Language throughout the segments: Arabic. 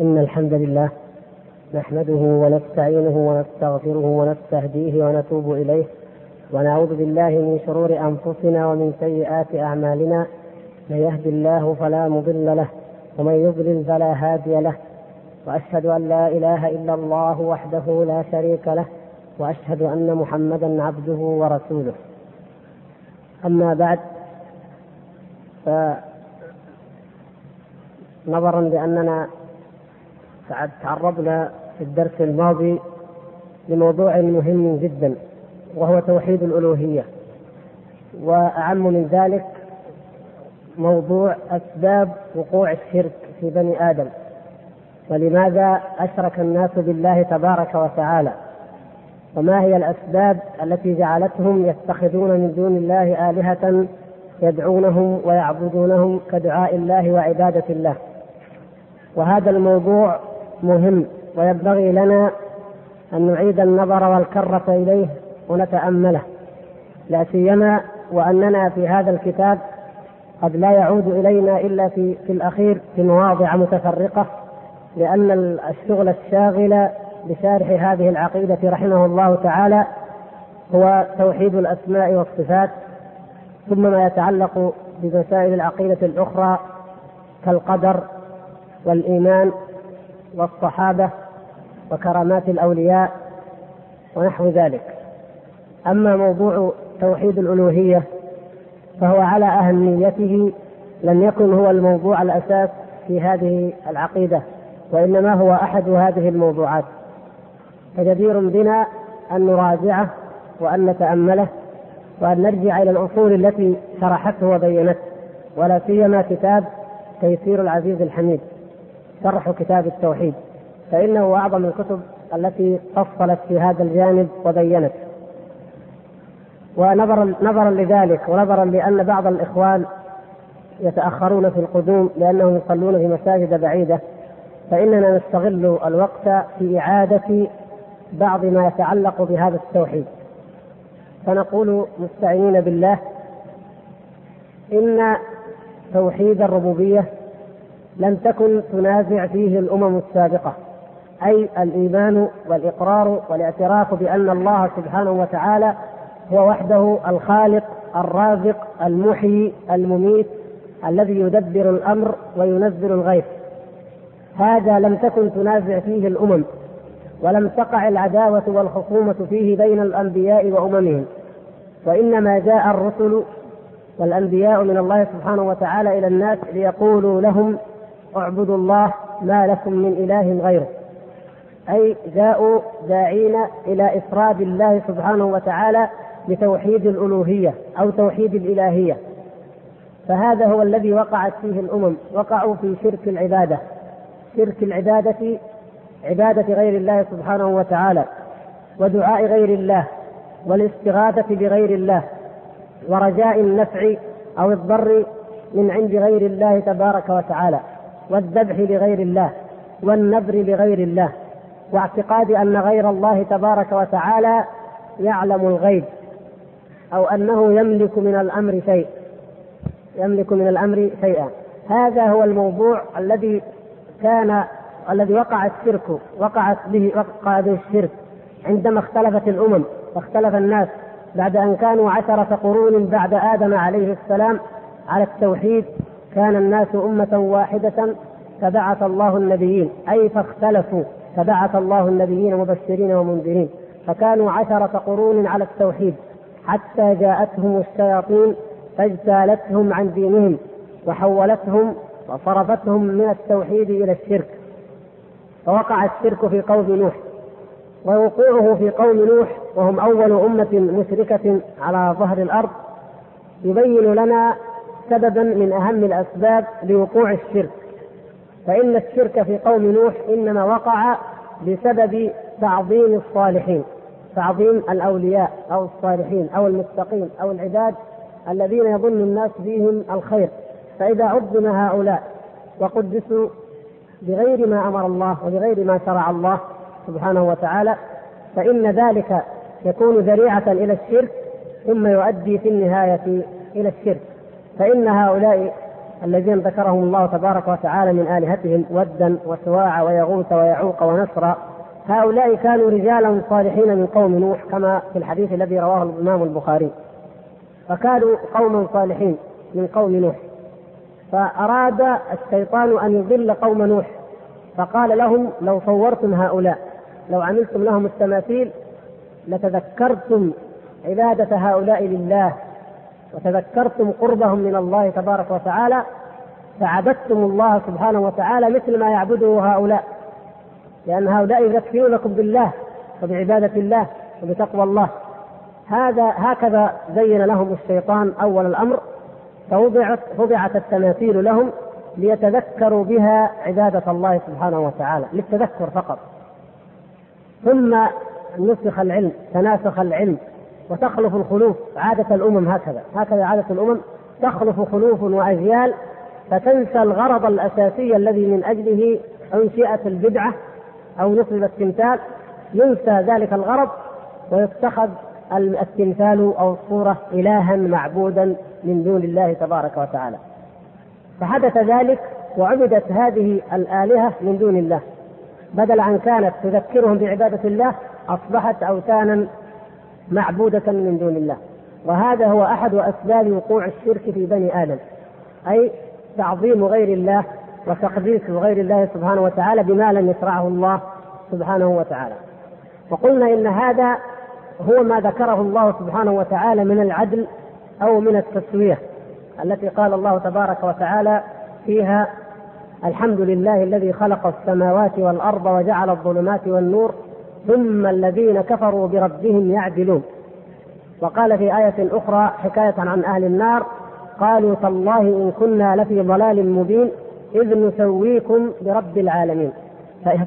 إن الحمد لله نحمده ونستعينه ونستغفره ونستهديه ونتوب إليه ونعوذ بالله من شرور أنفسنا ومن سيئات أعمالنا من يهد الله فلا مضل له ومن يضلل فلا هادي له وأشهد أن لا إله إلا الله وحده لا شريك له وأشهد أن محمدا عبده ورسوله. أما بعد فنظرا لأننا تعرضنا في الدرس الماضي لموضوع مهم جدا وهو توحيد الألوهية. وأعم من ذلك موضوع أسباب وقوع الشرك في بني آدم. ولماذا أشرك الناس بالله تبارك وتعالى؟ وما هي الأسباب التي جعلتهم يتخذون من دون الله آلهة يدعونهم ويعبدونهم كدعاء الله وعبادة الله؟ وهذا الموضوع مهم وينبغي لنا أن نعيد النظر والكرة إليه ونتأمله. لا سيما وأننا في هذا الكتاب قد لا يعود إلينا إلا في, في الأخير في مواضع متفرقة لأن الشغل الشاغل بشارح هذه العقيدة رحمه الله تعالى هو توحيد الأسماء والصفات ثم ما يتعلق بمسائل العقيدة الأخرى كالقدر والإيمان والصحابة وكرامات الأولياء ونحو ذلك. أما موضوع توحيد الألوهية فهو على أهميته لم يكن هو الموضوع الأساس في هذه العقيدة وإنما هو أحد هذه الموضوعات. فجدير بنا أن نراجعه وأن نتأمله وأن نرجع إلى الأصول التي شرحته وبينته ولا سيما كتاب تيسير العزيز الحميد. شرح كتاب التوحيد فإنه أعظم الكتب التي فصلت في هذا الجانب وبينت. ونظرا نظرا لذلك ونظرا لأن بعض الإخوان يتأخرون في القدوم لأنهم يصلون في مساجد بعيدة فإننا نستغل الوقت في إعادة بعض ما يتعلق بهذا التوحيد. فنقول مستعينين بالله إن توحيد الربوبية لم تكن تنازع فيه الأمم السابقة أي الإيمان والإقرار والاعتراف بأن الله سبحانه وتعالى هو وحده الخالق الرازق المحيي المميت الذي يدبر الأمر وينزل الغيث. هذا لم تكن تنازع فيه الأمم ولم تقع العداوة والخصومة فيه بين الأنبياء وأممهم. وإنما جاء الرسل والأنبياء من الله سبحانه وتعالى إلى الناس ليقولوا لهم اعبدوا الله ما لكم من إله غيره. أي جاءوا داعين إلى إفراد الله سبحانه وتعالى بتوحيد الألوهية أو توحيد الإلهية. فهذا هو الذي وقعت فيه الأمم وقعوا في شرك العبادة. شرك العبادة عبادة غير الله سبحانه وتعالى ودعاء غير الله والاستغاثة بغير الله ورجاء النفع أو الضر من عند غير الله تبارك وتعالى. والذبح لغير الله والنذر لغير الله واعتقاد أن غير الله تبارك وتعالى يعلم الغيب أو أنه يملك من الأمر شيء يملك من الأمر شيئا. هذا هو الموضوع الذي كان الذي وقع الشرك وقعت به وقع به الشرك عندما اختلفت الأمم واختلف الناس بعد أن كانوا عشرة قرون بعد آدم عليه السلام على التوحيد. كان الناس أمة واحدة فبعث الله النبيين. أي فاختلفوا فبعث الله النبيين مبشرين ومنذرين. فكانوا عشرة قرون على التوحيد حتى جاءتهم الشياطين فاجتالتهم عن دينهم وحولتهم وصرفتهم من التوحيد إلى الشرك. فوقع الشرك في قوم نوح ووقوعه في قوم نوح وهم أول أمة مشركة على ظهر الأرض. يبين لنا سببا من أهم الأسباب لوقوع الشرك. فإن الشرك في قوم نوح إنما وقع بسبب تعظيم الصالحين تعظيم الأولياء أو الصالحين أو المتقين أو العباد الذين يظن الناس فيهم الخير. فإذا عظم هؤلاء وقدسوا بغير ما أمر الله وبغير ما شرع الله سبحانه وتعالى فإن ذلك يكون ذريعة إلى الشرك ثم يؤدي في النهاية إلى الشرك. فإن هؤلاء الذين ذكرهم الله تبارك وتعالى من آلهتهم ودا وسواع ويغوث ويعوق ونسرا هؤلاء كانوا رجالا صالحين من قوم نوح كما في الحديث الذي رواه الإمام البخاري. فكانوا قوما صالحين من قوم نوح. فأراد الشيطان أن يضل قوم نوح. فقال لهم لو صورتم هؤلاء لو عملتم لهم التماثيل لتذكرتم عبادة هؤلاء لله. وتذكرتم قربهم من الله تبارك وتعالى فعبدتم الله سبحانه وتعالى مثل ما يعبده هؤلاء. لأن هؤلاء يذكرونكم بالله وبعبادة الله وبتقوى الله. هذا هكذا زين لهم الشيطان أول الأمر فوضعت وضعت التماثيل لهم ليتذكروا بها عبادة الله سبحانه وتعالى للتذكر فقط. ثم نسخ العلم تناسخ العلم. وتخلف الخلوف عادة الأمم هكذا. هكذا عادة الأمم تخلف خلوف وأجيال فتنسى الغرض الأساسي الذي من أجله أنشئت البدعة أو نصب التمثال. ينسى ذلك الغرض ويتخذ التمثال أو الصورة إلها معبودا من دون الله تبارك وتعالى. فحدث ذلك وعبدت هذه الآلهة من دون الله. بدل أن كانت تذكرهم بعبادة الله أصبحت أوثانا معبودة من دون الله. وهذا هو أحد أسباب وقوع الشرك في بني آدم. أي تعظيم غير الله وتقديس غير الله سبحانه وتعالى بما لم يشرعه الله سبحانه وتعالى. وقلنا إن هذا هو ما ذكره الله سبحانه وتعالى من العدل أو من التسوية التي قال الله تبارك وتعالى فيها الحمد لله الذي خلق السماوات والأرض وجعل الظلمات والنور ثم الذين كفروا بربهم يعدلون وقال في آية أخرى حكاية عن أهل النار قالوا تالله إن كنا لفي ضلال مبين إذ نسويكم برب العالمين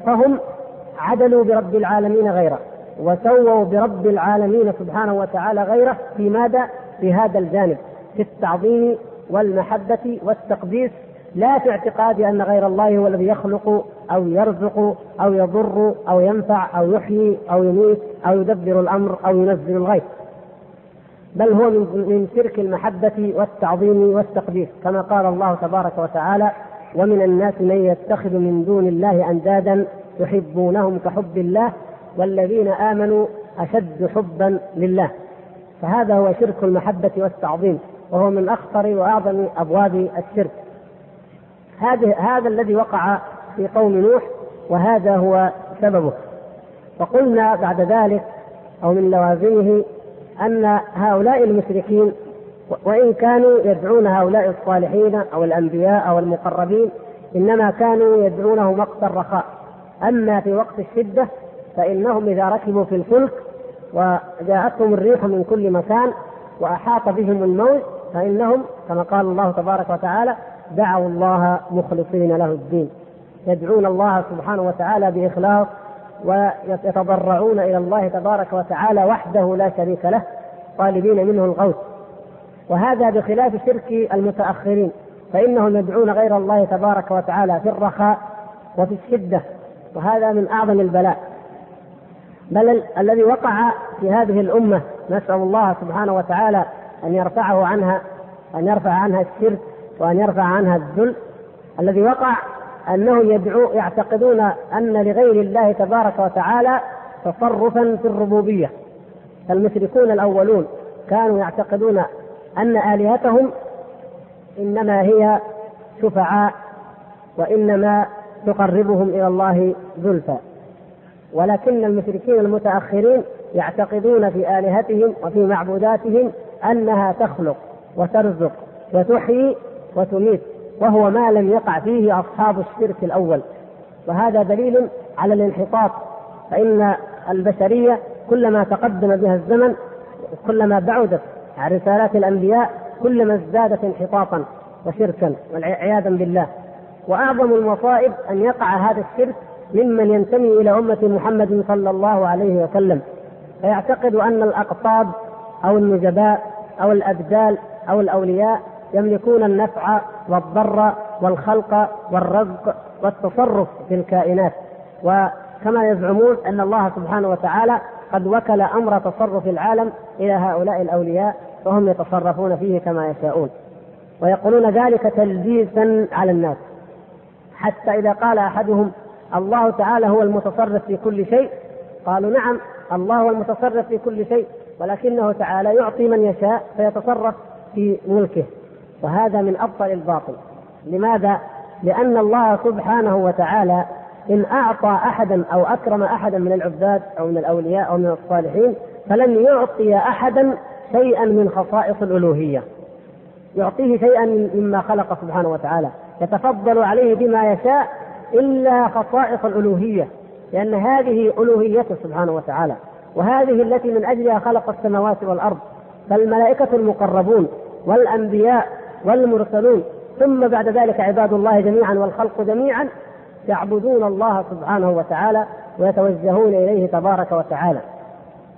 فهم عدلوا برب العالمين غيره وسووا برب العالمين سبحانه وتعالى غيره في ماذا؟ في هذا الجانب في التعظيم والمحبة والتقديس لا في اعتقاد أن غير الله هو الذي يخلق أو يرزق أو يضر أو ينفع أو يحيي أو يميت أو يدبر الأمر أو ينزل الغيث بل هو من شرك المحبة والتعظيم والتقديس كما قال الله تبارك وتعالى ومن الناس من يتخذ من دون الله أندادا يحبونهم كحب الله والذين آمنوا أشد حبا لله. فهذا هو شرك المحبة والتعظيم وهو من أخطر وأعظم أبواب الشرك. هذا هذا الذي وقع في قوم نوح وهذا هو سببه. وقلنا بعد ذلك أو من لوازمه أن هؤلاء المشركين وإن كانوا يدعون هؤلاء الصالحين أو الأنبياء أو المقربين إنما كانوا يدعونه وقت الرخاء. أما في وقت الشدة فإنهم إذا ركبوا في الفلك وجاءتهم الريح من كل مكان وأحاط بهم الموت فإنهم كما قال الله تبارك وتعالى دعوا الله مخلصين له الدين. يدعون الله سبحانه وتعالى بإخلاص ويتضرعون إلى الله تبارك وتعالى وحده لا شريك له طالبين منه الغوث. وهذا بخلاف شرك المتأخرين فإنهم يدعون غير الله تبارك وتعالى في الرخاء وفي الشدة وهذا من أعظم البلاء. بل الذي وقع في هذه الأمة نسأل الله سبحانه وتعالى أن يرفعه عنها أن يرفع عنها الشرك وأن يرفع عنها الذل الذي وقع أنه يدعو يعتقدون أن لغير الله تبارك وتعالى تصرفا في الربوبية. المشركون الأولون كانوا يعتقدون أن آلهتهم إنما هي شفعاء وإنما تقربهم إلى الله زلفى. ولكن المشركين المتأخرين يعتقدون في آلهتهم وفي معبوداتهم أنها تخلق وترزق وتحيي وتميت. وهو ما لم يقع فيه أصحاب الشرك الأول. وهذا دليل على الانحطاط. فإن البشرية كلما تقدم بها الزمن كلما بعدت عن رسالات الأنبياء كلما ازدادت انحطاطا وشركا والعياذا بالله. وأعظم المصائب أن يقع هذا الشرك ممن ينتمي إلى أمة محمد صلى الله عليه وسلم. فيعتقد أن الأقطاب أو النجباء أو الأبدال أو الأولياء يملكون النفع والضر والخلق والرزق والتصرف في الكائنات. وكما يزعمون أن الله سبحانه وتعالى قد وكل أمر تصرف العالم إلى هؤلاء الأولياء وهم يتصرفون فيه كما يشاءون. ويقولون ذلك تلبيسا على الناس. حتى إذا قال أحدهم الله تعالى هو المتصرف في كل شيء قالوا نعم الله هو المتصرف في كل شيء ولكنه تعالى يعطي من يشاء فيتصرف في ملكه. وهذا من أبطل الباطل. لماذا؟ لأن الله سبحانه وتعالى إن أعطى أحدا أو أكرم أحدا من العباد أو من الأولياء أو من الصالحين فلن يعطي أحدا شيئا من خصائص الألوهية. يعطيه شيئا مما خلق سبحانه وتعالى. يتفضل عليه بما يشاء إلا خصائص الألوهية لأن هذه ألوهيته سبحانه وتعالى. وهذه التي من أجلها خلق السماوات والأرض. فالملائكة المقربون والأنبياء والمرسلون. ثم بعد ذلك عباد الله جميعا والخلق جميعا يعبدون الله سبحانه وتعالى ويتوجهون إليه تبارك وتعالى.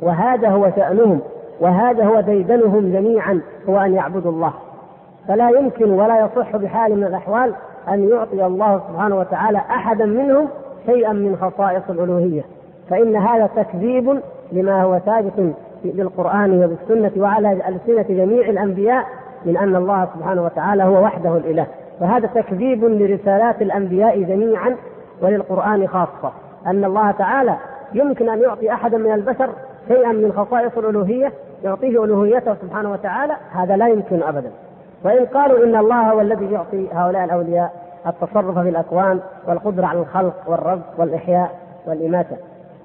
وهذا هو شأنهم وهذا هو ديدنهم جميعا هو أن يعبدوا الله. فلا يمكن ولا يصح بحال من الأحوال أن يعطي الله سبحانه وتعالى احدا منهم شيئا من خصائص الألوهية. فإن هذا تكذيب لما هو ثابت بالقران وبالسنة وعلى ألسنة جميع الأنبياء من أن الله سبحانه وتعالى هو وحده الإله. فهذا تكذيب لرسالات الأنبياء جميعا وللقرآن خاصة. أن الله تعالى يمكن أن يعطي أحدا من البشر شيئا من خصائص الألوهية يعطيه ألوهيته سبحانه وتعالى هذا لا يمكن ابدا. وإن قالوا إن الله هو الذي يعطي هؤلاء الأولياء التصرف في الأكوان والقدرة على الخلق والرزق والإحياء والإماتة.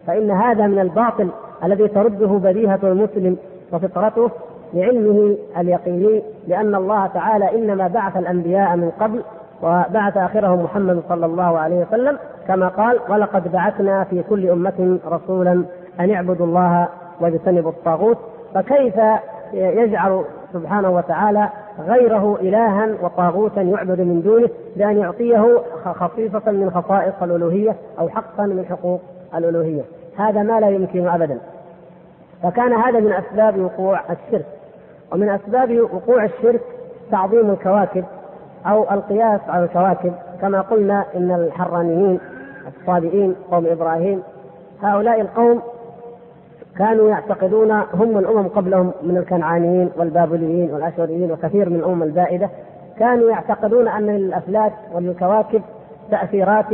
فإن هذا من الباطل الذي ترده بديهة المسلم وفطرته لعلمه اليقيني لأن الله تعالى إنما بعث الأنبياء من قبل وبعث آخرهم محمد صلى الله عليه وسلم كما قال ولقد بعثنا في كل أمة رسولا أن اعبدوا الله واجتنبوا الطاغوت فكيف يجعل سبحانه وتعالى غيره إلها وطاغوتا يعبد من دونه بأن يعطيه خصيصة من خصائص الألوهية أو حقا من حقوق الألوهية؟ هذا ما لا يمكن أبدا. فكان هذا من أسباب وقوع الشرك. ومن أسباب وقوع الشرك تعظيم الكواكب أو القياس على الكواكب. كما قلنا إن الحرانيين الصابئين قوم إبراهيم هؤلاء القوم كانوا يعتقدون هم الأمم قبلهم من الكنعانيين والبابليين والأشوريين وكثير من الأمم البائدة. كانوا يعتقدون أن للأفلاك وللكواكب تأثيرات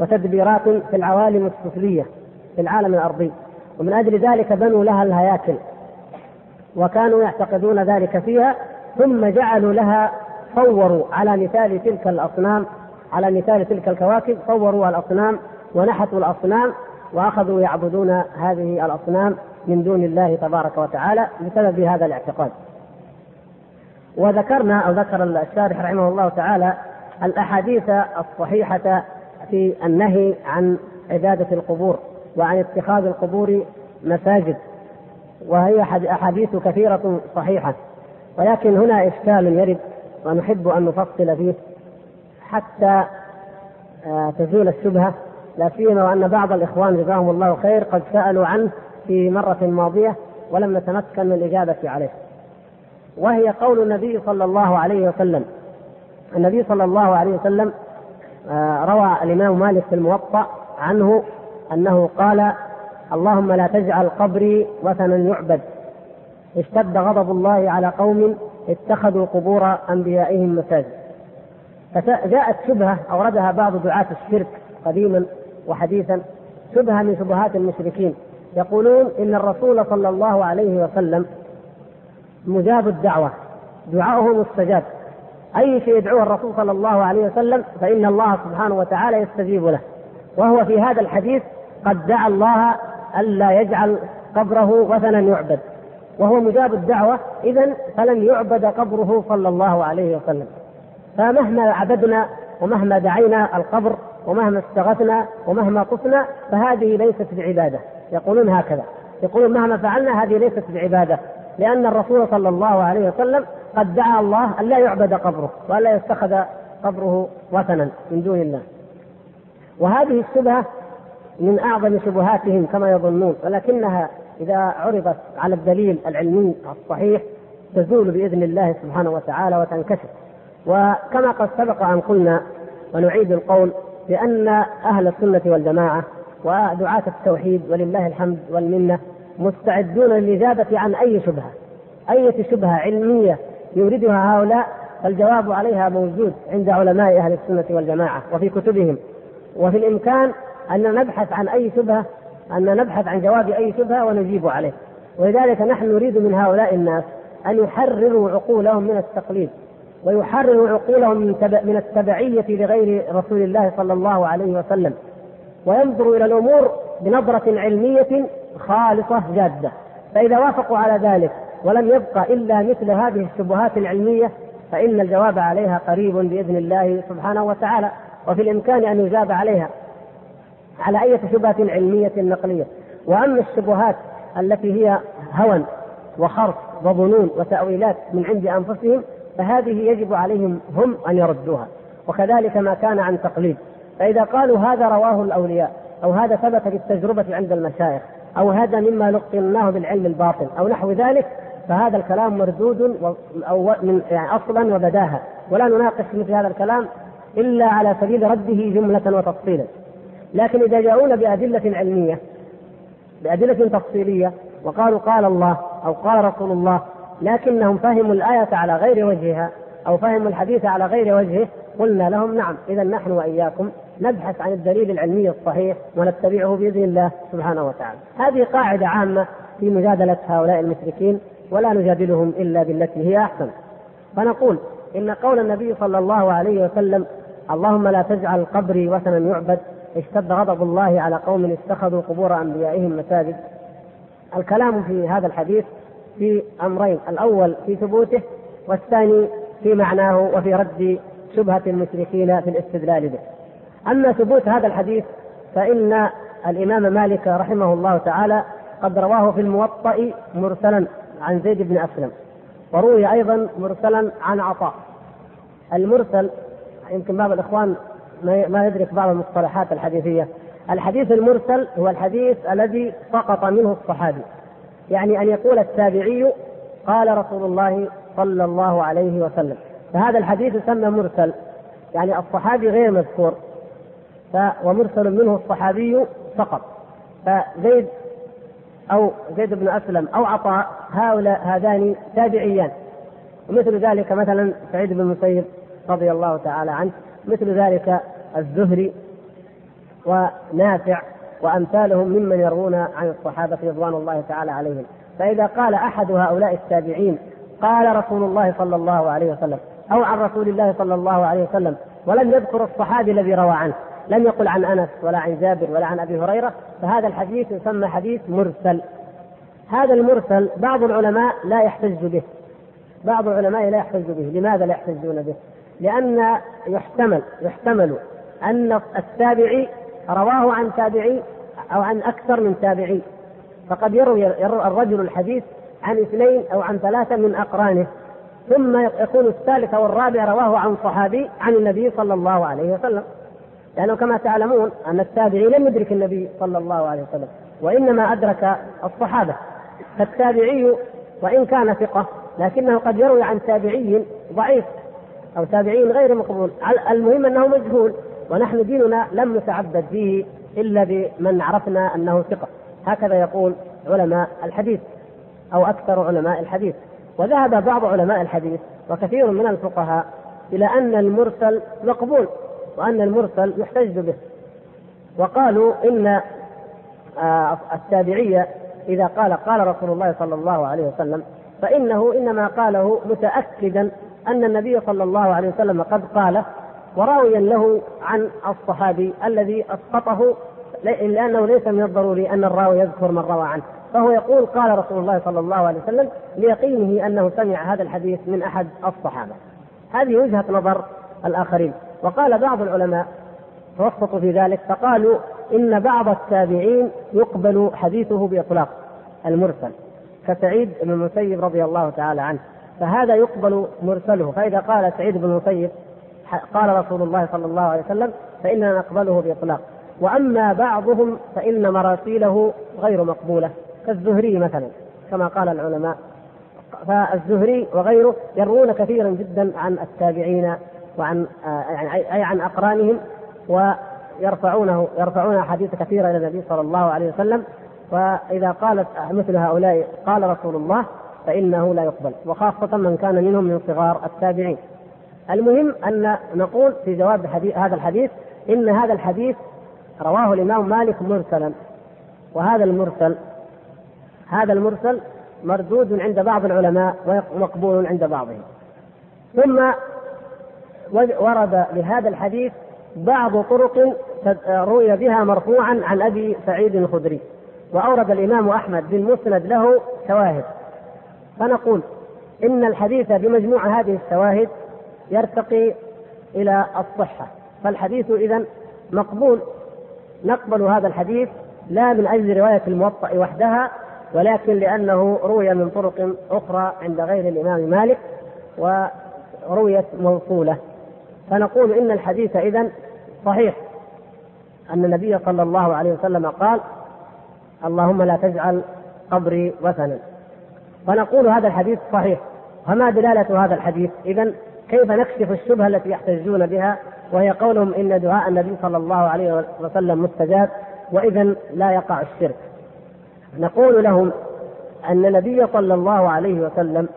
وتدبيرات في العوالم السفلية في العالم الأرضي. ومن أجل ذلك بنوا لها الهياكل. وكانوا يعتقدون ذلك فيها ثم جعلوا لها صوروا على مثال تلك الأصنام على مثال تلك الكواكب صوروا الأصنام ونحتوا الأصنام وأخذوا يعبدون هذه الأصنام من دون الله تبارك وتعالى بسبب هذا الاعتقاد. وذكرنا أو ذكر الشارح رحمه الله تعالى الأحاديث الصحيحة في النهي عن عبادة القبور وعن اتخاذ القبور مساجد وهي أحاديث كثيرة صحيحة. ولكن هنا إشكال يرد ونحب أن نفصل فيه حتى آه، تزول الشبهة. لا سيما وأن بعض الإخوان جزاهم الله خير قد سألوا عنه في مرة ماضية ولم نتمكن من الإجابة عليه. وهي قول النبي صلى الله عليه وسلم. النبي صلى الله عليه وسلم آه، روى الإمام مالك في الموطأ عنه أنه قال اللهم لا تجعل قبري وثنا يعبد. اشتد غضب الله على قوم اتخذوا قبور أنبيائهم مساجد. فجاءت شبهة أوردها بعض دعاة الشرك قديما وحديثا شبهة من شبهات المشركين. يقولون إن الرسول صلى الله عليه وسلم مجاب الدعوة دعاؤه مستجاب أي شيء يدعوه الرسول صلى الله عليه وسلم فإن الله سبحانه وتعالى يستجيب له. وهو في هذا الحديث قد دعا الله ألا يجعل قبره وثنا يعبد. وهو مجاب الدعوة إذا فلن يعبد قبره صلى الله عليه وسلم. فمهما عبدنا ومهما دعينا القبر ومهما استغثنا ومهما طفنا فهذه ليست بعبادة. يقولون هكذا. يقولون مهما فعلنا هذه ليست بعبادة. لأن الرسول صلى الله عليه وسلم قد دعا الله أن لا يعبد قبره وأن لا يتخذ قبره وثنا من دون الله. وهذه الشبهة من أعظم شبهاتهم كما يظنون ولكنها إذا عرضت على الدليل العلمي الصحيح تزول بإذن الله سبحانه وتعالى وتنكشف. وكما قد سبق أن قلنا ونعيد القول بأن أهل السنة والجماعة ودعاة التوحيد ولله الحمد والمنة مستعدون للإجابة عن أي شبهة أي شبهة علمية يوردها هؤلاء؟ فالجواب عليها موجود عند علماء أهل السنة والجماعة وفي كتبهم. وفي الإمكان أن نبحث عن أي شبهة أن نبحث عن جواب أي شبهة ونجيب عليه. ولذلك نحن نريد من هؤلاء الناس أن يحرروا عقولهم من التقليد ويحرروا عقولهم من التبعية لغير رسول الله صلى الله عليه وسلم. وينظروا إلى الأمور بنظرة علمية خالصة جادة. فإذا وافقوا على ذلك ولم يبقى إلا مثل هذه الشبهات العلمية فإن الجواب عليها قريب بإذن الله سبحانه وتعالى. وفي الإمكان أن يجاب عليها. على أي شبهة علمية نقلية. وأما الشبهات التي هي هوى وخرص وظنون وتأويلات من عند أنفسهم فهذه يجب عليهم هم أن يردوها. وكذلك ما كان عن تقليد. فإذا قالوا هذا رواه الأولياء أو هذا ثبت بالتجربة عند المشايخ أو هذا مما لقناه بالعلم الباطن أو نحو ذلك فهذا الكلام مردود أو من يعني أصلا وبداهة. ولا نناقش مثل هذا الكلام إلا على سبيل رده جملة وتفصيلا. لكن إذا جاءونا بأدلة علمية بأدلة تفصيلية وقالوا قال الله أو قال رسول الله لكنهم فهموا الآية على غير وجهها أو فهموا الحديث على غير وجهه قلنا لهم نعم إذا نحن وإياكم نبحث عن الدليل العلمي الصحيح ونتبعه بإذن الله سبحانه وتعالى. هذه قاعدة عامة في مجادلة هؤلاء المشركين ولا نجادلهم إلا بالتي هي أحسن. فنقول إن قول النبي صلى الله عليه وسلم اللهم لا تجعل قبري وثنا يعبد اشتد غضب الله على قوم اتخذوا قبور أنبيائهم مساجد. الكلام في هذا الحديث في أمرين الأول في ثبوته والثاني في معناه وفي رد شبهة المشركين في الاستدلال به. أما ثبوت هذا الحديث فإن الإمام مالك رحمه الله تعالى قد رواه في الموطأ مرسلا عن زيد بن أسلم وروي أيضا مرسلا عن عطاء. المرسل يمكن بعض الإخوان ما يدرك بعض المصطلحات الحديثية. الحديث المرسل هو الحديث الذي سقط منه الصحابي. يعني أن يقول التابعي قال رسول الله صلى الله عليه وسلم. فهذا الحديث يسمى مرسل. يعني الصحابي غير مذكور. ف ومرسل منه الصحابي فقط. فزيد أو زيد بن أسلم أو عطاء هؤلاء هذان تابعيان. ومثل ذلك مثلا سعيد بن المسيب رضي الله تعالى عنه. مثل ذلك الزهري ونافع وأمثالهم ممن يروون عن الصحابة رضوان الله تعالى عليهم. فإذا قال أحد هؤلاء التابعين قال رسول الله صلى الله عليه وسلم أو عن رسول الله صلى الله عليه وسلم ولم يذكر الصحابي الذي روى عنه لم يقل عن أنس ولا عن جابر ولا عن أبي هريرة فهذا الحديث يسمى حديث مرسل. هذا المرسل بعض العلماء لا يحتج به. بعض العلماء لا يحتج به. لماذا لا يحتجون به؟ لأن يحتمل يحتمل أن التابعي رواه عن تابعي أو عن أكثر من تابعي. فقد يروي الرجل الحديث عن اثنين أو عن ثلاثة من أقرانه. ثم يكون الثالث أو الرابع رواه عن صحابي عن النبي صلى الله عليه وسلم. لأنه كما تعلمون أن التابعي لم يدرك النبي صلى الله عليه وسلم وإنما أدرك الصحابة. فالتابعي وإن كان ثقة لكنه قد يروي عن تابعي ضعيف. أو تابعين غير مقبول. المهم أنه مجهول. ونحن ديننا لم نتعبد فيه إلا بمن عرفنا أنه ثقة. هكذا يقول علماء الحديث أو أكثر علماء الحديث. وذهب بعض علماء الحديث وكثير من الفقهاء إلى أن المرسل مقبول وأن المرسل يحتج به. وقالوا إن آه، التابعية إذا قال قال رسول الله صلى الله عليه وسلم فإنه إنما قاله متأكدا أن النبي صلى الله عليه وسلم قد قال وراويا له عن الصحابي الذي أسقطه لأنه ليس من الضروري أن الراوي يذكر من روى عنه. فهو يقول قال رسول الله صلى الله عليه وسلم ليقينه أنه سمع هذا الحديث من أحد الصحابة. هذه وجهة نظر الآخرين. وقال بعض العلماء توسطوا في ذلك فقالوا إن بعض التابعين يقبل حديثه بإطلاق المرسل. كسعيد بن المسيب رضي الله تعالى عنه. فهذا يقبل مرسله. فإذا قال سعيد بن المسيب قال رسول الله صلى الله عليه وسلم فإننا نقبله بإطلاق. وأما بعضهم فإن مراسيله غير مقبولة كالزهري مثلا كما قال العلماء. فالزهري وغيره يروون كثيرا جدا عن التابعين وعن يعني أي عن أقرانهم ويرفعونه يرفعون أحاديث كثيرة إلى النبي صلى الله عليه وسلم. فإذا قالت مثل هؤلاء قال رسول الله فإنه لا يقبل وخاصة من كان منهم من صغار التابعين. المهم أن نقول في جواب هذا الحديث إن هذا الحديث رواه الإمام مالك مرسلا وهذا المرسل هذا المرسل مردود عند بعض العلماء ومقبول عند بعضهم. ثم ورد لهذا الحديث بعض طرق روي بها مرفوعا عن أبي سعيد الخدري وأورد الإمام أحمد بالمسند له شواهد. فنقول إن الحديث بمجموع هذه الشواهد يرتقي إلى الصحة. فالحديث اذا مقبول. نقبل هذا الحديث لا من أجل رواية الموطأ وحدها ولكن لأنه روي من طرق أخرى عند غير الإمام مالك ورويت موصولة. فنقول إن الحديث اذا صحيح. أن النبي صلى الله عليه وسلم قال اللهم لا تجعل قبري وثنا. فنقول هذا الحديث صحيح. فما دلالة هذا الحديث؟ إذا كيف نكشف الشبهة التي يحتجون بها؟ وهي قولهم إن دعاء النبي صلى الله عليه وسلم مستجاب وإذا لا يقع الشرك. نقول لهم أن النبي صلى الله عليه وسلم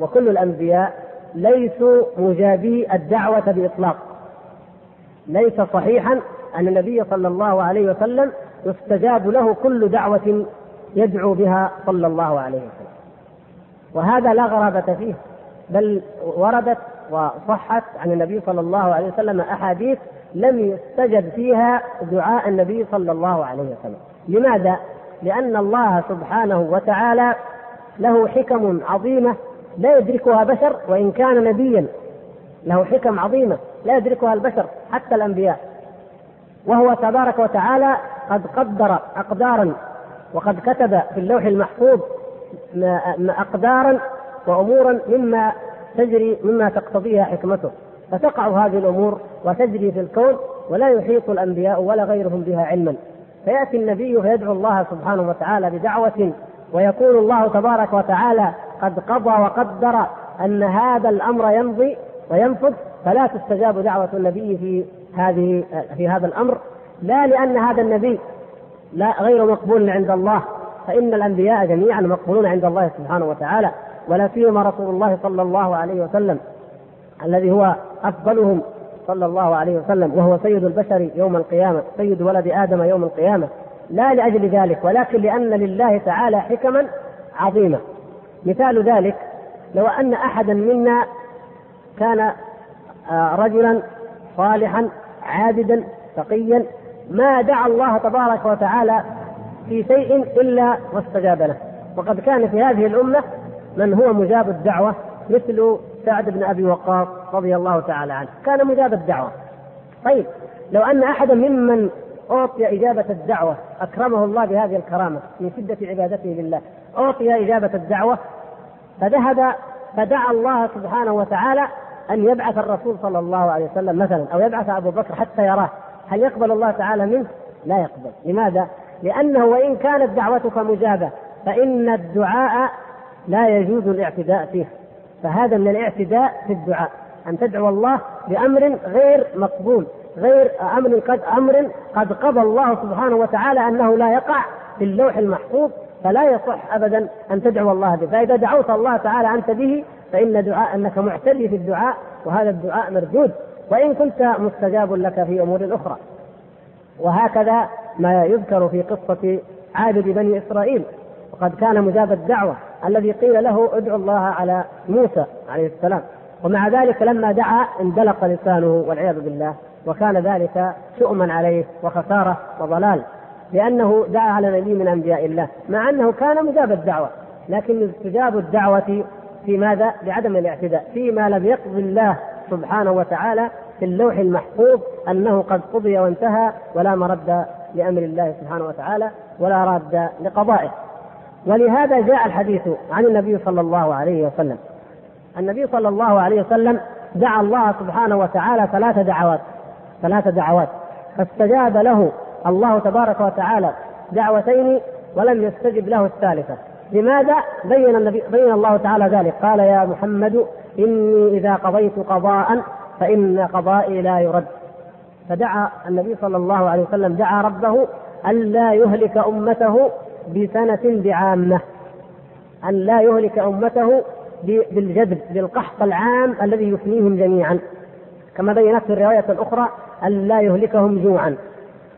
وكل الأنبياء ليسوا مجابي الدعوة بإطلاق. ليس صحيحا أن النبي صلى الله عليه وسلم يستجاب له كل دعوة يدعو بها صلى الله عليه وسلم. وهذا لا غرابة فيه بل وردت وصحت عن النبي صلى الله عليه وسلم أحاديث لم يستجب فيها دعاء النبي صلى الله عليه وسلم لماذا؟ لأن الله سبحانه وتعالى له حكم عظيمة لا يدركها بشر وإن كان نبيا له حكم عظيمة لا يدركها البشر حتى الأنبياء وهو تبارك وتعالى قد قدر أقدارا وقد كتب في اللوح المحفوظ أقدارا وأمورا مما تجري مما تقتضيها حكمته. فتقع هذه الأمور وتجري في الكون ولا يحيط الأنبياء ولا غيرهم بها علما. فيأتي النبي فيدعو الله سبحانه وتعالى بدعوة ويكون الله تبارك وتعالى قد قضى وقدر أن هذا الأمر يمضي وينفذ فلا تستجاب دعوة النبي في هذه في هذا الأمر. لا لأن هذا النبي لا غير مقبول عند الله. فإن الأنبياء جميعا مقبولون عند الله سبحانه وتعالى ولا سيما رسول الله صلى الله عليه وسلم الذي هو أفضلهم صلى الله عليه وسلم وهو سيد البشر يوم القيامة سيد ولد آدم يوم القيامة. لا لأجل ذلك ولكن لأن لله تعالى حكما عظيمة مثال ذلك لو أن أحدا منا كان آه، رجلا صالحا عابدا تقيا ما دعا الله تبارك وتعالى في شيء إلا واستجاب له. وقد كان في هذه الأمة من هو مجاب الدعوة مثل سعد بن أبي وقاص رضي الله تعالى عنه. كان مجاب الدعوة. طيب لو أن أحدا ممن أعطي إجابة الدعوة أكرمه الله بهذه الكرامة من شدة عبادته لله أعطي إجابة الدعوة فذهب فدعا الله سبحانه وتعالى أن يبعث الرسول صلى الله عليه وسلم مثلا أو يبعث أبو بكر حتى يراه. هل يقبل الله تعالى منه؟ لا يقبل، لماذا؟ لأنه وإن كانت دعوتك مجابة فإن الدعاء لا يجوز الاعتداء فيه، فهذا من الاعتداء في الدعاء، أن تدعو الله بأمر غير مقبول، غير أمر قد أمر قد قضى الله سبحانه وتعالى أنه لا يقع في اللوح المحفوظ فلا يصح ابدا أن تدعو الله به، فإذا دعوت الله تعالى أنت به فإن دعاء أنك معتدي في الدعاء وهذا الدعاء مردود. وإن كنت مستجاب لك في أمور أخرى. وهكذا ما يذكر في قصة عابد بني إسرائيل. وقد كان مجاب الدعوة الذي قيل له ادعو الله على موسى عليه السلام. ومع ذلك لما دعا اندلق لسانه والعياذ بالله وكان ذلك شؤما عليه وخسارة وضلال لأنه دعا على نبي من أنبياء الله مع أنه كان مجاب الدعوة. لكن استجاب الدعوة في ماذا؟ بعدم الاعتداء فيما لم يقضي الله سبحانه وتعالى في اللوح المحفوظ أنه قد قضي وانتهى ولا مرد لأمر الله سبحانه وتعالى ولا راد لقضائه. ولهذا جاء الحديث عن النبي صلى الله عليه وسلم. النبي صلى الله عليه وسلم دعا الله سبحانه وتعالى ثلاث دعوات ثلاث دعوات. فاستجاب له الله تبارك وتعالى دعوتين ولم يستجب له الثالثة. لماذا؟ بين النبي بين الله تعالى ذلك. قال يا محمد إني إذا قضيت قضاء فإن قضائي لا يرد. فدعا النبي صلى الله عليه وسلم دعا ربه ألا يهلك أمته بسنة بعامة. أن لا يهلك أمته بالجذب بالقحط العام الذي يفنيهم جميعا. كما بينت في الرواية الأخرى أن لا يهلكهم جوعا.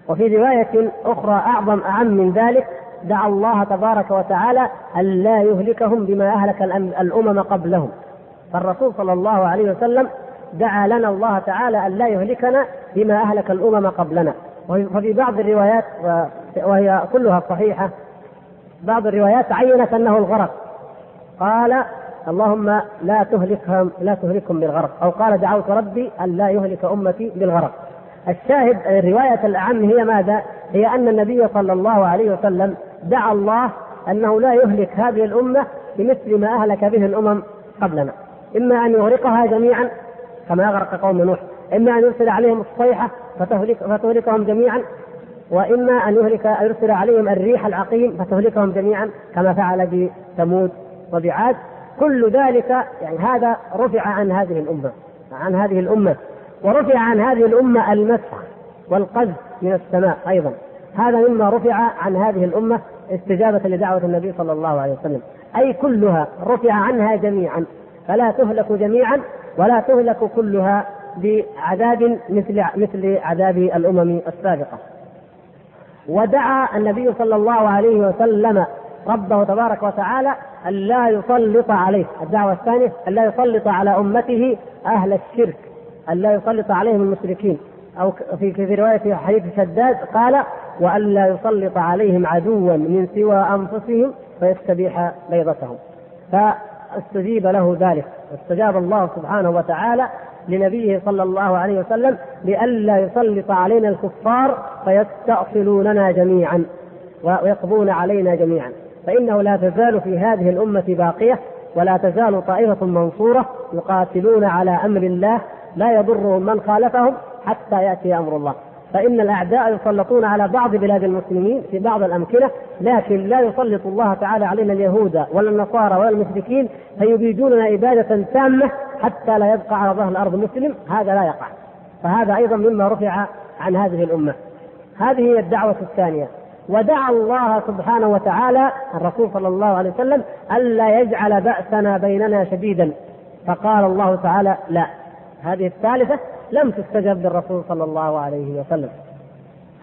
وفي رواية أخرى أعظم أعم من ذلك دعا الله تبارك وتعالى أن لا يهلكهم بما أهلك الأمم قبلهم. فالرسول صلى الله عليه وسلم دعا لنا الله تعالى أن لا يهلكنا بما أهلك الأمم قبلنا. وفي بعض الروايات وهي كلها صحيحة. بعض الروايات عينت أنه الغرق. قال اللهم لا تهلكهم لا تهلكهم بالغرق. أو قال دعوت ربي أن لا يهلك أمتي بالغرق. الشاهد الرواية الأعم هي ماذا؟ هي أن النبي صلى الله عليه وسلم دعا الله أنه لا يهلك هذه الأمة بمثل ما أهلك به الأمم قبلنا. إما أن يغرقها جميعا كما أغرق قوم نوح. إما أن يرسل عليهم الصيحة فتهلك فتهلكهم جميعا وإما أن يهلك يرسل عليهم الريح العقيم فتهلكهم جميعا كما فعل بثمود وبعاد. كل ذلك يعني هذا رفع عن هذه الأمة عن هذه الأمة ورفع عن هذه الأمة المسح والقذف من السماء أيضا. هذا مما رفع عن هذه الأمة استجابة لدعوة النبي صلى الله عليه وسلم. أي كلها رفع عنها جميعا فلا تهلك جميعا. ولا تهلك كلها بعذاب مثل مثل عذاب الأمم السابقة. ودعا النبي صلى الله عليه وسلم ربه تبارك وتعالى أن لا يسلط عليه. الدعوة الثانية أن لا يسلط على أمته أهل الشرك أن لا يسلط عليهم المشركين. أو في في رواية حديث شداد قال وأن لا يسلط عليهم عدوا من سوى أنفسهم فيستبيح بيضتهم. فاستجيب له ذلك. استجاب الله سبحانه وتعالى لنبيه صلى الله عليه وسلم لئلا يسلط علينا الكفار فيستأصلوننا جميعا ويقضون علينا جميعا. فإنه لا تزال في هذه الأمة باقية ولا تزال طائفة منصورة يقاتلون على أمر الله لا يضرهم من خالفهم حتى يأتي أمر الله. فإن الأعداء يسلطون على بعض بلاد المسلمين في بعض الأمكنة لكن لا يسلط الله تعالى علينا اليهود ولا النصارى ولا المشركين فيبيدوننا إبادة تامة حتى لا يبقى على ظهر الأرض مسلم هذا لا يقع. فهذا أيضا مما رفع عن هذه الأمة. هذه هي الدعوة الثانية. ودعا الله سبحانه وتعالى الرسول صلى الله عليه وسلم ألا يجعل بأسنا بيننا شديدا. فقال الله تعالى لا. هذه الثالثة لم تستجب للرسول صلى الله عليه وسلم.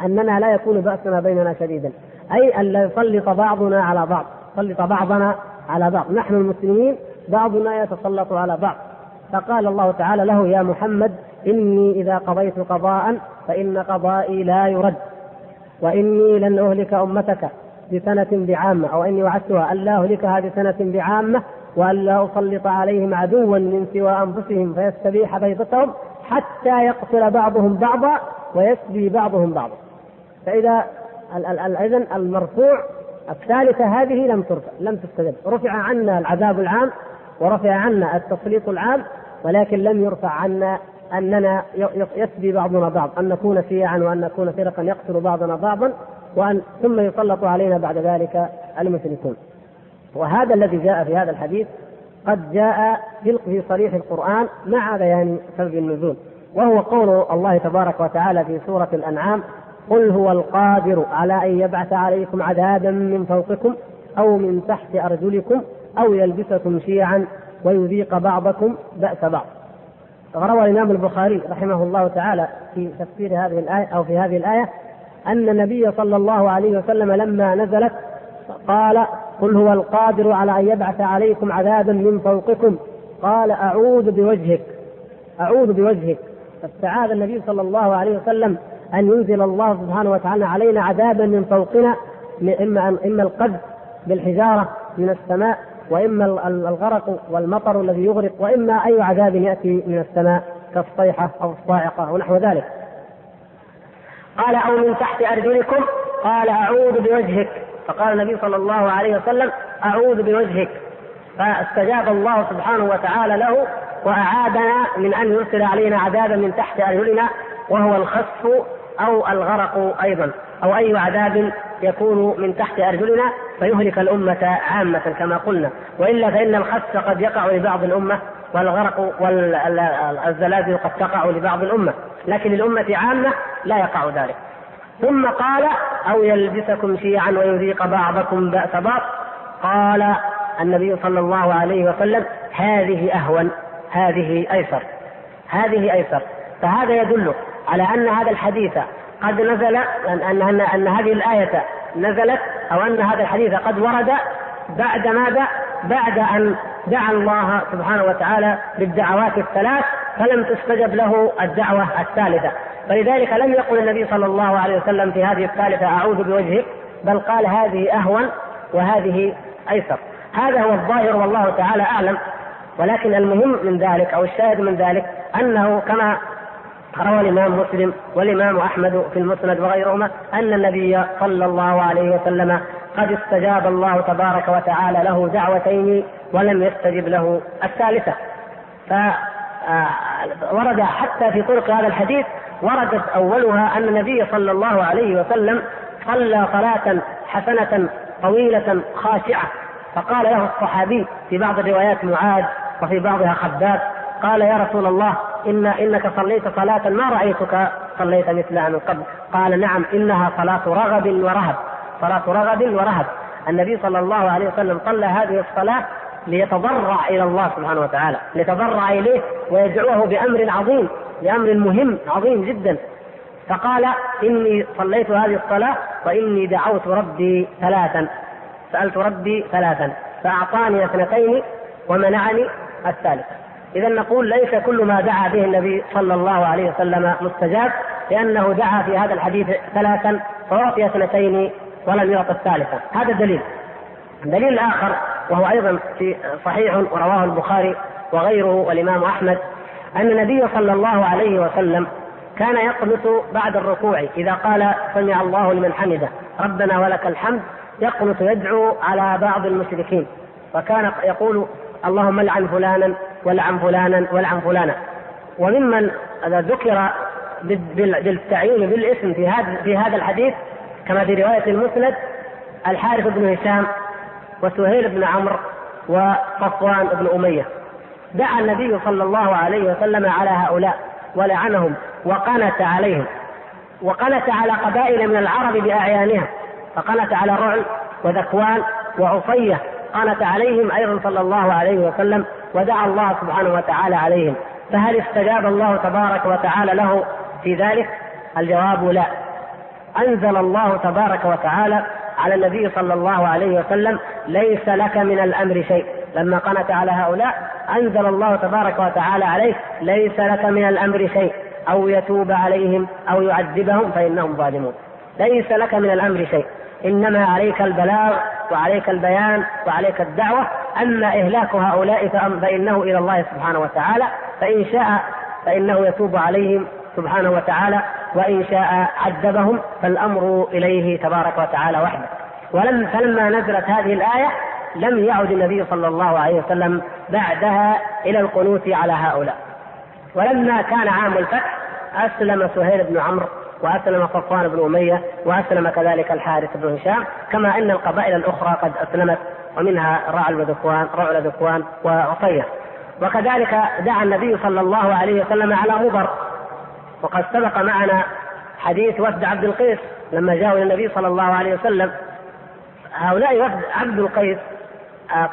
أننا لا يكون بأسنا بيننا شديدا. أي أن لا يسلط بعضنا على بعض. يسلط بعضنا على بعض. نحن المسلمين بعضنا يتسلط على بعض. فقال الله تعالى له يا محمد إني إذا قضيت قضاء فإن قضائي لا يرد. وإني لن أهلك أمتك بسنة بعامة. أو إني وعدتها أن لا أهلكها بسنة بعامة وأن لا أسلط عليهم عدوا من سوى أنفسهم فيستبيح بيضتهم حتى يقتل بعضهم بعضا ويسبي بعضهم بعضا. فإذا إذا المرفوع الثالثة هذه لم ترفع لم تستجب رفع عنا العذاب العام ورفع عنا التسليط العام ولكن لم يرفع عنا أننا يسبي بعضنا بعض أن نكون شيعا وأن نكون فرقا يقتل بعضنا بعضا وان ثم يسلط علينا بعد ذلك المشركون. وهذا الذي جاء في هذا الحديث قد جاء في صريح القرآن مع بيان سبب النزول وهو قول الله تبارك وتعالى في سورة الأنعام قل هو القادر على أن يبعث عليكم عذابا من فوقكم أو من تحت أرجلكم أو يلبسكم شيعا ويذيق بعضكم بأس بعض. روى الإمام البخاري رحمه الله تعالى في تفسير هذه الآية أو في هذه الآية أن النبي صلى الله عليه وسلم لما نزلت قال قل هو القادر على أن يبعث عليكم عذابا من فوقكم. قال أعوذ بوجهك. أعوذ بوجهك. فاستعاذ النبي صلى الله عليه وسلم أن ينزل الله سبحانه وتعالى علينا عذابا من فوقنا إما إما القذف بالحجارة من السماء وإما الغرق والمطر الذي يغرق وإما أي عذاب يأتي من السماء كالصيحة أو الصاعقة ونحو ذلك. قال أو من تحت أرجلكم؟ قال أعوذ بوجهك. فقال النبي صلى الله عليه وسلم أعوذ بوجهك. فاستجاب الله سبحانه وتعالى له وأعادنا من أن يرسل علينا عذابا من تحت أرجلنا وهو الخسف أو الغرق أيضا. أو أي عذاب يكون من تحت أرجلنا فيهلك الأمة عامة كما قلنا. وإلا فإن الخسف قد يقع لبعض الأمة والغرق والزلازل قد تقع لبعض الأمة. لكن للأمة عامة لا يقع ذلك. ثم قال أو يلبسكم شيعا ويذيق بعضكم بأس بعض؟ قال النبي صلى الله عليه وسلم هذه أهون هذه أيسر هذه أيسر. فهذا يدل على أن هذا الحديث قد نزل أن, أن, أن هذه الآية نزلت أو أن هذا الحديث قد ورد بعد ماذا؟ بعد أن دعا الله سبحانه وتعالى بالدعوات الثلاث فلم تستجب له الدعوة الثالثة. فلذلك لم يقل النبي صلى الله عليه وسلم في هذه الثالثة أعوذ بوجهك بل قال هذه أهون وهذه أيسر. هذا هو الظاهر والله تعالى أعلم ولكن المهم من ذلك أو الشاهد من ذلك أنه كما روى الإمام مسلم والإمام أحمد في المسند وغيرهما أن النبي صلى الله عليه وسلم قد استجاب الله تبارك وتعالى له دعوتين ولم يستجب له الثالثة. فورد حتى في طرق هذا الحديث وردت أولها أن النبي صلى الله عليه وسلم صلى صلاة حسنة طويلة خاشعة. فقال له الصحابي في بعض الروايات معاذ وفي بعضها خباب قال يا رسول الله إن إنك صليت صلاة ما رأيتك صليت مثلها من قبل. قال نعم إنها صلاة رغب ورهب. صلاة رغب ورهب. النبي صلى الله عليه وسلم صلى هذه الصلاة ليتضرع إلى الله سبحانه وتعالى ليتضرع إليه ويدعوه بأمر عظيم. بأمر مهم عظيم جدا. فقال إني صليت هذه الصلاة وإني دعوت ربي ثلاثا. سألت ربي ثلاثا. فأعطاني اثنتين ومنعني الثالثة إذا نقول ليس كل ما دعا به النبي صلى الله عليه وسلم مستجاب لأنه دعا في هذا الحديث ثلاثا فأعطي اثنتين ولم يعط الثالثة هذا دليل الدليل الآخر وهو أيضا في صحيح ورواه البخاري وغيره والإمام أحمد أن النبي صلى الله عليه وسلم كان يقنط بعد الركوع إذا قال سمع الله لمن حمده ربنا ولك الحمد يقنط يدعو على بعض المشركين. وكان يقول اللهم لعن فلانا ولعن فلانا ولعن فلانا. وممن ذكر بالتعيين بالاسم في هذا في هذا الحديث كما في رواية المسند الحارث بن هشام وسهيل بن عمرو وصفوان بن أمية. دعا النبي صلى الله عليه وسلم على هؤلاء ولعنهم وقنت عليهم. وقنت على قبائل من العرب باعيانها فقنت على رعل وذكوان وعصية. قنت عليهم أيضا صلى الله عليه وسلم ودعا الله سبحانه وتعالى عليهم. فهل استجاب الله تبارك وتعالى له في ذلك؟ الجواب لا. أنزل الله تبارك وتعالى على النبي صلى الله عليه وسلم ليس لك من الأمر شيء. لما قنت على هؤلاء أنزل الله تبارك وتعالى عليه ليس لك من الأمر شيء أو يتوب عليهم أو يعذبهم فإنهم ظالمون. ليس لك من الأمر شيء. إنما عليك البلاغ وعليك البيان وعليك الدعوة. أما إهلاك هؤلاء فإنه إلى الله سبحانه وتعالى. فإن شاء فإنه يتوب عليهم سبحانه وتعالى. وإن شاء عذبهم فالأمر إليه تبارك وتعالى وحده. ولم فلما نزلت هذه الآية لم يعد النبي صلى الله عليه وسلم بعدها إلى القنوت على هؤلاء. ولما كان عام الفتح أسلم سهيل بن عمرو وأسلم صفوان بن أمية وأسلم كذلك الحارث بن هشام كما أن القبائل الأخرى قد أسلمت ومنها رعل وذكوان رعل ذكوان وعطية. وكذلك دعا النبي صلى الله عليه وسلم على مضر وقد سبق معنا حديث وفد عبد القيس لما جاءوا إلى النبي صلى الله عليه وسلم. هؤلاء وفد عبد القيس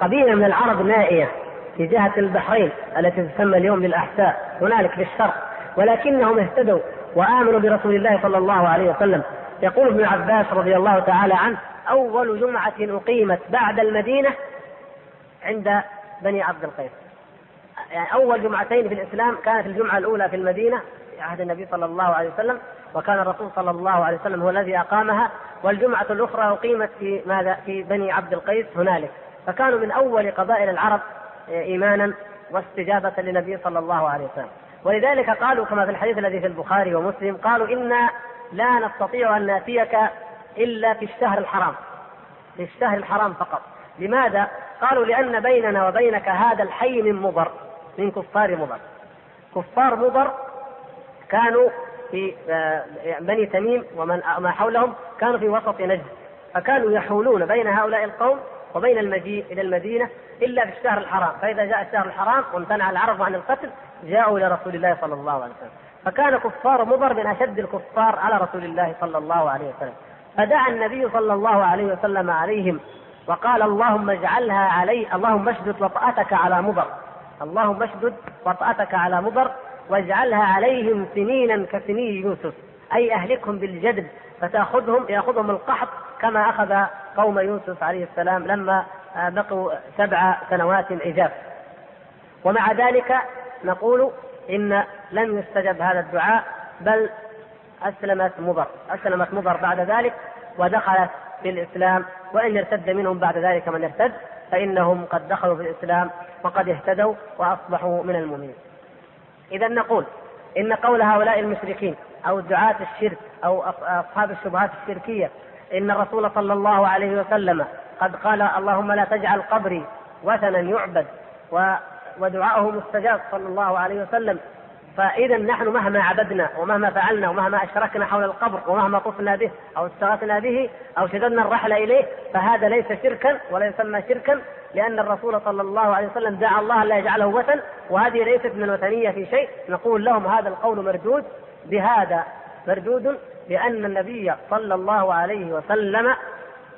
قبيلة من العرب نائية في جهة البحرين التي تسمى اليوم بالأحساء. هنالك في الشرق ولكنهم اهتدوا وآمنوا برسول الله صلى الله عليه وسلم. يقول ابن عباس رضي الله تعالى عنه أول جمعة أقيمت بعد المدينة عند بني عبد القيس. يعني أول جمعتين في الإسلام كانت الجمعة الأولى في المدينة في عهد النبي صلى الله عليه وسلم وكان الرسول صلى الله عليه وسلم هو الذي أقامها. والجمعة الأخرى أقيمت في ماذا؟ في بني عبد القيس هنالك. فكانوا من أول قبائل العرب إيمانا واستجابة للنبي صلى الله عليه وسلم. ولذلك قالوا كما في الحديث الذي في البخاري ومسلم قالوا إنا لا نستطيع أن نأتيك إلا في الشهر الحرام في الشهر الحرام فقط. لماذا؟ قالوا لأن بيننا وبينك هذا الحي من مضر من كفار مضر. كفار مضر كانوا في آه، بني تميم ومن ما حولهم كانوا في وسط نجد فكانوا يحولون بين هؤلاء القوم وبين المجيء إلى المدينة إلا في الشهر الحرام، فإذا جاء الشهر الحرام وامتنع العرب عن القتل جاءوا إلى رسول الله صلى الله عليه وسلم، فكان كفار مضر من أشد الكفار على رسول الله صلى الله عليه وسلم، فدعا النبي صلى الله عليه وسلم عليهم وقال اللهم اجعلها علي اللهم اشدد وطأتك على مضر. اللهم اشدد وطأتك على مضر واجعلها عليهم سنينا كسني يوسف. أي أهلكهم بالجدب فتأخذهم يأخذهم القحط كما أخذ قوم يوسف عليه السلام لما بقوا سبع سنوات عجاف ومع ذلك نقول إن لم يستجب هذا الدعاء بل أسلمت مضر أسلمت مضر بعد ذلك ودخلت في الإسلام وإن ارتد منهم بعد ذلك من ارتد فإنهم قد دخلوا في الإسلام وقد اهتدوا وأصبحوا من المؤمنين. إذا نقول إن قول هؤلاء المشركين أو دعاة الشرك أو أصحاب الشبهات الشركية إن الرسول صلى الله عليه وسلم قد قال اللهم لا تجعل قبري وثنا يعبد ودعاءه مستجاب صلى الله عليه وسلم. فإذا نحن مهما عبدنا ومهما فعلنا ومهما أشركنا حول القبر ومهما طفنا به أو استغاثنا به أو شددنا الرحل إليه فهذا ليس شركا ولا يسمى شركا لأن الرسول صلى الله عليه وسلم دعا الله لا يجعله وثن وهذه ليست من الوثنية في شيء. نقول لهم هذا القول مردود بهذا مردود لأن النبي صلى الله عليه وسلم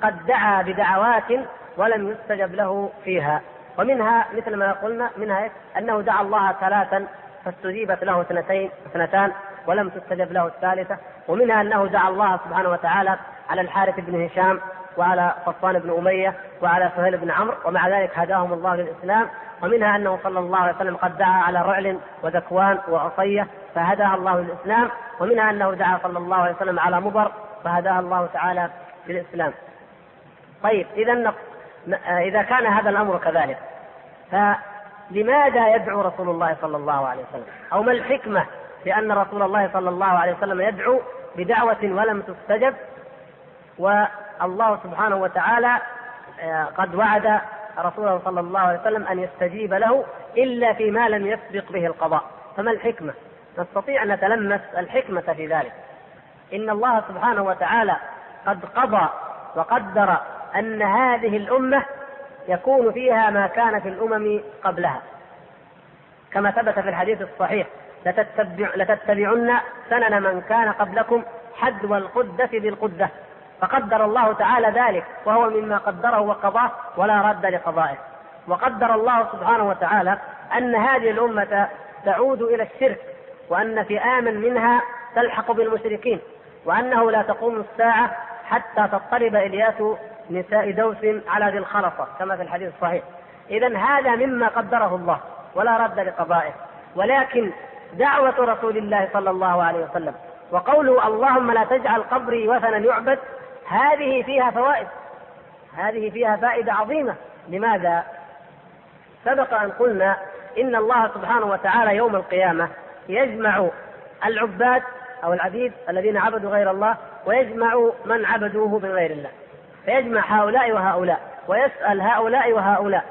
قد دعا بدعوات ولم يستجب له فيها. ومنها مثل ما قلنا منها أنه دعا الله ثلاثا فاستجيبت له اثنتين اثنتان ولم تستجب له الثالثة. ومنها أنه دعا الله سبحانه وتعالى على الحارث بن هشام وعلى صفوان بن أمية وعلى سهيل بن عمرو ومع ذلك هداهم الله للإسلام. ومنها أنه صلى الله عليه وسلم قد دعا على رعل وذكوان وعصية فهداها الله للإسلام. ومنها أنه دعا صلى الله عليه وسلم على مضر فهداها الله تعالى للإسلام. طيب إذا إذا كان هذا الأمر كذلك فلماذا يدعو رسول الله صلى الله عليه وسلم؟ أو ما الحكمة في أن رسول الله صلى الله عليه وسلم يدعو بدعوة ولم تستجب؟ والله سبحانه وتعالى آه، قد وعد رسوله صلى الله عليه وسلم أن يستجيب له إلا فيما لم يسبق به القضاء. فما الحكمة؟ نستطيع أن نتلمس الحكمة في ذلك. إن الله سبحانه وتعالى قد قضى وقدر أن هذه الأمة يكون فيها ما كان في الأمم قبلها. كما ثبت في الحديث الصحيح لتتبع لتتبعن سنن من كان قبلكم حذو القدة بالقدة. فقدر الله تعالى ذلك وهو مما قدره وقضاه ولا رد لقضائه. وقدر الله سبحانه وتعالى أن هذه الأمة تعود إلى الشرك وأن فئاما منها تلحق بالمشركين وأنه لا تقوم الساعة حتى تضطرب إلياس نساء دوس على ذي الخلصة كما في الحديث الصحيح. إذا هذا مما قدره الله ولا رد لقضائه. ولكن دعوة رسول الله صلى الله عليه وسلم وقوله اللهم لا تجعل قبري وثنا يعبد هذه فيها فوائد. هذه فيها فائدة عظيمة. لماذا؟ سبق أن قلنا إن الله سبحانه وتعالى يوم القيامة يجمع العباد أو العبيد الذين عبدوا غير الله ويجمع من عبدوه من غير الله. فيجمع هؤلاء وهؤلاء ويسأل هؤلاء وهؤلاء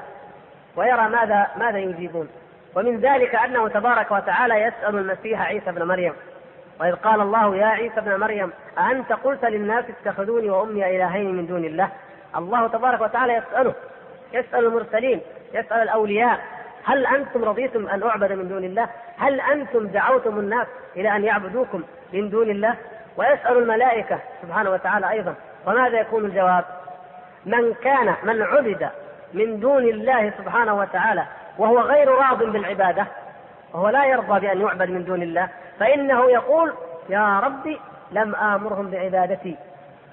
ويرى ماذا ماذا يجيبون. ومن ذلك أنه تبارك وتعالى يسأل المسيح عيسى ابن مريم. وإذ قال الله يا عيسى ابن مريم أأنت قلت للناس اتخذوني وأمي إلهين من دون الله؟ الله تبارك وتعالى يسأله يسأل المرسلين يسأل الأولياء هل أنتم رضيتم أن أعبد من دون الله؟ هل أنتم دعوتم الناس إلى أن يعبدوكم من دون الله؟ ويسأل الملائكة سبحانه وتعالى أيضا وماذا يكون الجواب؟ من كان من عبد من دون الله سبحانه وتعالى وهو غير راض بالعبادة وهو لا يرضى بأن يعبد من دون الله فإنه يقول يا ربي لم آمرهم بعبادتي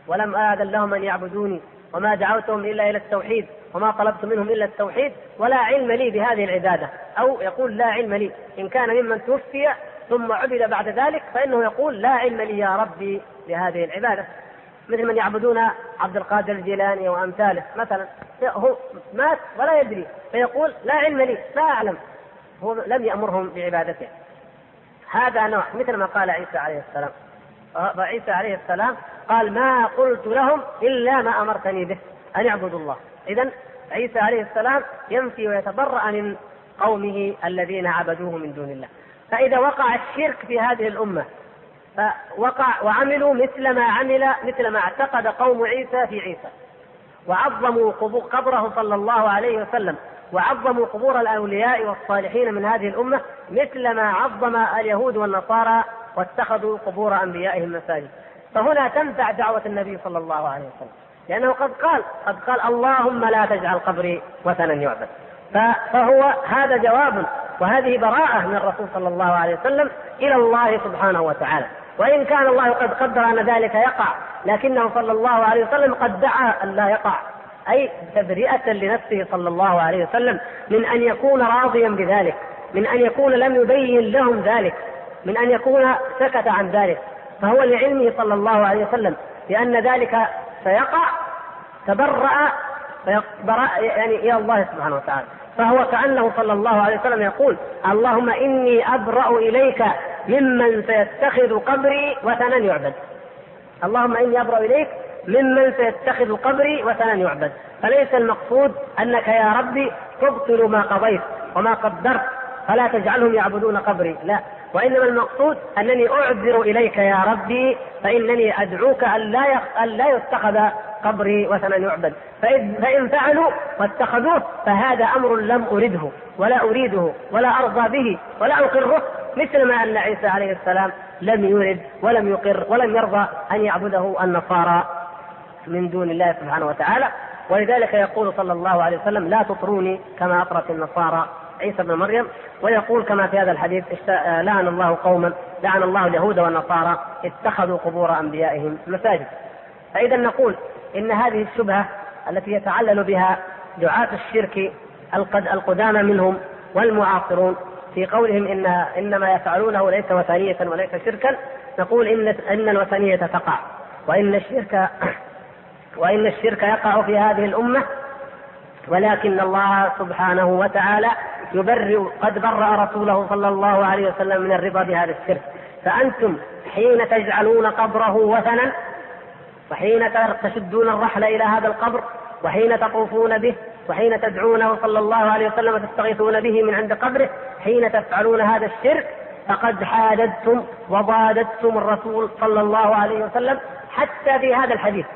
ولم آذن لهم أن يعبدوني وما دعوتهم إلا إلى التوحيد وما طلبت منهم إلا التوحيد ولا علم لي بهذه العبادة. أو يقول لا علم لي. إن كان ممن توفي ثم عبد بعد ذلك فإنه يقول لا علم لي يا ربي بهذه العبادة. مثل من يعبدون عبد القادر الجيلاني وأمثاله مثلا هو مات ولا يدري فيقول لا علم لي لا أعلم. هو لم يأمرهم بعبادته. هذا نوع مثل ما قال عيسى عليه السلام. فعيسى عليه السلام قال ما قلت لهم إلا ما أمرتني به أن يعبدوا الله. اذا عيسى عليه السلام ينفي ويتبرأ من قومه الذين عبدوه من دون الله. فإذا وقع الشرك في هذه الأمة فوقع وعملوا مثل ما عمل مثل ما اعتقد قوم عيسى في عيسى. وعظموا قبره صلى الله عليه وسلم. وعظموا قبور الاولياء والصالحين من هذه الأمة مثل ما عظم اليهود والنصارى واتخذوا قبور أنبيائهم مساجد فهنا تنفع دعوة النبي صلى الله عليه وسلم. لأنه قد قال قد قال اللهم لا تجعل قبري وثنا يعبد. فهو هذا جواب وهذه براءة من الرسول صلى الله عليه وسلم إلى الله سبحانه وتعالى. وإن كان الله قد قدر أن ذلك يقع لكنه صلى الله عليه وسلم قد دعا أن لا يقع. أي تبرئة لنفسه صلى الله عليه وسلم من أن يكون راضيا بذلك من أن يكون لم يبين لهم ذلك من أن يكون سكت عن ذلك. فهو لعلمه صلى الله عليه وسلم بأن ذلك سيقع تبرأ يعني إلى الله سبحانه وتعالى. فهو كأنه صلى الله عليه وسلم يقول اللهم إني أبرأ إليك ممن سيتخذ قبري وثنا يعبد. اللهم إني أبرأ إليك ممن سيتخذ قبري وثنا يعبد. فليس المقصود أنك يا ربي تبطل ما قضيت وما قدرت فلا تجعلهم يعبدون قبري. لا. وإنما المقصود أنني أعذر إليك يا ربي فإنني أدعوك أن لا أن لا يتخذ قبري وثنا يعبد. فإن فعلوا واتخذوه فهذا أمر لم أرده ولا أريده ولا أرضى به ولا أقره. مثل ما أن عيسى عليه السلام لم يرد ولم يقر ولم يرضى أن يعبده النصارى. من دون الله سبحانه وتعالى. ولذلك يقول صلى الله عليه وسلم لا تطروني كما أطرت النصارى عيسى بن مريم. ويقول كما في هذا الحديث لعن الله قوما لعن الله اليهود والنصارى اتخذوا قبور أنبيائهم مساجد. فإذا نقول إن هذه الشبهة التي يتعلل بها دعاة الشرك القدامى منهم والمعاصرون في قولهم ان إنما يفعلونه ليس وثنية وليس شركا نقول ان إن الوثنية تقع. وإن الشرك وإن الشرك يقع في هذه الأمة ولكن الله سبحانه وتعالى يبرئ قد برأ رسوله صلى الله عليه وسلم من الرضا بهذا الشرك. فأنتم حين تجعلون قبره وثنا وحين تشدون الرحل إلى هذا القبر وحين تطوفون به وحين تدعونه صلى الله عليه وسلم وتستغيثون به من عند قبره حين تفعلون هذا الشرك فقد حاددتم وضاددتم الرسول صلى الله عليه وسلم حتى في هذا الحديث.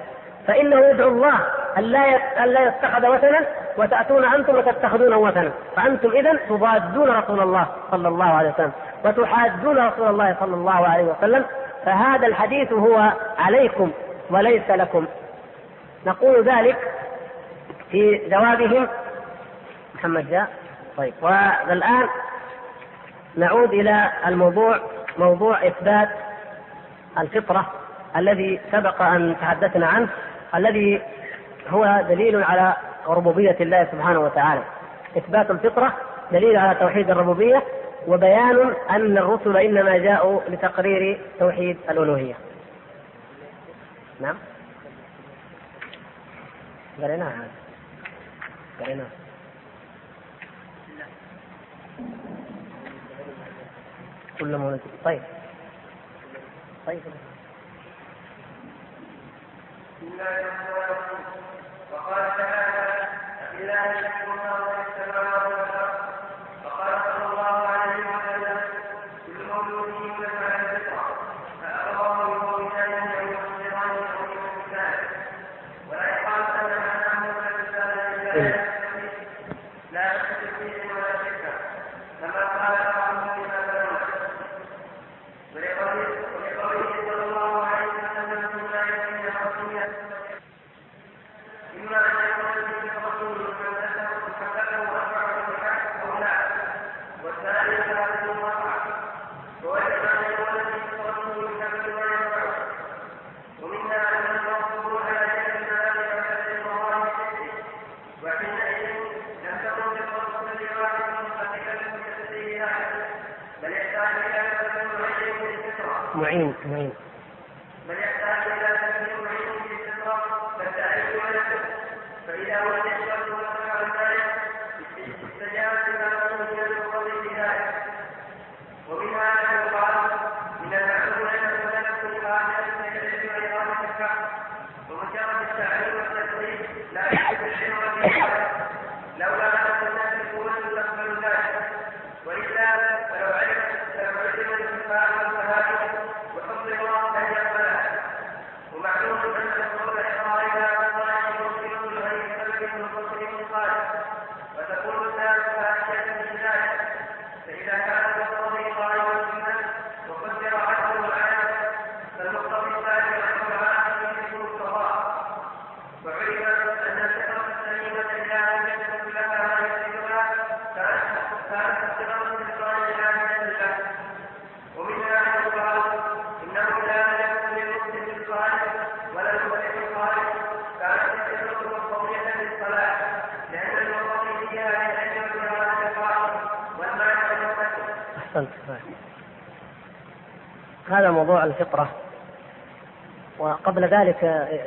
فإنه يدعو الله أن لا يتخذ وثنا وتأتون أنتم وتتخذون وثنا. فأنتم إذا تضادون رسول الله صلى الله عليه وسلم. وتحادون رسول الله صلى الله عليه وسلم. فهذا الحديث هو عليكم وليس لكم. نقول ذلك في جوابهم. محمد جاء. طيب. والآن نعود إلى الموضوع موضوع إثبات الفطرة الذي سبق أن تحدثنا عنه. الذي هو دليل على ربوبية الله سبحانه وتعالى. إثبات الفطرة دليل على توحيد الربوبية وبيان أن الرسل إنما جاءوا لتقرير توحيد الألوهية. نعم. قريناها هذا قريناها. كل طيب. طيب. الله وقال تعالى لله يحكمها السماوات والارض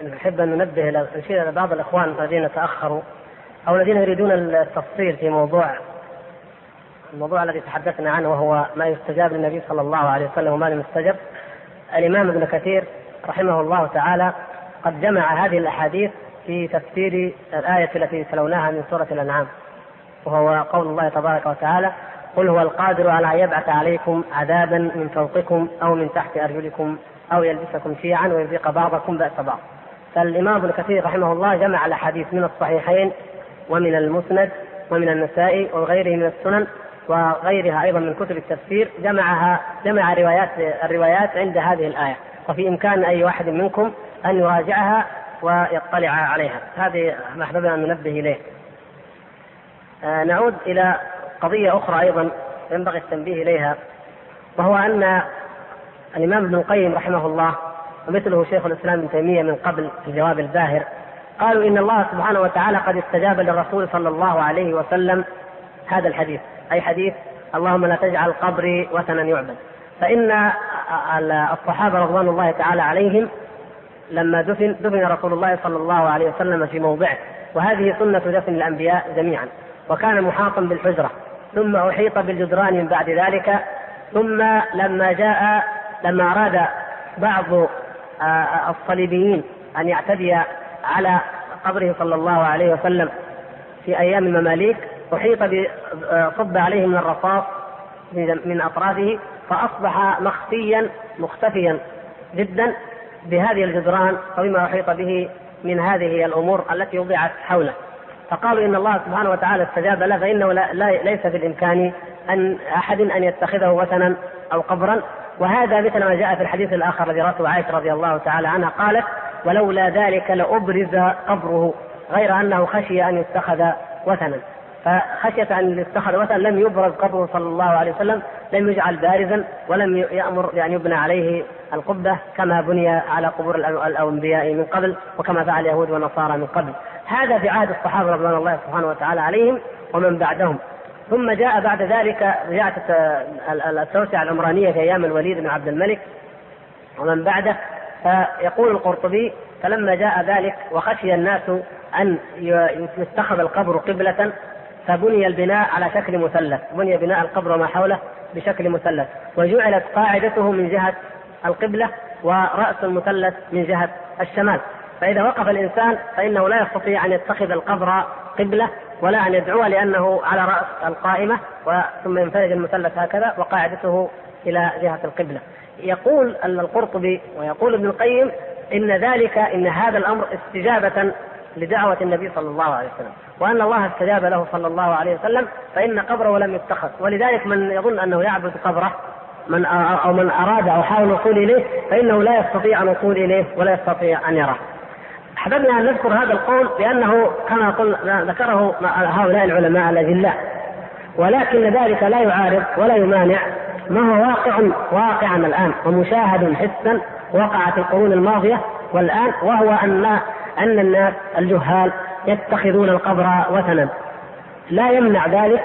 نحب أن ننبه نشير إلى بعض الإخوان الذين تأخروا أو الذين يريدون التفصيل في موضوع الموضوع الذي تحدثنا عنه وهو ما يستجاب للنبي صلى الله عليه وسلم وما لم يستجب. الإمام ابن كثير رحمه الله تعالى قد جمع هذه الأحاديث في تفسير الآية التي تلوناها من سورة الأنعام وهو قول الله تبارك وتعالى قل هو القادر على أن يبعث عليكم عذابا من فوقكم أو من تحت أرجلكم أو يلبسكم شيعا ويذيق بعضكم بأس بعض. فالإمام ابن كثير رحمه الله جمع الأحاديث من الصحيحين ومن المسند ومن النسائي وغيره من السنن وغيرها أيضا من كتب التفسير جمعها جمع روايات الروايات عند هذه الآية. وفي إمكان أي واحد منكم أن يراجعها ويطلع عليها. هذه ما أحببنا أن ننبه إليه. آه نعود إلى قضية أخرى أيضا ينبغي التنبيه إليها وهو أن الإمام ابن القيم رحمه الله ومثله شيخ الإسلام ابن تيمية من قبل في الجواب الباهر. قالوا إن الله سبحانه وتعالى قد استجاب للرسول صلى الله عليه وسلم هذا الحديث. أي حديث اللهم لا تجعل قبري وثنا يعبد. فإن الصحابة رضوان الله تعالى عليهم لما دفن دفن رسول الله صلى الله عليه وسلم في موضعه. وهذه سنة دفن الأنبياء جميعا. وكان محاطا بالحجرة. ثم أحيط بالجدران من بعد ذلك. ثم لما جاء لما أراد بعض الصليبيين أن يعتدي على قبره صلى الله عليه وسلم في أيام المماليك أحيط صب عليه من الرصاص من أطرافه فأصبح مخفيا مختفيا جدا بهذه الجدران وبما أحيط به من هذه الأمور التي وضعت حوله. فقالوا إن الله سبحانه وتعالى استجاب له فإنه لا, ليس في الامكان ان أحد أن يتخذه وثنا أو قبرا. وهذا مثل ما جاء في الحديث الآخر الذي رواه عائشة رضي الله تعالى عنها قالت ولولا ذلك لأبرز قبره غير أنه خشي أن يتخذ وثنا. فخشية أن يتخذ وثنا لم يبرز قبره صلى الله عليه وسلم لم يجعل بارزا ولم يأمر بأن يبنى عليه القبة كما بني على قبور الأنبياء من قبل وكما فعل اليهود والنصارى من قبل. هذا في عهد الصحابة رضوان الله سبحانه وتعالى عليهم ومن بعدهم. ثم جاء بعد ذلك جاءت التوسعة العمرانية في أيام الوليد بن عبد الملك ومن بعده. فيقول القرطبي فلما جاء ذلك وخشي الناس أن يتخذ القبر قبلة فبني البناء على شكل مثلث. بني بناء القبر وما حوله بشكل مثلث. وجعلت قاعدته من جهة القبلة ورأس المثلث من جهة الشمال. فإذا وقف الإنسان فإنه لا يستطيع أن يتخذ القبر قبلة ولا أن يدعو لأنه على رأس القائمة ثم ينفرج المثلث هكذا وقاعدته إلى جهة القبلة. يقول القرطبي ويقول ابن القيم إن ذلك إن هذا الأمر استجابة لدعوة النبي صلى الله عليه وسلم. وأن الله استجاب له صلى الله عليه وسلم فإن قبره لم يتخذ. ولذلك من يظن أنه يعبد قبره من أو من أراد أو حاول الوصول إليه فإنه لا يستطيع الوصول إليه ولا يستطيع أن يراه. أحببنا أن نذكر هذا القول لأنه كما قلنا ذكره هؤلاء العلماء الأجلاء ولكن ذلك لا يعارض ولا يمانع. ما هو واقع؟ واقعا الآن ومشاهد حسا وقع في القرون الماضية والآن وهو أن أن الناس الجهال يتخذون القبر وثنا. لا يمنع ذلك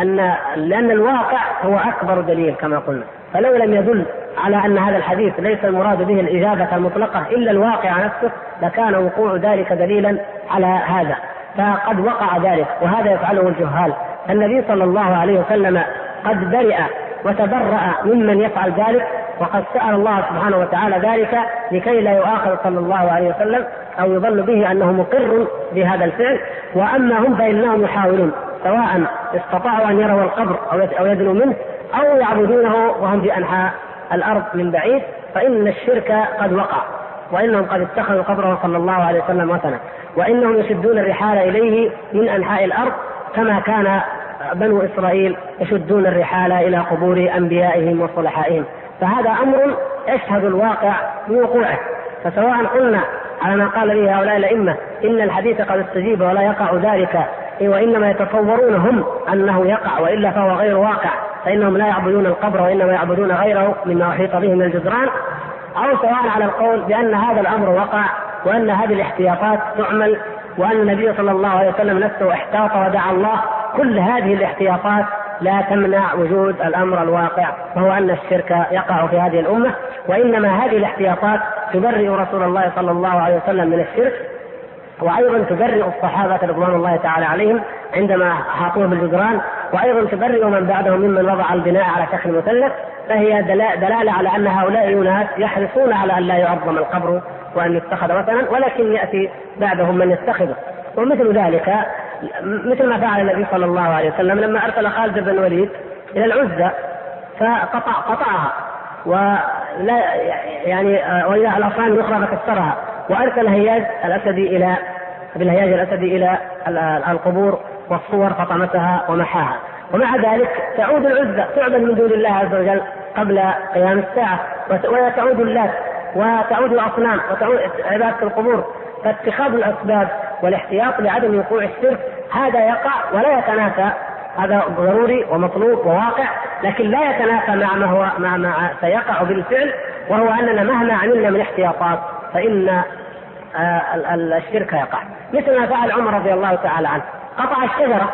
أن لأن الواقع هو أكبر دليل كما قلنا. فلو لم يدل على أن هذا الحديث ليس المراد به الإجابة المطلقة إلا الواقع نفسه لكان وقوع ذلك دليلا على هذا. فقد وقع ذلك وهذا يفعله الجهال. النبي صلى الله عليه وسلم قد برئ وتبرأ ممن يفعل ذلك وقد سأل الله سبحانه وتعالى ذلك لكي لا يؤاخذ صلى الله عليه وسلم أو يظن به أنه مقر بهذا الفعل. وأما هم فإنهم يحاولون سواء استطاعوا أن يروا القبر أو يدنوا منه أو يعبدونه وهم في أنحاء الأرض من بعيد فإن الشرك قد وقع وإنهم قد اتخذوا قبره صلى الله عليه وسلم وثنا وإنهم يشدون الرحال إليه من أنحاء الأرض كما كان بنو إسرائيل يشدون الرحال إلى قبور أنبيائهم وصلحائهم. فهذا أمر يشهد الواقع بوقوعه. فسواء قلنا على ما قال به هؤلاء الأئمة إن الحديث قد استجيب ولا يقع ذلك وإنما يتصورون هم أنه يقع وإلا فهو غير واقع. فإنهم لا يعبدون القبر وإنما يعبدون غيره مما أحيط به من الجدران. أو سواء على القول بأن هذا الأمر وقع وأن هذه الاحتياطات تعمل وأن النبي صلى الله عليه وسلم نفسه احتاط ودعا الله كل هذه الاحتياطات لا تمنع وجود الأمر الواقع وهو أن الشرك يقع في هذه الأمة. وإنما هذه الاحتياطات تبرئ رسول الله صلى الله عليه وسلم من الشرك وأيضا تبرئ الصحابة رضوان الله تعالى عليهم عندما احاطوه بالجدران وأيضا تبرئ من بعدهم ممن وضع البناء على شكل مثلث فهي دلالة على أن هؤلاء اناس يحرصون على أن لا يعظم القبر وأن يتخذ وثنا ولكن يأتي بعدهم من يتخذه. ومثل ذلك مثل ما فعل النبي صلى الله عليه وسلم لما أرسل خالد بن الوليد إلى العزى فقطع قطعها. ولا يعني وإلى الاصنام الأخرى فكسرها وأرسل هياج الاسدي إلى بالهياج الاسدي إلى القبور والصور فطمسها ومحاها. ومع ذلك تعود العزى تعبد من دون الله عز وجل قبل قيام الساعة. وتعود اللات وتعود الأصنام وتعود عبادة القبور. فاتخاذ الأسباب والاحتياط لعدم وقوع الشرك هذا يقع ولا يتنافى هذا ضروري ومطلوب وواقع لكن لا يتنافى مع ما هو مع ما سيقع بالفعل وهو أننا مهما عملنا من احتياطات فإن آه، الشرك يقع. مثل ما فعل عمر رضي الله تعالى عنه. قطع الشجرة.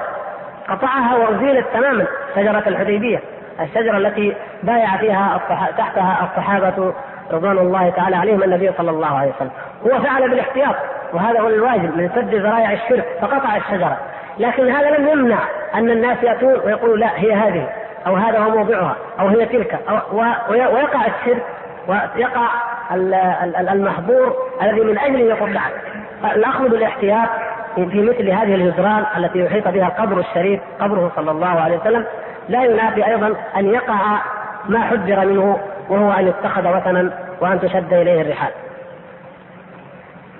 قطعها وأزيلت تماما شجرة الحديبية الشجرة التي بايع فيها تحتها الصحابة رضوان الله تعالى عليهم النبي صلى الله عليه وسلم. هو فعل بالاحتياط وهذا هو الواجب من سد ذرائع الشرك فقطع الشجرة. لكن هذا لم يمنع أن الناس يأتون ويقولوا لا هي هذه أو هذا هو موضعها أو هي تلك أو ويقع الشرك ويقع المحظور الذي من أجله يقطع الاخذ بالاحتياط في مثل هذه الجدران التي يحيط بها القبر الشريف قبره صلى الله عليه وسلم لا ينافي أيضا أن يقع ما حذر منه وهو أن يتخذ وثنا وأن تشد إليه الرحال.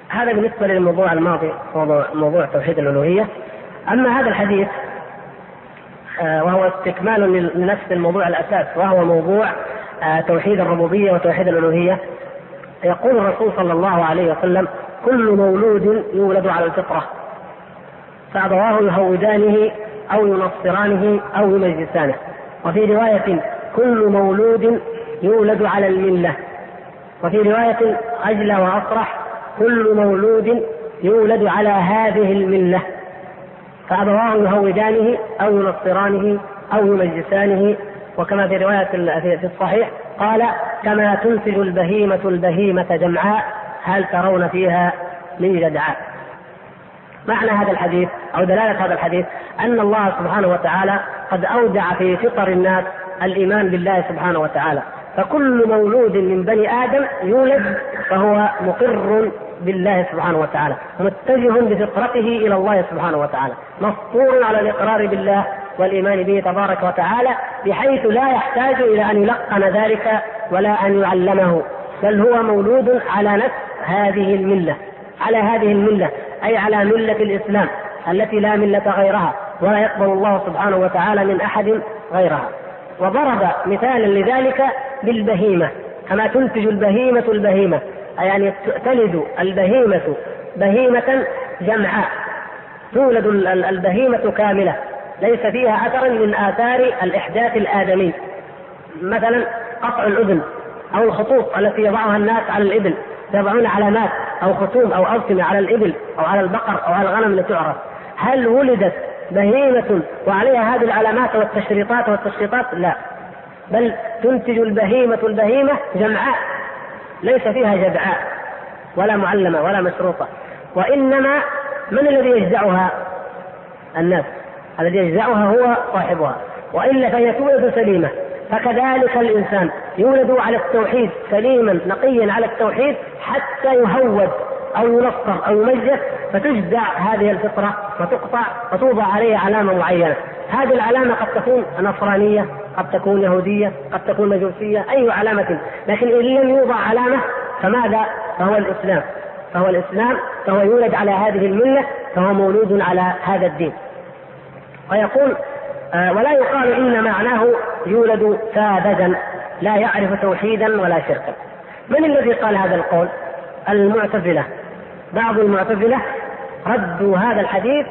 هذا بالنسبة للموضوع الماضي موضوع, موضوع توحيد الألوهية. أما هذا الحديث آه، وهو استكمال لنفس الموضوع الأساس وهو موضوع آه، توحيد الربوبية وتوحيد الألوهية. يقول الرسول صلى الله عليه وسلم كل مولود يولد على الفطرة فأبواه يهودانه أو ينصرانه أو يمجسانه. وفي رواية كل مولود يولد على الملة. وفي رواية اجلى واصرح كل مولود يولد على هذه الملة. فأبواه يهودانه أو ينصرانه أو يمجسانه. وكما في رواية في الصحيح قال كما تنتج البهيمة البهيمة جمعاء هل ترون فيها من جدعاء؟ معنى هذا الحديث أو دلالة هذا الحديث أن الله سبحانه وتعالى قد أودع في فطر الناس الإيمان بالله سبحانه وتعالى. فكل مولود من بني آدم يولد فهو مقر بالله سبحانه وتعالى متجه بفطرته إلى الله سبحانه وتعالى مفطور على الإقرار بالله والإيمان به تبارك وتعالى بحيث لا يحتاج إلى أن يلقن ذلك ولا أن يعلمه بل هو مولود على نفس هذه الملة على هذه الملة أي على ملة الإسلام التي لا ملة غيرها ولا يقبل الله سبحانه وتعالى من أحد غيرها. وضرب مثالا لذلك بالبهيمة كما تنتج البهيمة البهيمة. يعني تلد البهيمة بهيمة جمعاء تولد البهيمة كاملة. ليس فيها أثر من آثار الإحداث الآدمي. مثلا قطع الأذن أو الخطوط التي يضعها الناس على الإبل. يضعون علامات أو ختوم أو أرسمة على الإبل أو على البقر أو على الغنم لتعرف. هل ولدت بهيمة وعليها هذه العلامات والتشريطات والتشريطات؟ لا. بل تنتج البهيمة البهيمة جمعاء. ليس فيها جدعاء ولا معلمة ولا مشروطة وإنما من الذي يجزعها؟ الناس. الذي يجزعها هو صاحبها. وإلا فهي تولد سليمة. فكذلك الإنسان يولد على التوحيد سليما نقيا على التوحيد حتى يهود أو ينصر أو يمجد فتجزع هذه الفطرة وتقطع وتوضع عليه علامة معينة. هذه العلامة قد تكون نصرانية قد تكون يهودية قد تكون مجوسية أي علامة. لكن إن لم يوضع علامة فماذا؟ فهو الإسلام. فهو الإسلام فهو يولد على هذه الملة فهو مولود على هذا الدين. ويقول آه ولا يقال إن معناه يولد ساذجا لا يعرف توحيدا ولا شركا. من الذي قال هذا القول؟ المعتزلة. بعض المعتزلة ردوا هذا الحديث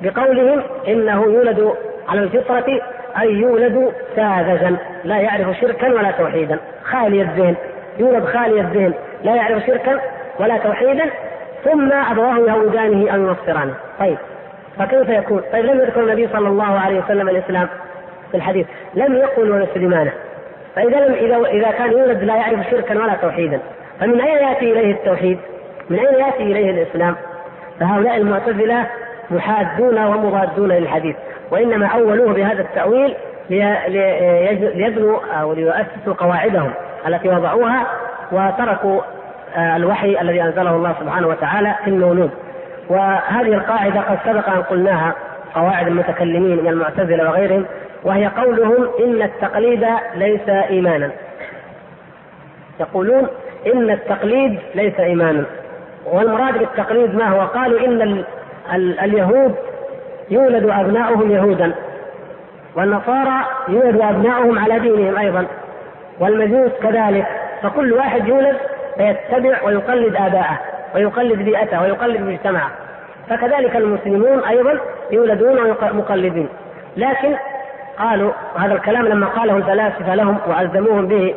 بقولهم إنه يولد على الفطرة أي يولد ساذجا لا يعرف شركا ولا توحيدا خالي الذهن يولد خالي الذهن لا يعرف شركا ولا توحيدا ثم أبواه يهودانه أو ينصرانه طيب فكيف يكون؟ طيب لم يذكر النبي صلى الله عليه وسلم الإسلام في الحديث لم يقل ولد سليمانه فإذا لم إذا إذا كان يولد لا يعرف شركا ولا توحيدا فمن أين يأتي إليه التوحيد؟ من أين يأتي إليه الإسلام؟ فهؤلاء المعتزلة محادون ومضادون للحديث وإنما أولوه بهذا التأويل ليبنوا أو ليؤسسوا قواعدهم التي وضعوها وتركوا آه، الوحي الذي أنزله الله سبحانه وتعالى في المولود. وهذه القاعدة قد سبق أن قلناها قواعد المتكلمين من المعتزلة وغيرهم وهي قولهم إن التقليد ليس إيمانا. يقولون إن التقليد ليس إيمانا. والمراد بالتقليد ما هو؟ قالوا إن ال ال اليهود يولد أبناؤهم يهودا والنصارى يولد أبناؤهم على دينهم أيضا والمجوس كذلك فكل واحد يولد فيتبع ويقلد آباءه ويقلد بيئته ويقلد مجتمعه. فكذلك المسلمون أيضا يولدون مقلدين لكن قالوا هذا الكلام لما قاله الفلاسفة لهم وألزموهم به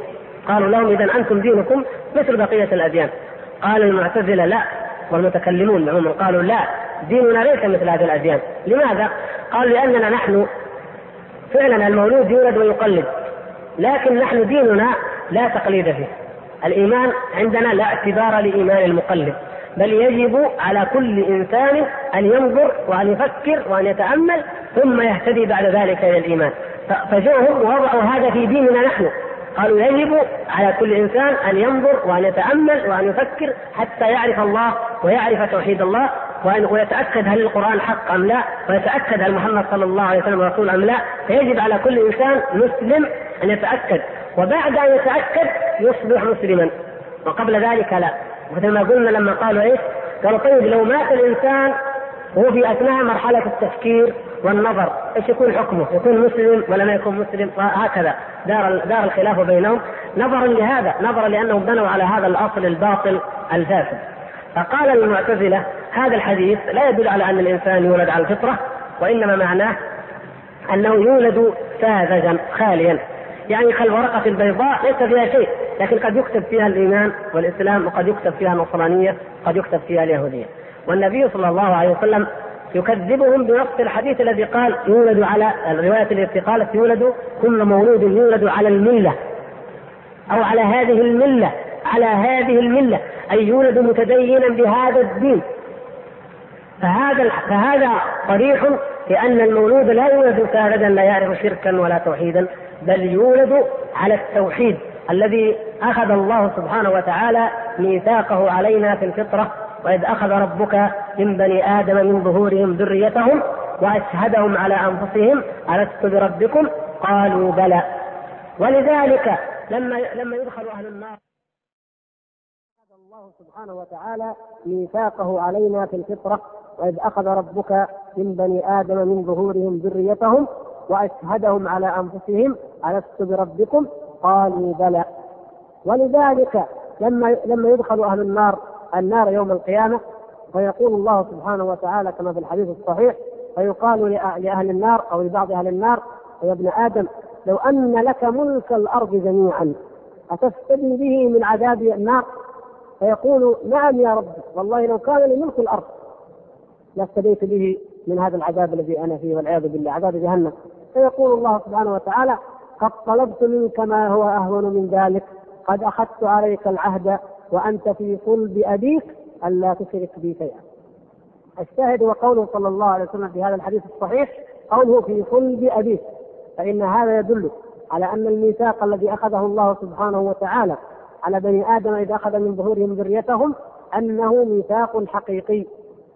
قالوا لهم إذا أنتم دينكم مثل بقية الأديان. قال المعتزلة لا والمتكلمون عموما قالوا لا ديننا ليس مثل هذه الأديان. لماذا؟ قالوا لأننا نحن فعلا المولود يولد ويقلد لكن نحن ديننا لا تقليد فيه. الإيمان عندنا لا اعتبار لإيمان المقلد بل يجب على كل إنسان أن ينظر وأن يفكر وأن يتأمل ثم يهتدي بعد ذلك إلى الإيمان. فجاءهم ووضعوا هذا في ديننا نحن. قالوا يجب على كل إنسان أن ينظر وأن يتأمل وأن يفكر حتى يعرف الله ويعرف توحيد الله وأن ويتأكد هل القرآن حق أم لا ويتأكد هل محمد صلى الله عليه وسلم رسول أم لا. فيجب على كل إنسان مسلم أن يتأكد وبعد أن يتأكد يصبح مسلما. وقبل ذلك لا. مثل ما قلنا لما قالوا إيش؟ قالوا طيب لو مات الإنسان وهو في أثناء مرحلة التفكير والنظر إيش يكون حكمه؟ يكون مسلم ولا ما يكون مسلم؟ وهكذا دار دار الخلاف بينهم نظرا لهذا، نظرا لأنهم بنوا على هذا الأصل الباطل الفاسد. فقال المعتزلة هذا الحديث لا يدل على أن الإنسان يولد على الفطرة وإنما معناه أنه يولد ساذجا خاليا يعني كالورقة البيضاء ليس فيها شيء لكن قد يكتب فيها الإيمان والإسلام وقد يكتب فيها النصرانية قد يكتب فيها اليهودية والنبي صلى الله عليه وسلم يكذبهم بنص الحديث الذي قال يولد على الرواية التي قالت يولد كل مولود يولد على الملة. أو على هذه الملة على هذه الملة أي يولد متدينا بهذا الدين. فهذا فهذا صريح بأن المولود لا يولد ساردا لا يعرف شركا ولا توحيدا بل يولد على التوحيد الذي أخذ الله سبحانه وتعالى ميثاقه علينا في الفطرة. وإذ أخذ ربك من بني آدم من ظهورهم ذريتهم وأشهدهم على أنفسهم ألست بربكم؟ قالوا بلى. ولذلك لما لما يدخل أهل النار الله سبحانه وتعالى ميثاقه علينا في الفطرة وإذ أخذ ربك من بني آدم من ظهورهم ذريتهم وأشهدهم على أنفسهم ألست بربكم؟ قالوا بلى. ولذلك لما لما يدخل أهل النار النار يوم القيامة فيقول الله سبحانه وتعالى كما في الحديث الصحيح فيقال لأهل النار أو لبعض أهل النار يا ابن آدم لو أن لك ملك الأرض جميعا أتفتدي به من عذاب النار؟ فيقول نعم يا رب والله لو كان لي ملك الأرض لافتديت به من هذا العذاب الذي أنا فيه والعياذ بالله عذاب جهنم. فيقول الله سبحانه وتعالى قد طلبت منك ما هو أهون من ذلك قد أخذت عليك العهد وأنت في صلب أبيك ألا تشرك بي شيئا. الشاهد هو قوله صلى الله عليه وسلم في هذا الحديث الصحيح قوله في صلب أبيك. فإن هذا يدل على أن الميثاق الذي أخذه الله سبحانه وتعالى على بني آدم إذا أخذ من ظهورهم ذريتهم أنه ميثاق حقيقي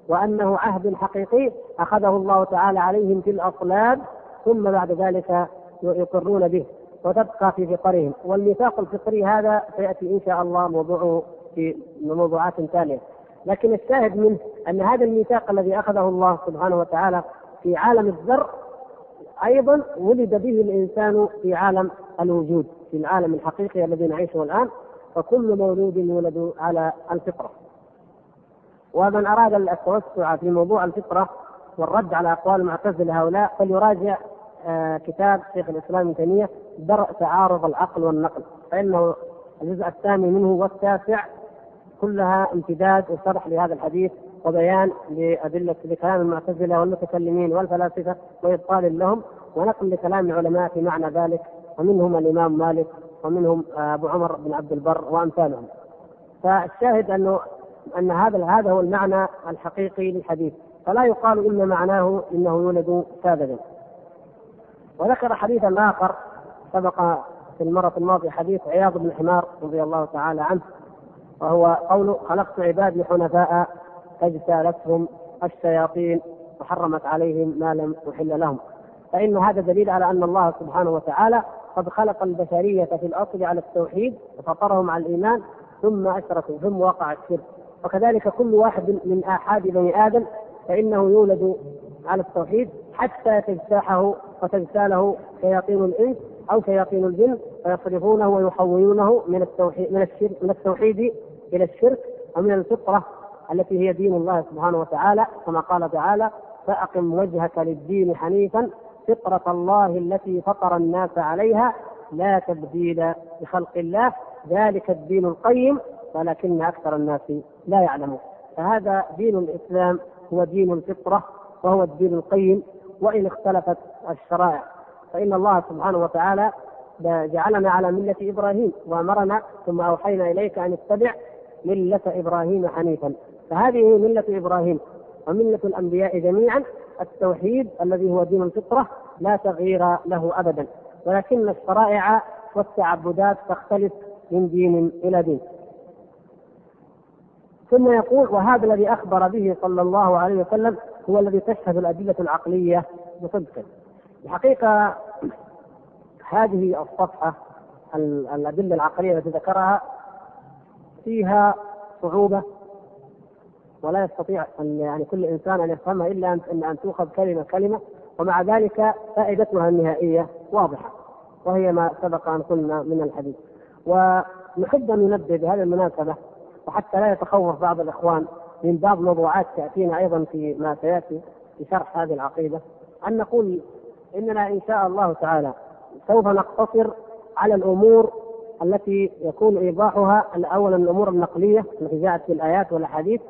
وأنه عهد حقيقي أخذه الله تعالى عليهم في الأصلاب ثم بعد ذلك يقرون به. وتبقى في فطرهم والميثاق الفطري هذا سيأتي إن شاء الله موضوعه في موضوعات ثانية. لكن الشاهد منه أن هذا الميثاق الذي أخذه الله سبحانه وتعالى في عالم الذر أيضا ولد به الإنسان في عالم الوجود في العالم الحقيقي الذي نعيشه الآن فكل مولود يولد على الفطرة. ومن أراد التوسع في موضوع الفطرة والرد على أقوال المعتزله هؤلاء فليراجع كتاب شيخ الإسلام ابن تيمية درء تعارض العقل والنقل فإنه الجزء الثاني منه والتاسع كلها امتداد وشرح لهذا الحديث وبيان لأدلة لكلام المعتزلة والمتكلمين والفلاسفة وإبطال لهم ونقل لكلام العلماء في معنى ذلك ومنهم الإمام مالك ومنهم أبو عمر بن عبد البر وأمثالهم. فالشاهد انه أن هذا هذا هو المعنى الحقيقي للحديث فلا يقال إن معناه انه يولد ساذجا. وذكر حديثا آخر سبق في المرة الماضية حديث عياض بن حمار رضي الله تعالى عنه وهو قول خلقت عبادي حنفاء فاجتالتهم الشياطين وحرمت عليهم ما لم أحل لهم. فإن هذا دليل على أن الله سبحانه وتعالى قد خلق البشرية في الأصل على التوحيد وفطرهم على الإيمان ثم أشركوا ثم وقع الشرك. وكذلك كل واحد من آحاد بني آدم فإنه يولد على التوحيد حتى تجتاحه وتجتاله شياطين الإنس أو شياطين الجن فيصرفونه ويحولونه من التوحيد من الشرك من التوحيد إلى الشرك ومن الفطرة التي هي دين الله سبحانه وتعالى. كما قال تعالى فأقم وجهك للدين حنيفا فطرة الله التي فطر الناس عليها لا تبديل لخلق الله. ذلك الدين القيم ولكن أكثر الناس لا يعلمون. فهذا دين الإسلام هو دين الفطرة وهو الدين القيم. وإن اختلفت الشرائع. فإن الله سبحانه وتعالى جعلنا على ملة إبراهيم وأمرنا ثم أوحينا إليك أن اتبع ملة إبراهيم حنيفا. فهذه ملة إبراهيم وملة الأنبياء جميعا التوحيد الذي هو دين الفطرة لا تغيير له أبدا. ولكن الشرائع والتعبدات تختلف من دين إلى دين. ثم يقول وهذا الذي أخبر به صلى الله عليه وسلم هو الذي تشهد الأدلة العقلية بصدقه الحقيقة هذه الصفحة الأدلة العقلية التي ذكرها فيها صعوبة ولا يستطيع أن يعني كل إنسان أن يفهمها إلا أن أن تؤخذ كلمة كلمة ومع ذلك فائدتها النهائية واضحة وهي ما سبق أن قلنا من الحديث. ونحب أن ننبه بهذه المناسبة وحتى لا يتخوف بعض الإخوان من بعض موضوعات تأتينا أيضا في ما سيأتي في شرح هذه العقيدة أن نقول إننا إن شاء الله تعالى سوف نقتصر على الأمور التي يكون إيضاحها أولا الأمور النقلية التي جاءت في الآيات والأحاديث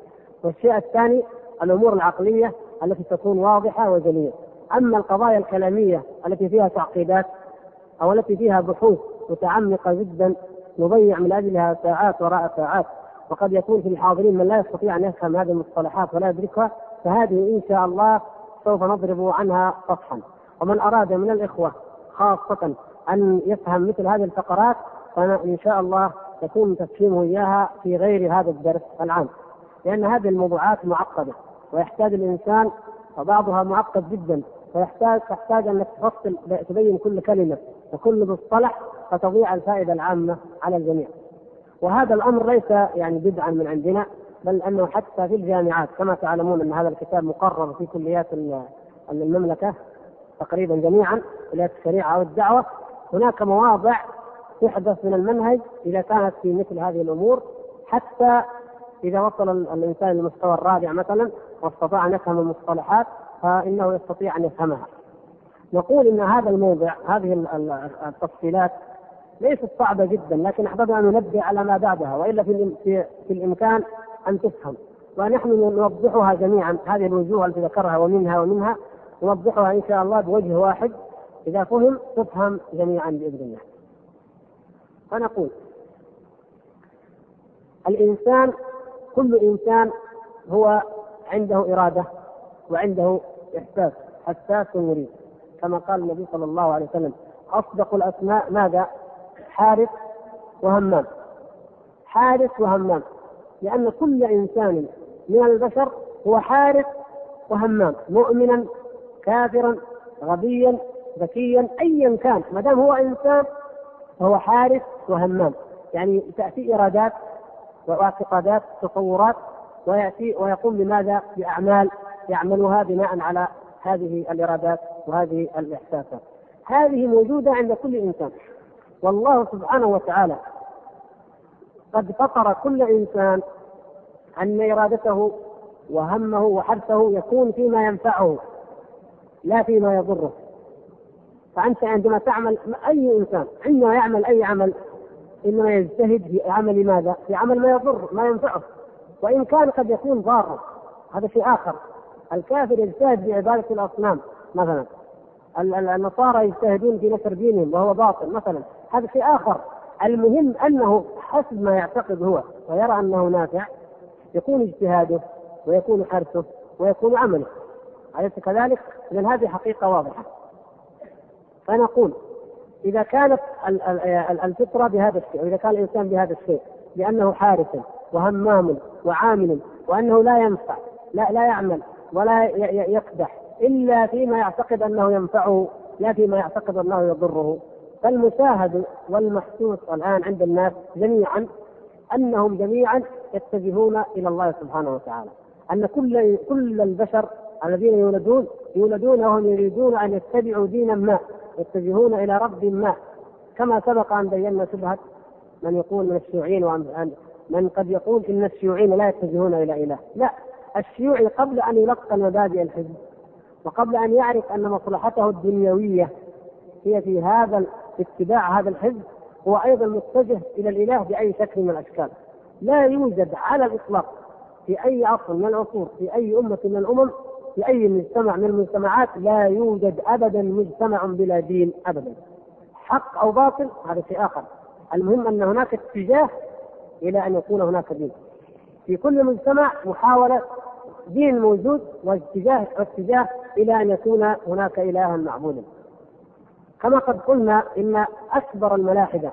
والشيء الثاني الأمور العقلية التي تكون واضحة وجلية. أما القضايا الكلامية التي فيها تعقيدات أو التي فيها بحوث متعمقة جدا نضيع من أجلها ساعات وراء ساعات. وقد يكون في الحاضرين من لا يستطيع أن يفهم هذه المصطلحات ولا يدركها فهذه إن شاء الله سوف نضرب عنها سطحا. ومن أراد من الإخوة خاصة أن يفهم مثل هذه الفقرات فإن شاء الله يكون تفهيمه إياها في غير هذا الدرس العام. لأن هذه الموضوعات معقدة ويحتاج الإنسان وبعضها معقد جدا ويحتاج تحتاج أنك تفصل تبين كل كلمة وكل مصطلح فتضيع الفائدة العامة على الجميع. وهذا الأمر ليس يعني بدعا من عندنا بل أنه حتى في الجامعات كما تعلمون أن هذا الكتاب مقرر في كليات المملكة تقريبا جميعا كليات الشريعة أو الدعوة هناك مواضع تحدث من المنهج إذا كانت في مثل هذه الأمور حتى إذا وصل الإنسان للمستوى الرابع مثلا واستطاع أن يفهم المصطلحات فإنه يستطيع أن يفهمها. نقول إن هذا الموضع هذه التفصيلات ليست صعبة جدا لكن أحببنا أن ننبه على ما بعدها وإلا في, في, في الإمكان أن تفهم ونحن نوضحها جميعا هذه الوجوه التي ذكرها ومنها ومنها نوضحها إن شاء الله بوجه واحد إذا فهم تفهم جميعا بإذن الله. فنقول الإنسان كل إنسان هو عنده إرادة وعنده إحساس حساس مريد كما قال النبي صلى الله عليه وسلم أصدق الأسماء ماذا؟ حارث وهمام حارث وهمام لأن كل إنسان من البشر هو حارث وهمام مؤمنا كافرا غبيا ذكيا أيا كان ما دام هو إنسان فهو حارس وهمام يعني تأتي ارادات واعتقادات تصورات ويأتي ويقوم بماذا؟ بأعمال يعملها بناء على هذه الارادات وهذه الإحساسات. هذه موجودة عند كل إنسان. والله سبحانه وتعالى قد فطر كل إنسان أن إرادته وهمه وحرثه يكون فيما ينفعه لا فيما يضره. فأنت عندما تعمل أي إنسان عندما يعمل أي عمل إنما يجتهد في عمل ماذا؟ في عمل ما يضر ما ينفعه. وإن كان قد يكون ضارا هذا شيء آخر. الكافر يجتهد في عبادة الأصنام مثلا. النصارى يجتهدون في نشر دينهم وهو باطل مثلا. هذا شيء آخر. المهم أنه حسب ما يعتقد هو ويرى أنه نافع يكون اجتهاده ويكون حرصه ويكون عمله. أليس كذلك؟ إذا هذه حقيقة واضحة. فنقول إذا كانت الفطرة بهذا الشيء وإذا كان الإنسان بهذا الشيء بأنه حارس وهمام وعامل وأنه لا ينفع لا لا يعمل ولا يقدح إلا فيما يعتقد أنه ينفعه لا فيما يعتقد أنه يضره. فالمشاهد والمحسوس الآن عند الناس جميعا أنهم جميعا يتجهون إلى الله سبحانه وتعالى. أن كل كل البشر الذين يولدون يولدون وهم يريدون أن يتبعوا دينا ما يتجهون إلى رب ما. كما سبق أن بينا شبهة من يقول من الشيوعيين من قد يقول إن الشيوعيين لا يتجهون إلى إله، لا الشيوعي قبل أن يلقى مبادئ الحزب وقبل أن يعرف أن مصلحته الدنيوية هي في هذا اتباع هذا الحزب هو أيضا متجه إلى الإله بأي شكل من الأشكال. لا يوجد على الإطلاق في أي عصر من العصور في أي أمة من الأمم في أي مجتمع من المجتمعات لا يوجد ابدا مجتمع بلا دين ابدا. حق أو باطل هذا شيء آخر. المهم أن هناك اتجاه إلى أن يكون هناك دين. في كل مجتمع محاولة دين موجود واتجاه اتجاه إلى أن يكون هناك إلها معبودا كما قد قلنا إن أكبر الملاحدة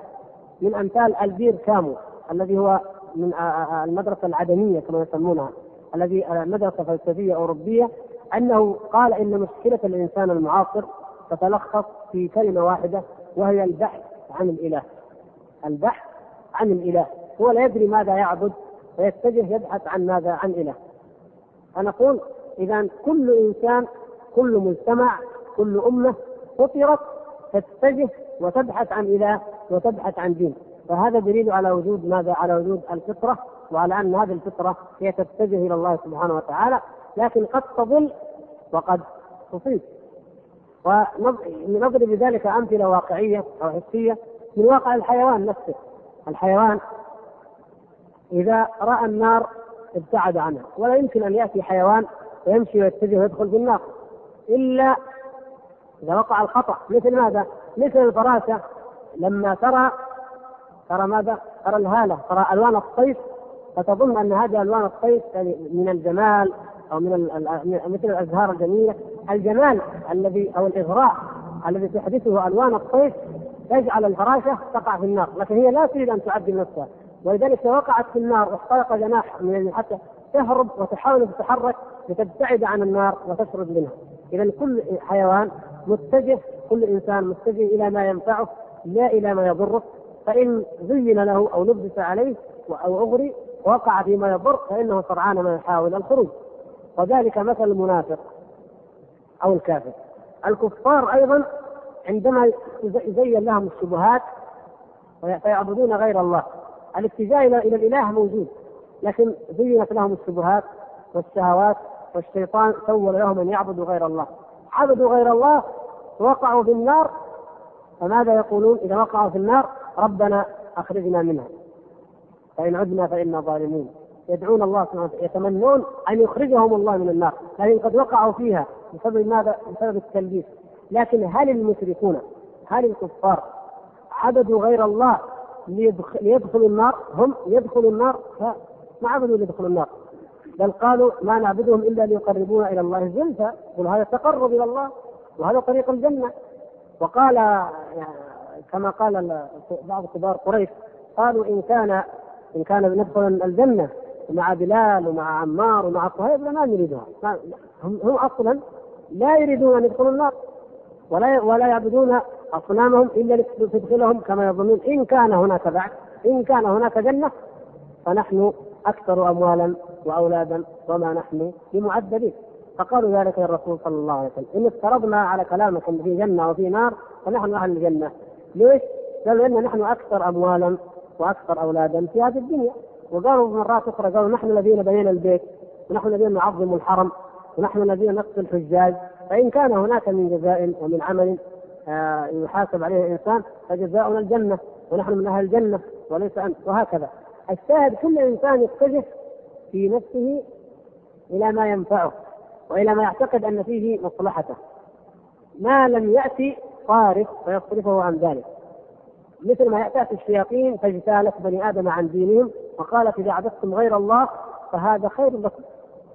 من أمثال البير كامو الذي هو من المدرسة العدميه كما يسمونها الذي مدرسة فلسفية أوروبية أنه قال إن مشكلة الإنسان المعاصر تتلخص في كلمة واحدة وهي البحث عن الإله. البحث عن الإله، هو لا يدري ماذا يعبد فيتجه يبحث عن ماذا؟ عن إله. فنقول اذا كل إنسان كل مجتمع كل أمة فطرت تتجه وتبحث عن إله وتبحث عن دين. فهذا دليل على وجود ماذا؟ على وجود الفطرة وعلى أن هذه الفطرة هي تتجه إلى الله سبحانه وتعالى لكن قد تضل وقد تصيب ونضرب بذلك أمثلة واقعية أو حسية من واقع الحيوان نفسه. الحيوان إذا رأى النار ابتعد عنها. ولا يمكن أن يأتي حيوان ويمشي ويتجه ويدخل في النار. إلا إذا وقع الخطأ. مثل ماذا؟ مثل الفراشة. لما ترى ترى ماذا؟ ترى الهالة ترى ألوان الصيف فتظن أن هذه ألوان الصيف يعني من الجمال أو من مثل الأزهار الجميلة. الجمال الذي أو الإغراء الذي تحدثه ألوان الصيف تجعل الفراشة تقع في النار. لكن هي لا تريد أن تعدل نفسها ولذلك وقعت في النار واخترق جناح من حتى تهرب وتحاول تتحرك لتبتعد عن النار وتشرد منها. اذا كل حيوان متجه كل إنسان متجه إلى ما ينفعه لا إلى ما يضره. فإن زين له أو لبس عليه أو أغري وقع فيما يضر فإنه سرعان ما يحاول الخروج. وذلك مثل المنافق أو الكافر. الكفار أيضا عندما يزين لهم الشبهات فيعبدون غير الله. الاتجاه إلى الإله موجود لكن زينت لهم الشبهات والشهوات والشيطان سول لهم أن يعبدوا غير الله. عبدوا غير الله وقعوا في النار. فماذا يقولون؟ إذا وقعوا في النار ربنا أخرجنا منها. فإن عدنا فإنا ظالمون. يدعون الله سبحانه وتعالى يتمنون أن يخرجهم الله من النار. لكن قد وقعوا فيها بسبب ماذا؟ بسبب التلبيس. لكن هل المشركون هل الكفار عبدوا غير الله؟ ليدخلوا النار هم يدخلوا النار ما عبدوا ليدخلوا النار. بل قالوا ما نعبدهم إلا ليقربونا إلى الله زلفى قل هذا تقرب إلى الله وهذا طريق الجنة. وقال يعني كما قال بعض كبار قريش قالوا إن كان إن كان ندخل الجنة مع بلال ومع عمار ومع صهيب ما نريدها هم أصلا لا يريدون أن يدخلوا النار ولا ولا يعبدون أصنامهم إلا لتدخلهم كما يظنون. إن كان هناك بعد إن كان هناك جنة فنحن أكثر اموالا وأولادا وما نحن بمعذبين فقالوا ذلك للرسول صلى الله عليه وسلم. إن افترضنا على كلامكم في جنة وفي نار فنحن أهل الجنة. ليش؟ قالوا إن نحن أكثر اموالا وأكثر أولادا في هذه الدنيا. وقالوا مرات أخرى قالوا نحن الذين بنينا البيت ونحن الذين نعظم الحرم ونحن الذين نقتل الحجاج فإن كان هناك من جزاء ومن عمل يحاسب عليه الإنسان فجزاؤنا الجنة ونحن من أهل الجنة وليس أنت وهكذا. الشاهد كل إنسان يتجه في نفسه إلى ما ينفعه وإلى ما يعتقد أن فيه مصلحته. ما لم يأتي صارف فيصرفه عن ذلك. مثل ما تأتي الشياطين فاجتالت بني آدم عن دينهم وقالت إذا عبدتم غير الله فهذا خير لكم.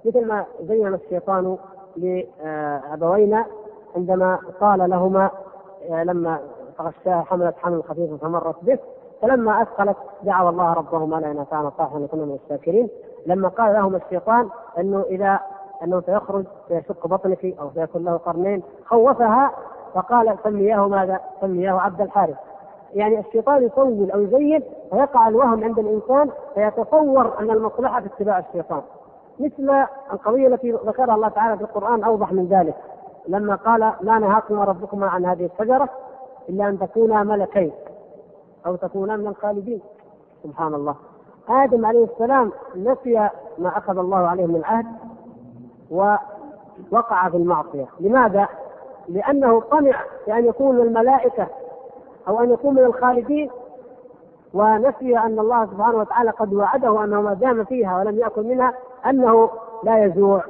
مثل ما زين الشيطان لأبوينا عندما قال لهما آه، لما فغشاها حملت حمل خفيف فمرت به فلما أثقلت دعوا الله ربهما لئن اتانا صالحا لكنا من الشاكرين. لما قال لهما الشيطان أنه إذا أنه سيخرج سيشق بطنك أو سيكون له قرنين خوفها فقال سمياه ماذا؟ سمياه عبد الحارث. يعني الشيطان يصور أو يزين فيقع الوهم عند الإنسان فيتصور أن المصلحة في اتباع الشيطان. مثل القضية التي ذكرها الله تعالى في القرآن أوضح من ذلك. لما قال ما نهاكما ربكما عن هذه الشجرة إلا أن تكونا ملكين أو تكونا من الخالدين. سبحان الله. آدم عليه السلام نسي ما أخذ الله عليه من العهد ووقع في المعصية. لماذا؟ لأنه طمع بان يكون من الملائكة أو أن يكون من الخالدين ونسي أن الله سبحانه وتعالى قد وعده أنه ما دام فيها ولم يأكل منها أنه لا يجوع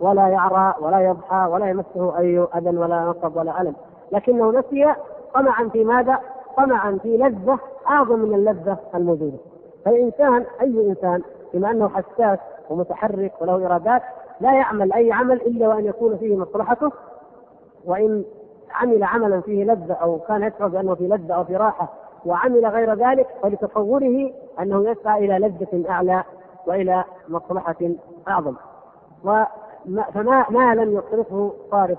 ولا يعرى ولا يضحى ولا يمسه أي أذى ولا نصب ولا ألم. لكنه نسي طمعا في ماذا؟ طمعا في لذة أعظم من اللذة الموجوده فالإنسان أي إنسان بما أنه حساس ومتحرك وله إرادات لا يعمل أي عمل إلا وأن يكون فيه مصلحته. وإن عمل عملا فيه لذة أو كان يشعر بأنه في لذة أو في راحه وعمل غير ذلك فلتصوره أنه يسعى إلى لذة أعلى وإلى مصلحة أعظم. فما ما لم يصرفه صارف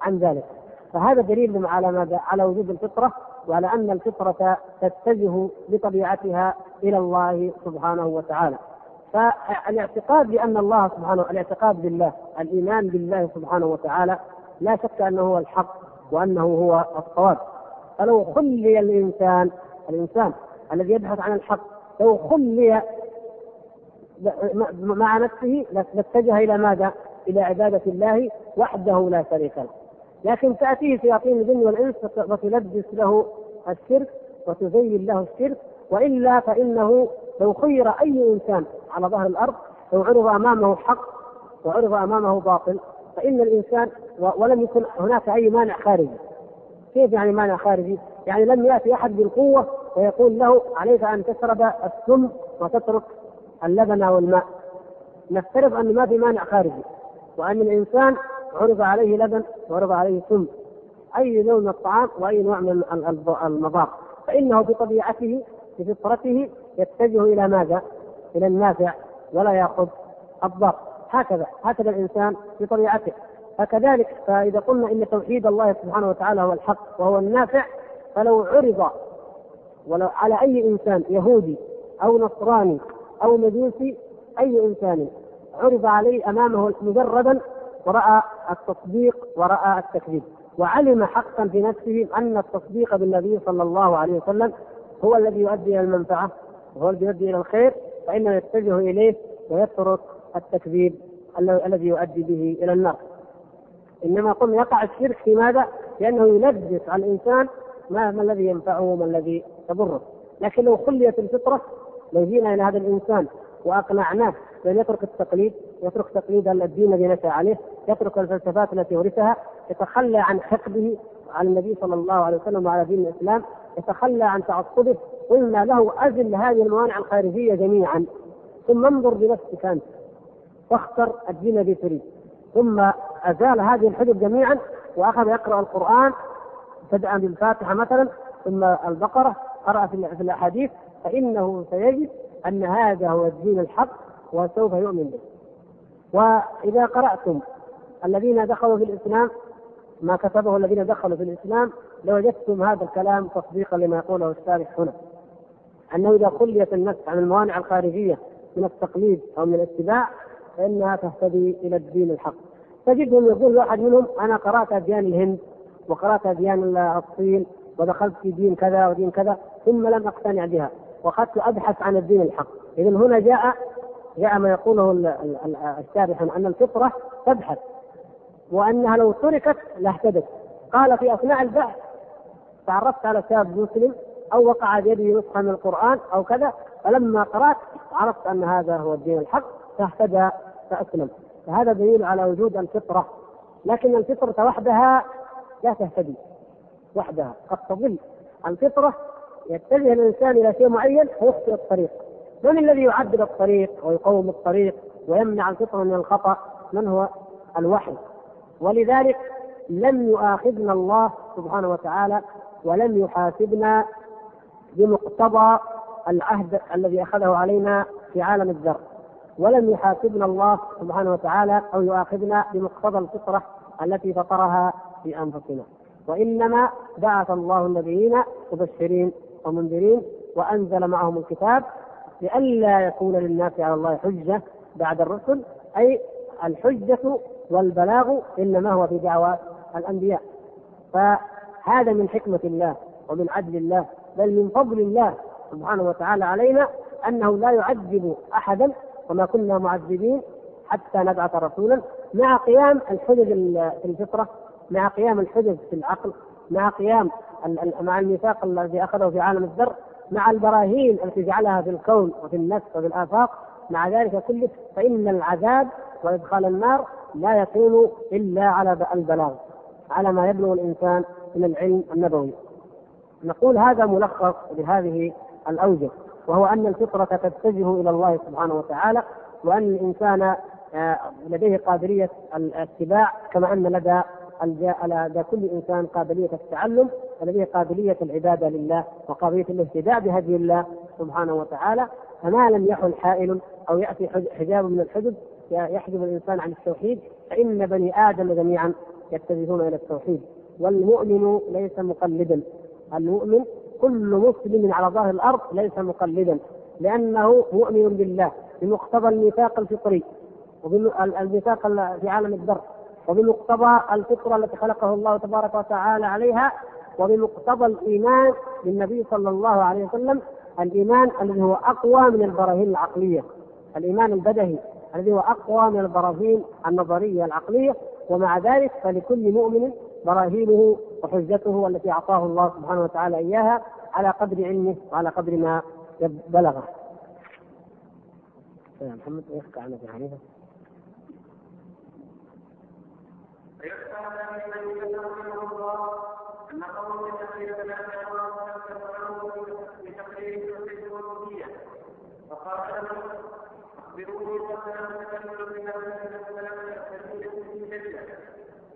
عن ذلك فهذا دليل على ماذا؟ على وجود الفطرة وعلى أن الفطرة تتجه بطبيعتها إلى الله سبحانه وتعالى. فالاعتقاد بأن الله سبحانه الاعتقاد بالله الإيمان بالله سبحانه وتعالى لا شك أنه هو الحق وأنه هو الصواب. فلو خلي الانسان الإنسان الذي يبحث عن الحق لو خلي مع نفسه لاتجه إلى ماذا؟ إلى عبادة الله وحده لا شريك له. لكن تأتيه شياطين الجن والإنس وتلبس له الشرك وتزين له الشرك وإلا فإنه لو خير أي إنسان على ظهر الأرض لو عرض أمامه حق وعرض أمامه باطل فإن الإنسان ولم يكن هناك أي مانع خارجي كيف يعني مانع خارجي؟ يعني لم يأتي أحد بالقوة ويقول له عليك أن تشرب السم وتترك اللبن والماء نفترض أن ما في مانع خارجي وأن الإنسان عرض عليه لبن وعرض عليه سم أي نوع من الطعام وأي نوع من المضار فإنه بطبيعته بفطرته يتجه إلى ماذا؟ إلى النافع ولا يأخذ الضار هكذا هكذا الإنسان بطبيعته. فكذلك فإذا قلنا إن توحيد الله سبحانه وتعالى هو الحق وهو النافع فلو عرض ولو على أي إنسان يهودي أو نصراني أو مجوسي أي إنسان عرض عليه أمامه مجردا ورأى التصديق ورأى التكذيب وعلم حقا في نفسه أن التصديق بالنبي صلى الله عليه وسلم هو الذي يؤدي إلى المنفعة وهو الذي يؤدي إلى الخير فإنه يتجه إليه ويترك التكذيب الذي يؤدي به إلى النار. إنما قلنا يقع الشرك في ماذا؟ لأنه يلبس على الإنسان ما, ما الذي ينفعه وما الذي يضره. لكن لو خليت الفطرة لو جينا إلى هذا الإنسان. وأقنعناه بأن يترك التقليد يترك تقليد الدين الذي نشأ عليه يترك الفلسفات التي ورثها يتخلى عن حقده على النبي صلى الله عليه وسلم وعلى دين الإسلام يتخلى عن تعصبه قلنا له أزل هذه الموانع الخارجية جميعا. ثم انظر بنفسك أنت. واختر الدين الذي تريد. ثم أزال هذه الحجب جميعا وأخذ يقرأ القرآن بدءا بالفاتحة مثلا ثم البقرة قرأ في الأحاديث فإنه سيجد أن هذا هو الدين الحق وسوف يؤمن به. وإذا قرأتم الذين دخلوا في الإسلام ما كتبه الذين دخلوا في الإسلام لوجدتم هذا الكلام تصديقا لما يقوله الشارح هنا. أنه إذا خليت النفس عن الموانع الخارجية من التقليد أو من الاتباع فإنها تهتدي إلى الدين الحق. تجدهم يقول واحد منهم أنا قرأت أديان الهند وقرأت أديان الصين ودخلت في دين كذا ودين كذا ثم لم أقتنع بها. واخذت أبحث عن الدين الحق. اذا هنا جاء جاء ما يقوله الشارح أن الفطرة تبحث وأنها لو تركت لاهتدت. قال في أثناء البحث تعرفت على شاب مسلم أو وقع بيدي نسخة من القرآن أو كذا فلما قرأت عرفت أن هذا هو الدين الحق فاهتدى فأسلم. فهذا دليل على وجود الفطرة. لكن الفطرة وحدها لا تهتدي. وحدها قد تضل. الفطرة يتجه الإنسان إلى شيء معين فيخطئ الطريق. من الذي يعدل الطريق ويقوم الطريق ويمنع الفطرة من الخطأ؟ من هو؟ الوحي. ولذلك لم يؤاخذنا الله سبحانه وتعالى ولم يحاسبنا بمقتضى العهد الذي أخذه علينا في عالم الذر. ولم يحاسبنا الله سبحانه وتعالى أو يؤاخذنا بمقتضى الفطرة التي فطرها في أنفسنا. وإنما بعث الله النبيين مبشرين ومنذرين وأنزل معهم الكتاب لئلا يكون للناس على الله حجة بعد الرسل أي الحجة والبلاغ إنما هو في دعوى الأنبياء. فهذا من حكمة الله ومن عدل الله بل من فضل الله سبحانه وتعالى علينا أنه لا يعذب أحدا وما كنا معذبين حتى نبعث رسولا مع قيام الحجج في الفطرة مع قيام الحجج في العقل. مع قيام مع الميثاق الذي أخذه في عالم الذر مع البراهين التي جعلها في الكون وفي النفس وفي الآفاق مع ذلك كله فإن العذاب وإدخال النار لا يكون إلا على البلاغ على ما يبلغ الإنسان من العلم النبوي. نقول هذا ملخص لهذه الأوجه وهو أن الفطرة تتجه إلى الله سبحانه وتعالى وأن الإنسان آه، لديه قابلية الاتباع كما أن لدى لدى كل إنسان قابلية التعلم ولديه قابلية العبادة لله وقابلية الاهتداء بهدي الله سبحانه وتعالى. فما لم يحل حائل أو يأتي حجاب من الحجب يحجب الإنسان عن التوحيد فإن بني آدم جميعا يتجهون إلى التوحيد. والمؤمن ليس مقلدا. المؤمن كل مسلم على ظهر الأرض ليس مقلدا لأنه مؤمن بالله بمقتضى الميثاق الفطري والميثاق في عالم الذر وبمقتضى الفطرة التي خلقه الله تبارك وتعالى عليها وبمقتضى الإيمان بالنبي صلى الله عليه وسلم الإيمان الذي هو أقوى من البراهين العقلية الإيمان البدهي الذي هو أقوى من البراهين النظرية العقلية ومع ذلك فلكل مؤمن براهينه وحجته التي أعطاه الله سبحانه وتعالى إياها على قدر علمه وعلى قدر ما بلغه. يا محمد يحكى عن ابي حنيفة. أن قوم الذين فقال لهم أخبروني قبل أن تكملوا من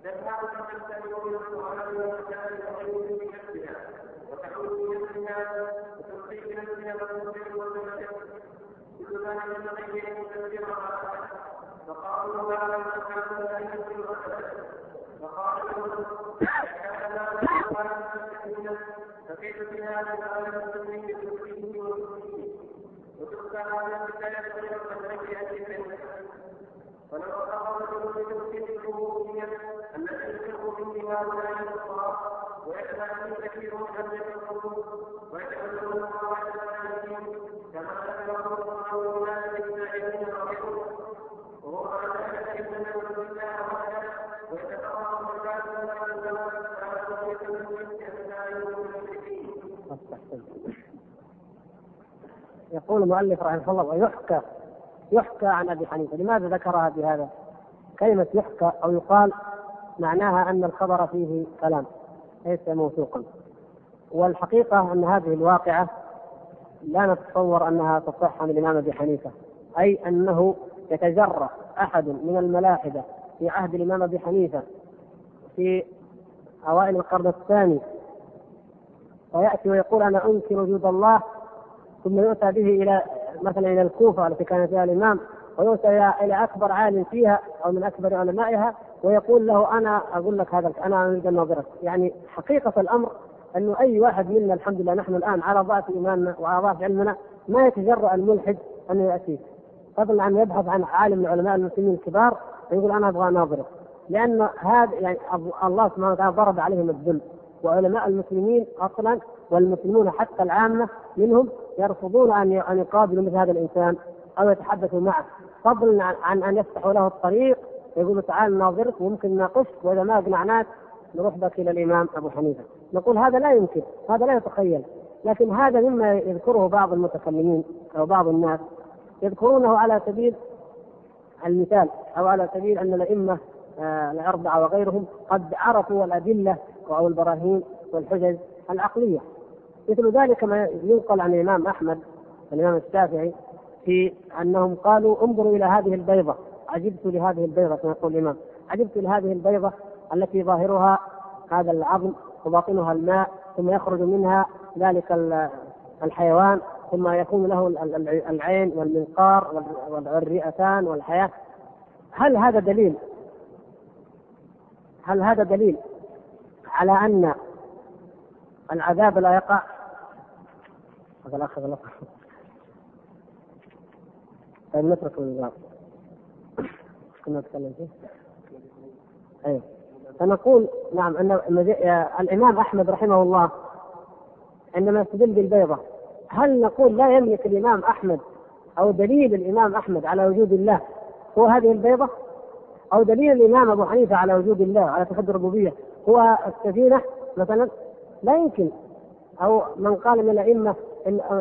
تذهب فتستمع إلى القران والكتاب وغيره من نفسها وتعود بنفسها وتلقي بنفسها وتصبر وتنشر كل ذلك ينبغي ان تدبرها فقالوا هذا سبحانه لا يمكن فكيف بهذا تعالى المسلمين بكفره وكفره وتلك هذا البدايه غير المسلمين ولو أخرجه بتوحيد الربوبية التي يفرق به هؤلاء الكفار ويتبع كثير من القلوب ويتبعون قواعد العالمين كما ذكره الله أولئك السائلين وغيرهم وهو مع ذلك إنما يؤمن بالله وحده ويتفرق مركات الله الزمان على قضية المسلم كأسماء المشركين. يقول المؤلف رحمه الله ويحكى يحكى عن أبي حنيفة، لماذا ذكرها بهذا؟ كلمة يحكى أو يقال معناها أن الخبر فيه كلام ليس موثوقا. والحقيقة أن هذه الواقعة لا نتصور أنها تصح عن الإمام أبي حنيفة، أي أنه يتجرأ أحد من الملاحدة في عهد الإمام أبي حنيفة في أوائل القرن الثاني ويأتي ويقول أنا أنكر وجود الله ثم يؤتى به إلى مثلا إلى الكوفة التي كان فيها الإمام ويؤتى إلى أكبر عالم فيها أو من أكبر علمائها ويقول له أنا أقول لك هذا أنا أريد أن ناظرك يعني حقيقة الأمر انه أي واحد منا الحمد لله نحن الآن على ضعف إيماننا وعلى ضعف علمنا ما يتجرأ الملحد انه ياتيه فضلا عن يبحث عن عالم من علماء المسلمين الكبار ويقول أنا أبغى أناظرك. لأن هذا يعني الله سبحانه وتعالى ضرب عليهم الذل. وعلماء المسلمين أصلا والمسلمون حتى العامة منهم يرفضون أن أن يقابلوا مثل هذا الإنسان أو يتحدثوا معه. فضلا عن أن يفتحوا له الطريق يقولوا تعال ناظرك وممكن ناقشك وإذا ما أقنعناك نروح بك إلى الإمام أبو حنيفة. نقول هذا لا يمكن هذا لا يتخيل. لكن هذا مما يذكره بعض المتكلمين أو بعض الناس يذكرونه على سبيل المثال أو على سبيل أن الأئمة آه، الأربعة وغيرهم قد عرفوا الأدلة أو البراهين والحجج العقلية. مثل ذلك ما ينقل عن الإمام أحمد الإمام الشافعي في أنهم قالوا انظروا إلى هذه البيضة عجبت لهذه البيضة كما يقول الإمام عجبت لهذه البيضة التي ظاهرها هذا العظم وباطنها الماء ثم يخرج منها ذلك الحيوان ثم يكون له العين والمنقار والرئتان والحياة. هل هذا دليل؟ هل هذا دليل على أن العذاب لا يقع؟ هذا الأخ هذا الأخ طيب نترك الباب. كنا نتكلم فيه. أيوه فنقول نعم أن الإمام أحمد رحمه الله عندما يستدل بالبيضة هل نقول لا يملك الإمام أحمد أو دليل الإمام أحمد على وجود الله هو هذه البيضة؟ أو دليل الإمام أبو حنيفة على وجود الله على توحيد الربوبية هو السفينة مثلا؟ لا يمكن. أو من قال من الأئمة إن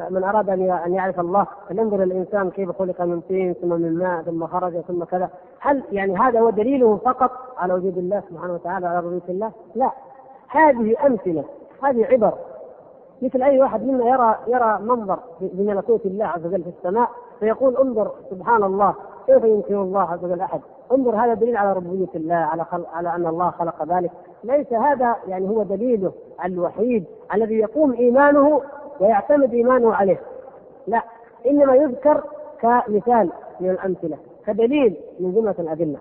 من أراد أن أن يعرف الله فلينظر الإنسان كيف خلق من طين ثم من ماء ثم خرج ثم كذا. هل يعني هذا هو دليله فقط على وجود الله سبحانه وتعالى على ربوبية الله؟ لا. هذه أمثلة هذه عبر. مثل أي واحد منا يرى يرى منظر بملكوت الله عز وجل في السماء فيقول انظر سبحان الله كيف يمكن الله عز وجل أحد؟ انظر هذا دليل على ربوبية الله على خلق على أن الله خلق ذلك. ليس هذا يعني هو دليله الوحيد الذي يقوم إيمانه ويعتمد إيمانه عليه. لا إنما يذكر كمثال من الأمثلة كدليل من جملة الأدلة.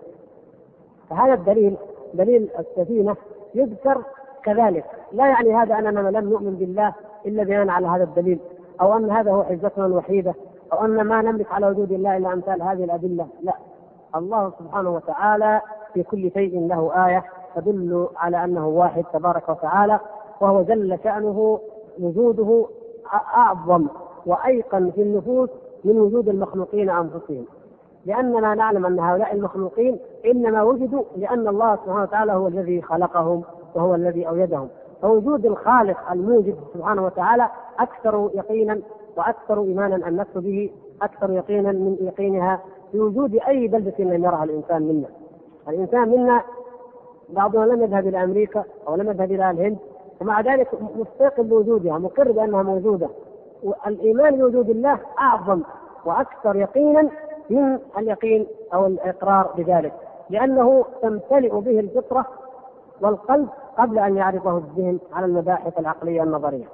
فهذا الدليل دليل السفينة يذكر كذلك. لا يعني هذا أننا لم نؤمن بالله إلا بناء على هذا الدليل أو أن هذا هو حجتنا الوحيدة أو أن ما نملك على وجود الله إلا أمثال هذه الأدلة. لا الله سبحانه وتعالى في كل شيء له آية تدل على أنه واحد تبارك وتعالى وهو جل شأنه وجوده أعظم وأيقن في النفوس من وجود المخلوقين أنفسهم. لأننا نعلم أن هؤلاء المخلوقين إنما وجدوا لأن الله سبحانه وتعالى هو الذي خلقهم وهو الذي أوجدهم فوجود الخالق الموجد سبحانه وتعالى أكثر يقينا وأكثر إيمانا النفس به أكثر يقينا من يقينها بوجود أي بلدة لم يرها الإنسان منا. الإنسان منا بعضنا لم يذهب إلى أمريكا أو لم يذهب إلى الهند ومع ذلك مستيقن بوجودها مقر بأنها موجودة. والإيمان بوجود الله أعظم وأكثر يقينا من اليقين أو الإقرار بذلك لأنه تمتلئ به الفطرة والقلب قبل أن يعرضه الذهن على المباحث العقلية النظرية.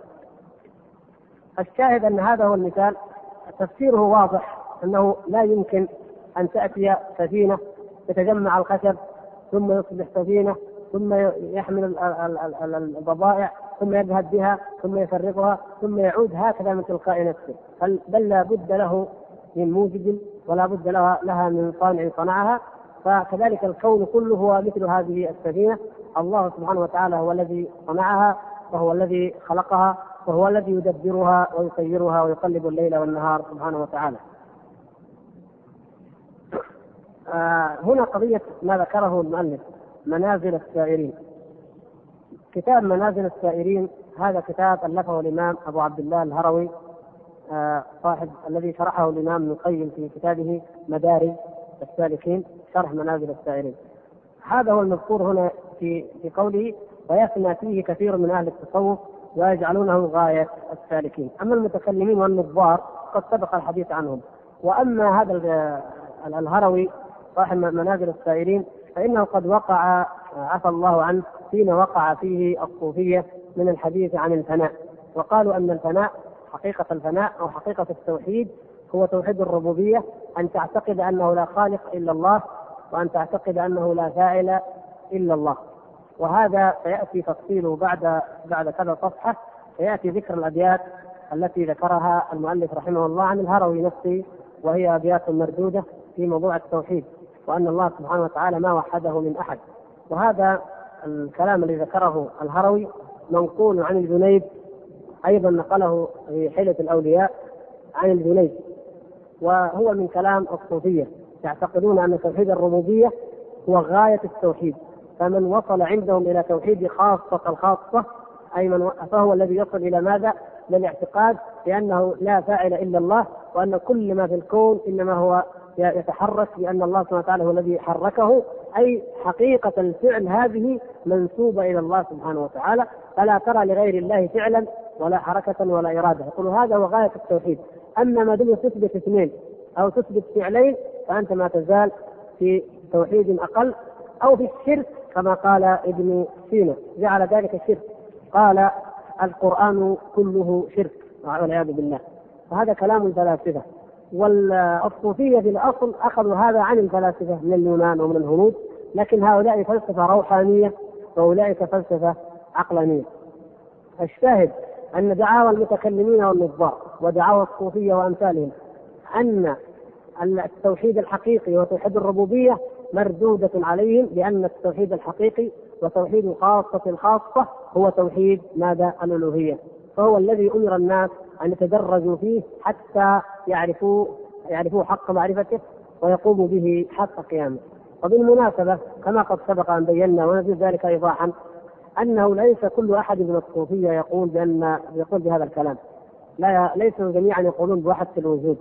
الشاهد أن هذا هو المثال. تفسيره واضح أنه لا يمكن أن تأتي سفينة يتجمع الخشب ثم يصبح سفينة ثم يحمل البضائع ثم يذهب بها ثم يفرقها ثم يعود هكذا من تلقاء نفسه. بل لا بد له من موجد ولا بد لها, لها من صانع صنعها. فكذلك الكون كله هو مثل هذه السفينة. الله سبحانه وتعالى هو الذي صنعها وهو الذي خلقها وهو الذي يدبرها ويسيرها ويقلب الليل والنهار سبحانه وتعالى. آه هنا قضية ما ذكره المؤلف. منازل السائرين. كتاب منازل السائرين هذا كتاب ألفه الإمام أبو عبد الله الهروي آه صاحب الذي شرحه الإمام ابن القيم في كتابه مدارج السالكين شرح منازل السائرين. هذا هو المذكور هنا في في قوله ويفنى فيه كثير من أهل التصوف ويجعلونه غاية السالكين، أما المتكلمين والنظار قد سبق الحديث عنهم، وأما هذا الهروي صاحب منازل السائرين فإنه قد وقع عفى الله عنه فيما وقع فيه الصوفية من الحديث عن الفناء، وقالوا أن الفناء حقيقة الفناء أو حقيقة التوحيد هو توحيد الربوبية أن تعتقد أنه لا خالق إلا الله وأن تعتقد أنه لا فاعل إلا الله. وهذا سيأتي تفصيله بعد بعد كذا صفحة سيأتي ذكر الأبيات التي ذكرها المؤلف رحمه الله عن الهروي نفسه وهي أبيات مردودة في موضوع التوحيد. وأن الله سبحانه وتعالى ما وحده من أحد. وهذا الكلام الذي ذكره الهروي منقول عن الجنيد أيضا نقله في حيلة الأولياء عن الجنيد. وهو من كلام الصوفية. يعتقدون أن توحيد الربوبية هو غاية التوحيد. فمن وصل عندهم إلى توحيد خاصة الخاصة أي من فهو الذي يصل إلى ماذا؟ إلى الاعتقاد بأنه لا فاعل إلا الله وأن كل ما في الكون إنما هو يتحرك لأن الله سبحانه وتعالى هو الذي حركه. أي حقيقة الفعل هذه منسوبة إلى الله سبحانه وتعالى فلا ترى لغير الله فعلا ولا حركة ولا إرادة. يقول هذا هو غاية التوحيد. أما ما دمت تثبت اثنين أو تثبت فعلين فأنت ما تزال في توحيد أقل أو في الشرك كما قال ابن سينا. جعل ذلك الشرك قال القرآن كله شرك والعياذ بالله. وهذا كلام الفلاسفة. والصوفية في الأصل أخذوا هذا عن الفلاسفة من اليونان ومن الهنود. لكن هؤلاء فلسفة روحانية وأولئك فلسفة عقلانية. الشاهد أن دعاوى المتكلمين والنظار ودعاوى الصوفية وأمثالهم أن التوحيد الحقيقي وتوحيد الربوبية مردودة عليهم لأن التوحيد الحقيقي وتوحيد الخاصة الخاصة هو توحيد ماذا؟ الألوهية. فهو الذي أمر الناس أن يتدرجوا فيه حتى يعرفوا يعرفوا حق معرفته ويقوموا به حق قيامه. وبالمناسبة كما قد سبق أن بينا ونزيد ذلك إيضاحا أنه ليس كل أحد من الصوفية يقول بأن يقول بهذا الكلام. لا ليسوا جميعا يقولون بوحدة الوجود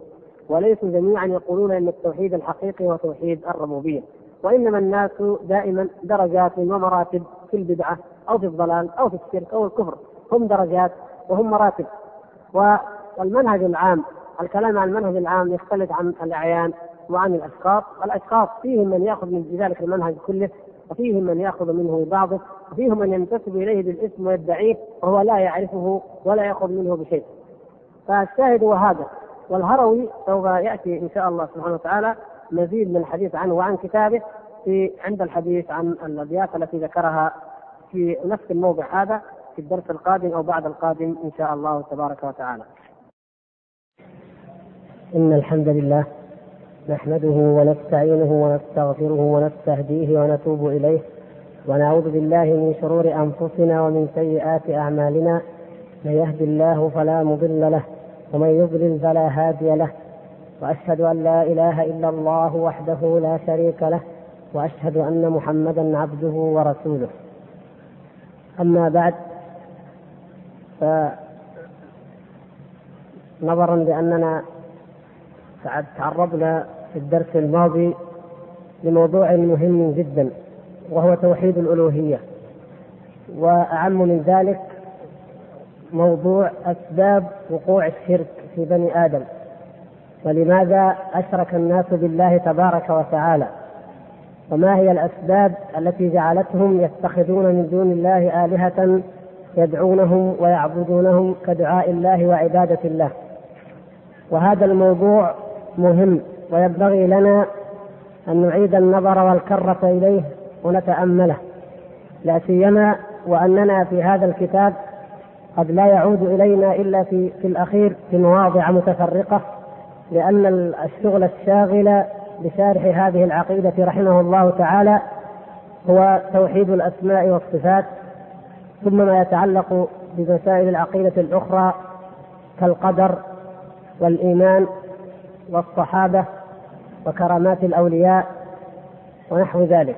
وليسوا جميعا يقولون إن التوحيد الحقيقي هو توحيد الربوبية. وإنما الناس دائما درجات ومراتب في البدعة أو في الضلال أو في الشرك أو الكفر. هم درجات وهم مراتب. والمنهج العام الكلام عن المنهج العام يختلف عن الأعيان وعن الأشخاص، الأشخاص فيهم من يأخذ من ذلك المنهج كله وفيهم من يأخذ منه بعضه وفيهم من ينتسب إليه بالاسم ويدعيه وهو لا يعرفه ولا يأخذ منه بشيء. فالشاهد هو هذا. والهروي سوف يأتي إن شاء الله سبحانه وتعالى مزيد من الحديث عنه وعن كتابه في عند الحديث عن الأبيات التي ذكرها في نفس الموضع هذا في الدرس القادم أو بعد القادم إن شاء الله تبارك وتعالى. إن الحمد لله نحمده ونستعينه ونستغفره ونستهديه ونتوب إليه ونعوذ بالله من شرور أنفسنا ومن سيئات أعمالنا من يهد الله فلا مضل له ومن يضلل فلا هادي له وأشهد أن لا إله إلا الله وحده لا شريك له وأشهد أن محمدا عبده ورسوله. أما بعد فنظرا لأننا تعرضنا في الدرس الماضي لموضوع مهم جدا وهو توحيد الألوهية. وأعم من ذلك موضوع أسباب وقوع الشرك في بني آدم. ولماذا أشرك الناس بالله تبارك وتعالى؟ وما هي الأسباب التي جعلتهم يتخذون من دون الله آلهة يدعونهم ويعبدونهم كدعاء الله وعبادة الله؟ وهذا الموضوع مهم وينبغي لنا أن نعيد النظر والكرة إليه ونتأمله. لا سيما وأننا في هذا الكتاب قد لا يعود إلينا إلا في في الأخير في مواضع متفرقة. لأن الشغل الشاغل بشارح هذه العقيدة رحمه الله تعالى هو توحيد الأسماء والصفات ثم ما يتعلق بمسائل العقيدة الأخرى كالقدر والإيمان والصحابة وكرامات الأولياء ونحو ذلك.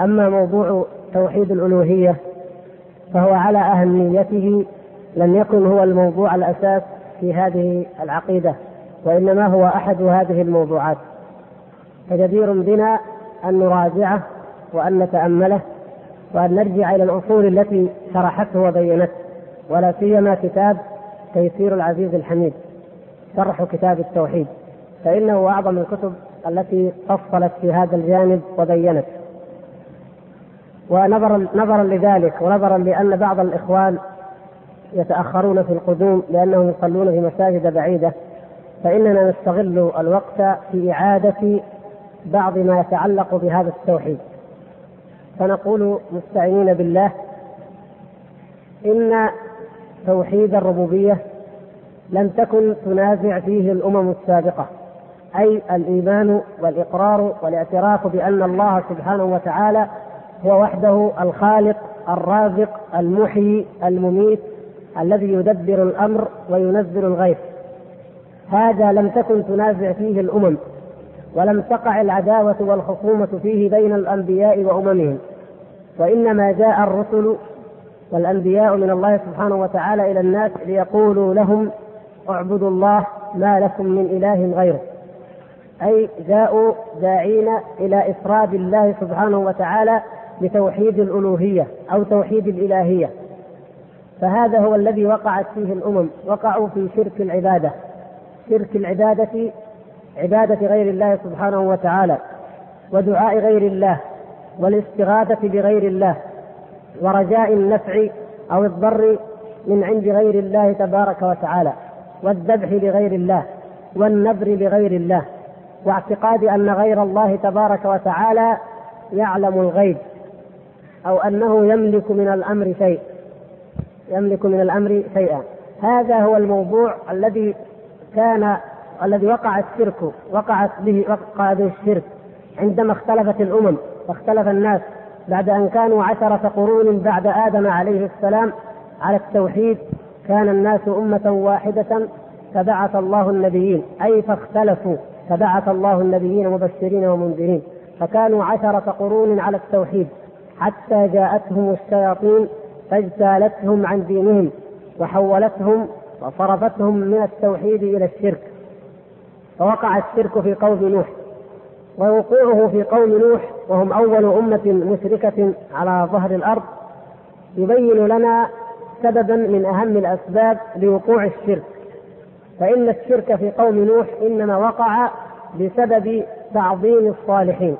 أما موضوع توحيد الألوهية فهو على أهميته لم يكن هو الموضوع الأساس في هذه العقيدة. وإنما هو أحد هذه الموضوعات. فجدير بنا أن نراجعه وأن نتأمله وأن نرجع إلى الأصول التي شرحته وبينته ولا سيما كتاب تيسير العزيز الحميد شرح كتاب التوحيد. فإنه أعظم الكتب التي فصلت في هذا الجانب وبينت. ونظرا نظرا لذلك ونظرا لأن بعض الإخوان يتأخرون في القدوم لأنهم يصلون في مساجد بعيدة. فإننا نستغل الوقت في إعادة بعض ما يتعلق بهذا التوحيد. فنقول مستعينين بالله إن توحيد الربوبية لم تكن تنازع فيه الأمم السابقة أي الإيمان والإقرار والاعتراف بأن الله سبحانه وتعالى هو وحده الخالق الرازق المحيي المميت الذي يدبر الأمر وينزل الغيث. هذا لم تكن تنازع فيه الأمم ولم تقع العداوة والخصومة فيه بين الأنبياء وأممهم. وإنما جاء الرسل والأنبياء من الله سبحانه وتعالى إلى الناس ليقولوا لهم اعبدوا الله ما لكم من إله غيره. أي جاءوا داعين إلى إفراد الله سبحانه وتعالى بتوحيد الألوهية أو توحيد الإلهية. فهذا هو الذي وقعت فيه الأمم وقعوا في شرك العبادة. شرك العبادة عبادة غير الله سبحانه وتعالى ودعاء غير الله والاستغاثة بغير الله ورجاء النفع أو الضر من عند غير الله تبارك وتعالى والذبح لغير الله والنذر لغير الله واعتقاد أن غير الله تبارك وتعالى يعلم الغيب أو أنه يملك من الأمر شيء يملك من الأمر شيئا. هذا هو الموضوع الذي كان الذي وقع الشرك وقعت به وقع به الشرك عندما اختلفت الأمم واختلف الناس بعد أن كانوا عشرة قرون بعد آدم عليه السلام على التوحيد كان الناس أمة واحدة فبعث الله النبيين أي فاختلفوا فبعث الله النبيين مبشرين ومنذرين فكانوا عشرة قرون على التوحيد حتى جاءتهم الشياطين فاجتالتهم عن دينهم وحولتهم وصرفتهم من التوحيد إلى الشرك فوقع الشرك في قوم نوح ووقوعه في قوم نوح وهم أول أمة مشركة على ظهر الأرض يبين لنا سببا من أهم الأسباب لوقوع الشرك. فإن الشرك في قوم نوح إنما وقع بسبب تعظيم الصالحين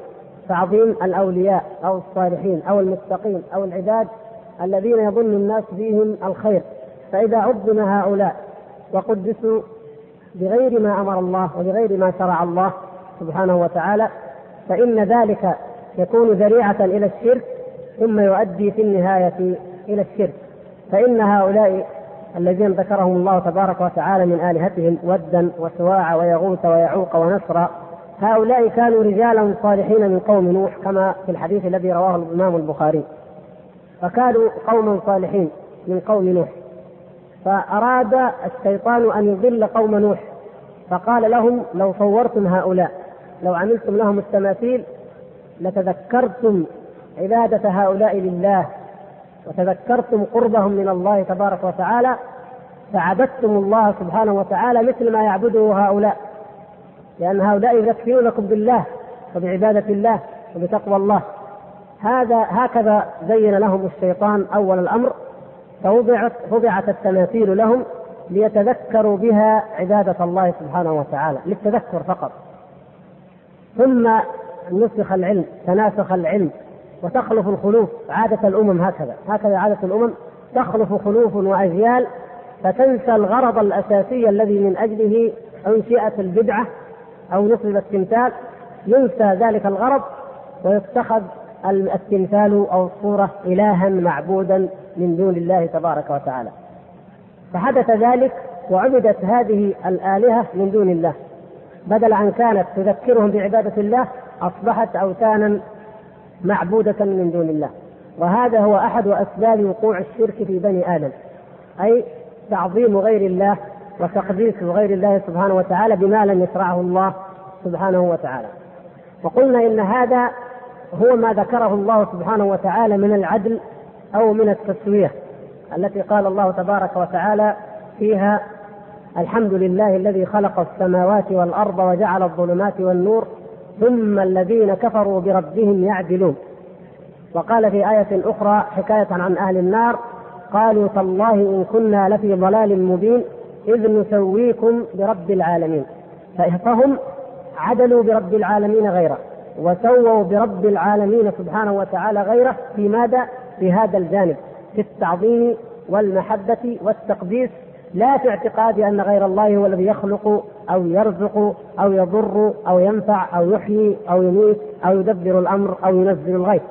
تعظيم الأولياء أو الصالحين أو المتقين أو العباد الذين يظن الناس فيهم الخير. فإذا عظم هؤلاء وقدسوا بغير ما أمر الله وبغير ما شرع الله سبحانه وتعالى فإن ذلك يكون ذريعة إلى الشرك ثم يؤدي في النهاية إلى الشرك. فإن هؤلاء الذين ذكرهم الله تبارك وتعالى من آلهتهم ودا وسواع ويغوث ويعوق ونسرا هؤلاء كانوا رجالا صالحين من قوم نوح كما في الحديث الذي رواه الإمام البخاري. فكانوا قوما صالحين من قوم نوح. فأراد الشيطان أن يضل قوم نوح فقال لهم لو صورتم هؤلاء لو عملتم لهم التماثيل لتذكرتم عبادة هؤلاء لله وتذكرتم قربهم من الله تبارك وتعالى فعبدتم الله سبحانه وتعالى مثل ما يعبده هؤلاء لأن هؤلاء يذكرونكم بالله وبعبادة الله وبتقوى الله. هذا هكذا زين لهم الشيطان أول الأمر فوضعت وضعت التماثيل لهم ليتذكروا بها عبادة الله سبحانه وتعالى للتذكر فقط. ثم نسخ العلم تناسخ العلم وتخلف الخلوف عادة الأمم هكذا. هكذا عادة الأمم تخلف خلوف وأجيال فتنسى الغرض الأساسي الذي من أجله أنشئت البدعة أو نصب التمثال. ينسى ذلك الغرض ويتخذ التمثال أو الصورة إلها معبودا من دون الله تبارك وتعالى. فحدث ذلك وعبدت هذه الآلهة من دون الله. بدل أن كانت تذكرهم بعبادة الله أصبحت أوثانا معبودة من دون الله. وهذا هو أحد أسباب وقوع الشرك في بني آدم. أي تعظيم غير الله وتقديس غير الله سبحانه وتعالى بما لم يشرعه الله سبحانه وتعالى. وقلنا إن هذا هو ما ذكره الله سبحانه وتعالى من العدل أو من التسوية التي قال الله تبارك وتعالى فيها الحمد لله الذي خلق السماوات والأرض وجعل الظلمات والنور ثم الذين كفروا بربهم يعدلون. وقال في آية أخرى حكاية عن أهل النار قالوا تالله إن كنا لفي ضلال مبين إذ نسويكم برب العالمين. فهم عدلوا برب العالمين غيره. وسووا برب العالمين سبحانه وتعالى غيره في ماذا؟ في هذا الجانب في التعظيم والمحبة والتقديس لا في اعتقاد أن غير الله هو الذي يخلق أو يرزق أو يضر أو ينفع أو يحيي أو يميت أو يدبر الأمر أو ينزل الغيث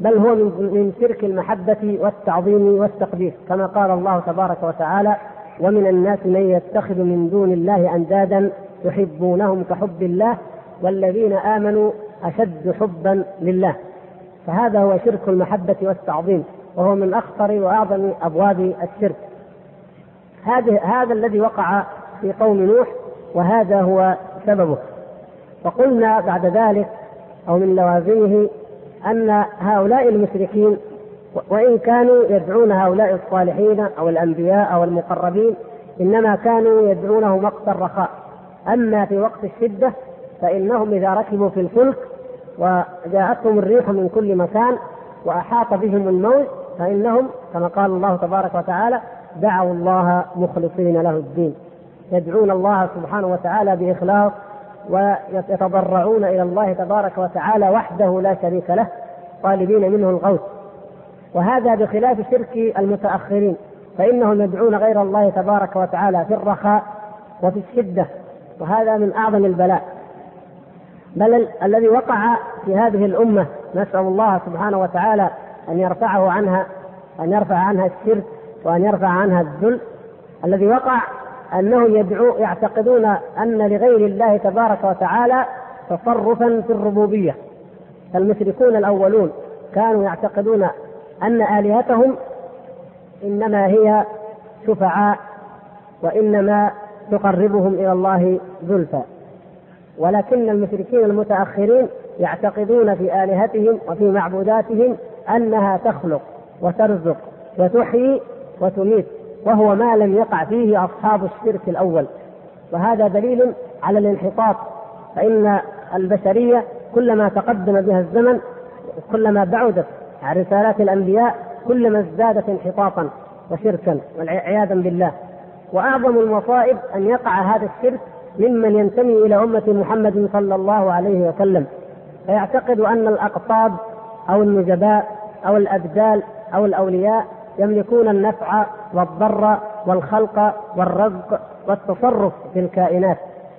بل هو من شرك المحبة والتعظيم والتقديس كما قال الله تبارك وتعالى ومن الناس من يتخذ من دون الله أندادا يحبونهم كحب الله والذين آمنوا أشد حبا لله. فهذا هو شرك المحبة والتعظيم وهو من أخطر وأعظم أبواب الشرك. هذه هذا الذي وقع في قوم نوح وهذا هو سببه. وقلنا بعد ذلك أو من لوازمه أن هؤلاء المشركين وإن كانوا يدعون هؤلاء الصالحين أو الأنبياء أو المقربين إنما كانوا يدعونه وقت الرخاء. أما في وقت الشدة فإنهم إذا ركبوا في الفلك وجاءتهم الريح من كل مكان وأحاط بهم الموت فإنهم كما قال الله تبارك وتعالى دعوا الله مخلصين له الدين. يدعون الله سبحانه وتعالى بإخلاص ويتضرعون إلى الله تبارك وتعالى وحده لا شريك له طالبين منه الغوث. وهذا بخلاف شرك المتأخرين فإنهم يدعون غير الله تبارك وتعالى في الرخاء وفي الشدة وهذا من أعظم البلاء. بل الذي وقع في هذه الأمة نسأل الله سبحانه وتعالى أن يرفعه عنها أن يرفع عنها الشرك وأن يرفع عنها الذل. الذي وقع أنهم يدعو يعتقدون أن لغير الله تبارك وتعالى تصرفا في الربوبية. المشركون الأولون كانوا يعتقدون أن آلهتهم إنما هي شفعاء وإنما تقربهم إلى الله زلفى. ولكن المشركين المتأخرين يعتقدون في آلهتهم وفي معبوداتهم أنها تخلق وترزق وتحيي وتميت وهو ما لم يقع فيه أصحاب الشرك الأول. وهذا دليل على الانحطاط فإن البشرية كلما تقدم بها الزمن كلما بعدت عن رسالات الأنبياء كلما ازدادت انحطاطا وشركا والعياذا بالله. وأعظم المصائب أن يقع هذا الشرك ممن ينتمي إلى أمة محمد صلى الله عليه وسلم. فيعتقد أن الأقطاب أو النجباء أو الأبدال أو الأولياء يملكون النفع والضر والخلق والرزق والتصرف في الكائنات.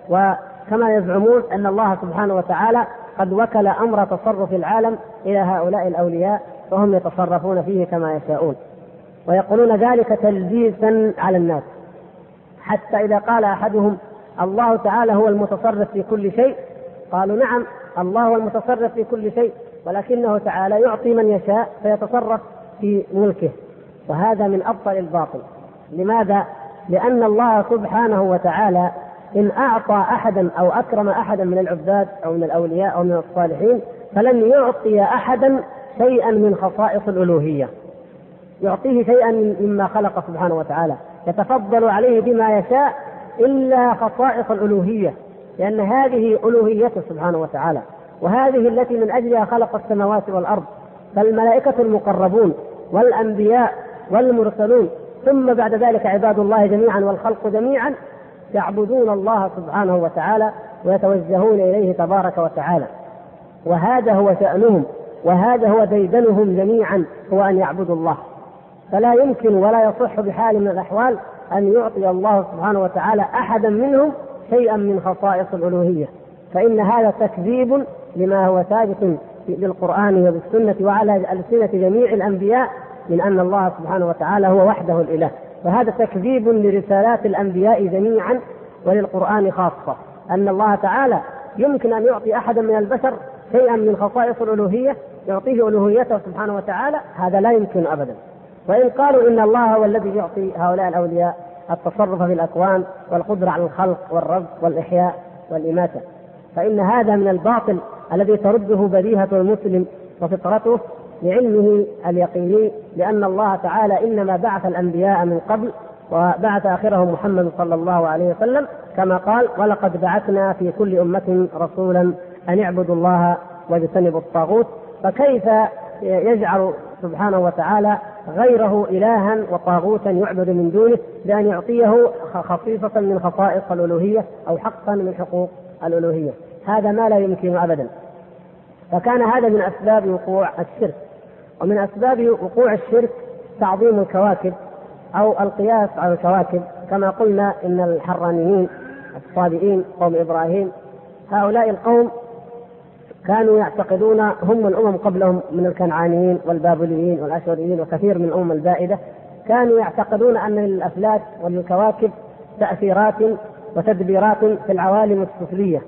وكما يزعمون أن الله سبحانه وتعالى قد وكل أمر تصرف العالم إلى هؤلاء الأولياء وهم يتصرفون فيه كما يشاءون. ويقولون ذلك تلبيسا على الناس. حتى إذا قال أحدهم الله تعالى هو المتصرف في كل شيء. قالوا نعم الله هو المتصرف في كل شيء ولكنه تعالى يعطي من يشاء فيتصرف في ملكه. وهذا من أبطل الباطل. لماذا؟ لأن الله سبحانه وتعالى إن أعطى أحدا أو أكرم أحدا من العباد أو من الأولياء أو من الصالحين فلن يعطي أحدا شيئا من خصائص الألوهية. يعطيه شيئا مما خلق سبحانه وتعالى. يتفضل عليه بما يشاء إلا خصائص الألوهية لأن هذه ألوهيته سبحانه وتعالى وهذه التي من أجلها خلق السماوات والأرض فالملائكة المقربون والأنبياء والمرسلون ثم بعد ذلك عباد الله جميعا والخلق جميعا يعبدون الله سبحانه وتعالى ويتوجهون إليه تبارك وتعالى. وهذا هو شأنهم وهذا هو ديدنهم جميعا هو أن يعبدوا الله. فلا يمكن ولا يصح بحال من الأحوال أن يعطي الله سبحانه وتعالى أحدا منهم شيئا من خصائص الألوهية فإن هذا تكذيب لما هو ثابت بالقرآن وبالسنة وعلى ألسنة جميع الأنبياء من أن الله سبحانه وتعالى هو وحده الإله. فهذا تكذيب لرسالات الأنبياء جميعا وللقرآن خاصة. أن الله تعالى يمكن أن يعطي أحدا من البشر شيئا من خصائص الألوهية يعطيه ألوهيته سبحانه وتعالى هذا لا يمكن أبدا. وإن قالوا إن الله هو الذي يعطي هؤلاء الأولياء التصرف في الأكوان والقدرة على الخلق والرزق والإحياء والإماتة فإن هذا من الباطل الذي ترده بديهة المسلم وفطرته لعلمه اليقيني لأن الله تعالى إنما بعث الأنبياء من قبل وبعث آخرهم محمد صلى الله عليه وسلم كما قال ولقد بعثنا في كل أمة رسولا أن اعبدوا الله واجتنبوا الطاغوت فكيف يجعل سبحانه وتعالى غيره إلها وطاغوتا يعبد من دونه بأن يعطيه خصيصة من خصائص الألوهية أو حقا من حقوق الألوهية. هذا ما لا يمكن أبدا. فكان هذا من أسباب وقوع الشرك. ومن أسباب وقوع الشرك تعظيم الكواكب أو القياس على الكواكب. كما قلنا إن الحرانيين الصابئين قوم إبراهيم هؤلاء القوم كانوا يعتقدون هم الأمم قبلهم من الكنعانيين والبابليين والأشوريين وكثير من الأمم البائدة كانوا يعتقدون أن للأفلاك وللكواكب تأثيرات وتدبيرات في العوالم السفلية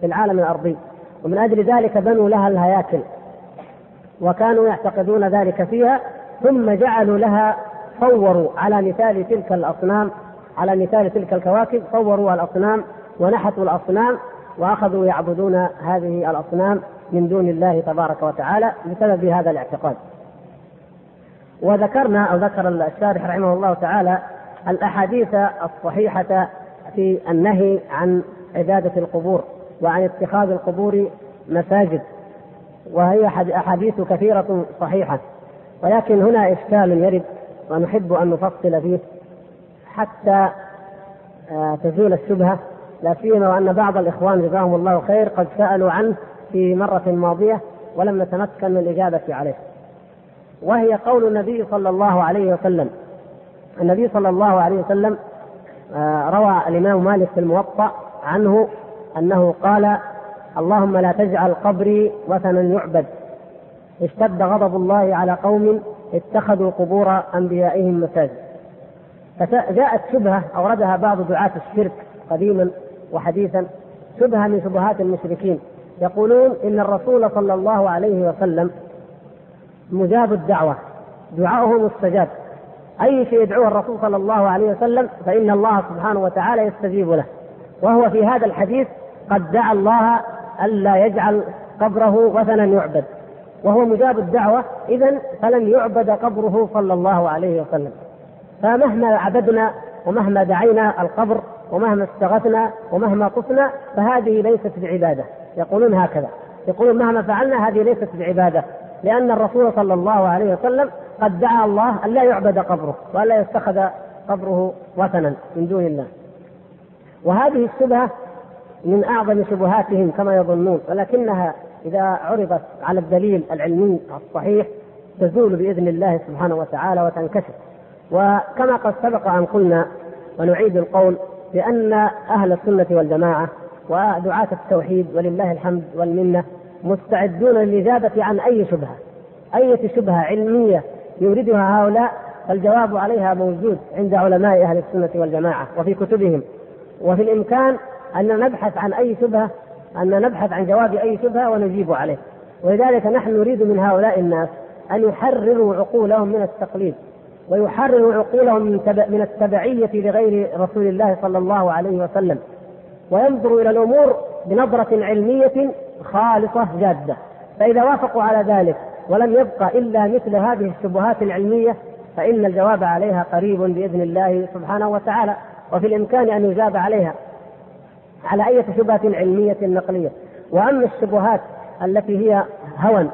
في العالم الأرضي. ومن أجل ذلك بنوا لها الهياكل. وكانوا يعتقدون ذلك فيها ثم جعلوا لها صوروا على مثال تلك الأصنام على مثال تلك الكواكب صوروا الأصنام ونحتوا الأصنام وأخذوا يعبدون هذه الأصنام من دون الله تبارك وتعالى بسبب هذا الاعتقاد. وذكرنا أو ذكر الشارح رحمه الله تعالى الأحاديث الصحيحة في النهي عن عبادة القبور وعن اتخاذ القبور مساجد وهي أحاديث كثيرة صحيحة ولكن هنا إشكال يرد ونحب أن نفصل فيه حتى آه، تزول الشبهة لا سيما وأن بعض الإخوان جزاهم الله خير قد سألوا عنه في مرة ماضية ولم نتمكن من الإجابة عليه. وهي قول النبي صلى الله عليه وسلم. النبي صلى الله عليه وسلم آه، روى الإمام مالك في الموطأ عنه أنه قال اللهم لا تجعل قبري وثنا يعبد. اشتد غضب الله على قوم اتخذوا قبور أنبيائهم مساجد. فجاءت شبهة أوردها بعض دعاة الشرك قديما وحديثا شبهه من شبهات المشركين. يقولون إن الرسول صلى الله عليه وسلم مجاب الدعوة دعاؤه مستجاب. أي شيء يدعوه الرسول صلى الله عليه وسلم فإن الله سبحانه وتعالى يستجيب له. وهو في هذا الحديث قد دعا الله ألا يجعل قبره وثنا يعبد. وهو مجاب الدعوة إذا فلن يعبد قبره صلى الله عليه وسلم. فمهما عبدنا ومهما دعينا القبر ومهما استغثنا ومهما طفنا فهذه ليست بعبادة. يقولون هكذا. يقولون مهما فعلنا هذه ليست بعبادة. لأن الرسول صلى الله عليه وسلم قد دعا الله أن لا يعبد قبره وأن لا يتخذ قبره وثنا من دون الله. وهذه الشبهة من أعظم شبهاتهم كما يظنون ولكنها إذا عرضت على الدليل العلمي الصحيح تزول بإذن الله سبحانه وتعالى وتنكشف. وكما قد سبق أن قلنا ونعيد القول بأن أهل السنة والجماعة ودعاة التوحيد ولله الحمد والمنة مستعدون للإجابة عن أي شبهة أي شبهة علمية يوردها هؤلاء فالجواب عليها موجود عند علماء أهل السنة والجماعة وفي كتبهم. وفي الإمكان أن نبحث عن أي شبهة أن نبحث عن جواب أي شبهة ونجيب عليه. ولذلك نحن نريد من هؤلاء الناس أن يحرروا عقولهم من التقليد. ويحرروا عقولهم من, من التبعية لغير رسول الله صلى الله عليه وسلم. وينظروا إلى الأمور بنظرة علمية خالصة جادة. فإذا وافقوا على ذلك ولم يبقى إلا مثل هذه الشبهات العلمية فإن الجواب عليها قريب بإذن الله سبحانه وتعالى. وفي الإمكان أن يجاب عليها على أي شبهة علمية نقلية. وأما الشبهات التي هي هوى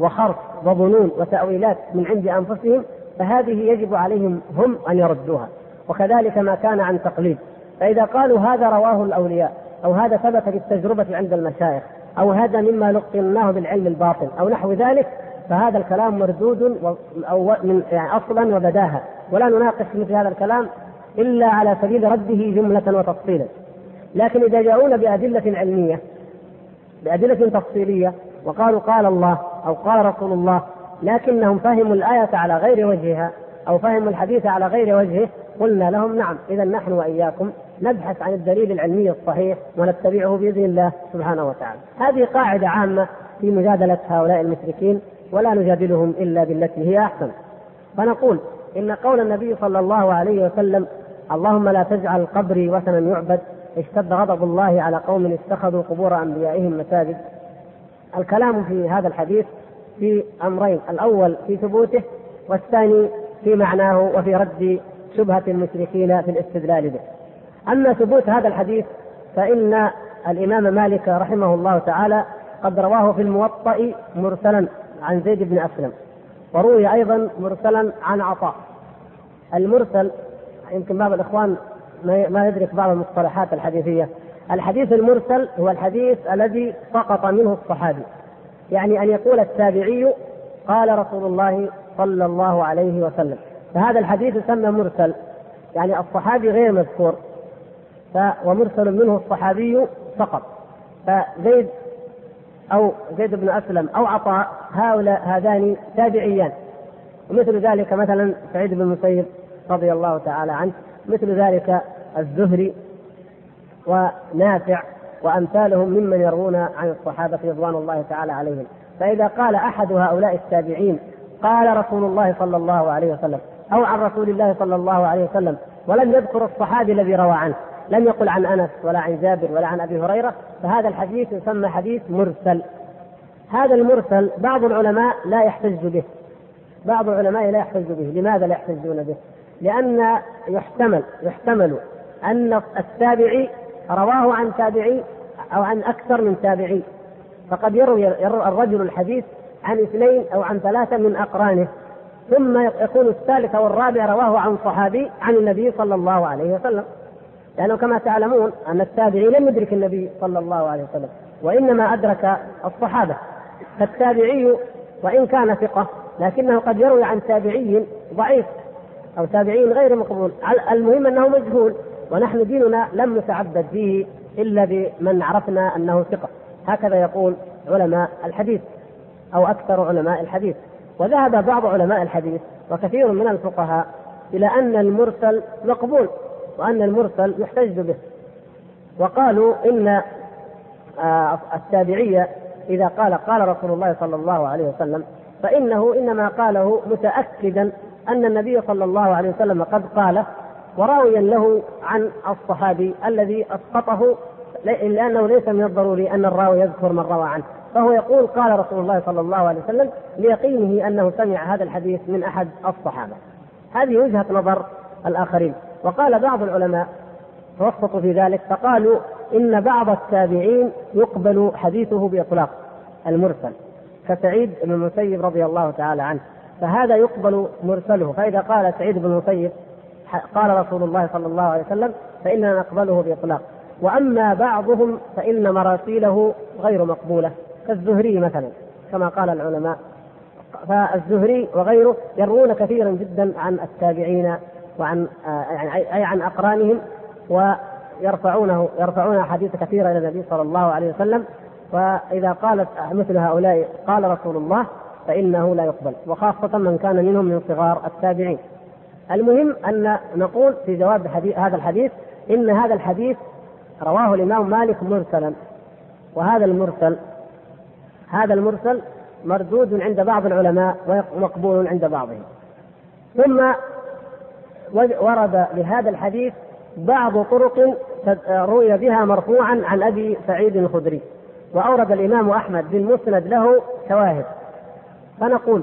وخرص وظنون وتأويلات من عند أنفسهم فهذه يجب عليهم هم أن يردوها وكذلك ما كان عن تقليد. فإذا قالوا هذا رواه الأولياء أو هذا ثبت بالتجربة عند المشايخ أو هذا مما لقناه بالعلم الباطن أو نحو ذلك فهذا الكلام مردود أو من يعني أصلا وبداهة. ولا نناقش مثل هذا الكلام إلا على سبيل رده جملة وتفصيلا. لكن إذا جاءونا بأدلة علمية بأدلة تفصيلية وقالوا قال الله أو قال رسول الله لكنهم فهموا الآية على غير وجهها أو فهموا الحديث على غير وجهه قلنا لهم نعم إذا نحن وإياكم نبحث عن الدليل العلمي الصحيح ونتبعه بإذن الله سبحانه وتعالى. هذه قاعدة عامة في مجادلة هؤلاء المشركين ولا نجادلهم إلا بالتي هي أحسن. فنقول إن قول النبي صلى الله عليه وسلم اللهم لا تجعل قبري وثنا يعبد اشتد غضب الله على قوم اتخذوا قبور أنبيائهم مساجد. الكلام في هذا الحديث في أمرين الأول في ثبوته والثاني في معناه وفي رد شبهة المشركين في الاستدلال به. أما ثبوت هذا الحديث فإن الإمام مالك رحمه الله تعالى قد رواه في الموطأ مرسلا عن زيد بن أسلم وروي أيضا مرسلا عن عطاء. المرسل يمكن بعض الإخوان ما يدرك بعض المصطلحات الحديثية. الحديث المرسل هو الحديث الذي سقط منه الصحابي. يعني أن يقول التابعي قال رسول الله صلى الله عليه وسلم. فهذا الحديث يسمى مرسل يعني الصحابي غير مذكور ف ومرسل منه الصحابي سقط فزيد أو زيد بن أسلم أو عطاء هؤلاء هذان تابعيان. ومثل ذلك مثلا سعيد بن المسيب رضي الله تعالى عنه مثل ذلك الزهري ونافع وأمثالهم ممن يروون عن الصحابة رضوان الله تعالى عليهم. فإذا قال أحد هؤلاء التابعين قال رسول الله صلى الله عليه وسلم أو عن رسول الله صلى الله عليه وسلم ولم يذكر الصحابي الذي روى عنه لم يقل عن أنس ولا عن جابر ولا عن أبي هريرة فهذا الحديث يسمى حديث مرسل. هذا المرسل بعض العلماء لا يحتج به. بعض العلماء لا يحتج به. لماذا لا يحتجون به؟ لأن يحتمل يحتمل أن التابعي رواه عن تابعي أو عن أكثر من تابعي. فقد يروي, الرجل الحديث عن اثنين أو عن ثلاثة من أقرانه. ثم يكون الثالث أو الرابع رواه عن صحابي عن النبي صلى الله عليه وسلم. لأنه كما تعلمون أن التابعي لم يدرك النبي صلى الله عليه وسلم وإنما أدرك الصحابة. فالتابعي وإن كان ثقة لكنه قد يروي عن تابعي ضعيف أو تابعي غير مقبول. المهم أنه مجهول ونحن ديننا لم نتعبد فيه. إلا بمن عرفنا أنه ثقة. هكذا يقول علماء الحديث أو أكثر علماء الحديث. وذهب بعض علماء الحديث وكثير من الفقهاء إلى أن المرسل مقبول وأن المرسل يحتج به. وقالوا إن آه، التابعية إذا قال قال رسول الله صلى الله عليه وسلم فإنه إنما قاله متأكدا أن النبي صلى الله عليه وسلم قد قاله وراويا له عن الصحابي الذي أسقطه لأنه ليس من الضروري أن الراوي يذكر من روى عنه. فهو يقول قال رسول الله صلى الله عليه وسلم ليقينه أنه سمع هذا الحديث من أحد الصحابة. هذه وجهة نظر الآخرين. وقال بعض العلماء توسطوا في ذلك فقالوا إن بعض التابعين يقبل حديثه بإطلاق المرسل كسعيد بن المسيب رضي الله تعالى عنه. فهذا يقبل مرسله. فإذا قال سعيد بن المسيب قال رسول الله صلى الله عليه وسلم فإننا نقبله بإطلاق. وأما بعضهم فإن مراسيله غير مقبولة كالزهري مثلا كما قال العلماء. فالزهري وغيره يروون كثيرا جدا عن التابعين وعن يعني أي عن أقرانهم ويرفعونه يرفعون أحاديث كثيرة إلى النبي صلى الله عليه وسلم. فإذا قالت مثل هؤلاء قال رسول الله فإنه لا يقبل. وخاصة من كان منهم من صغار التابعين. المهم أن نقول في جواب هذا الحديث إن هذا الحديث رواه الإمام مالك مرسلا. وهذا المرسل هذا المرسل مردود عند بعض العلماء ومقبول عند بعضهم. ثم ورد لهذا الحديث بعض طرق روي بها مرفوعا عن أبي سعيد الخدري. وأورد الإمام أحمد بالمسند له شواهد. فنقول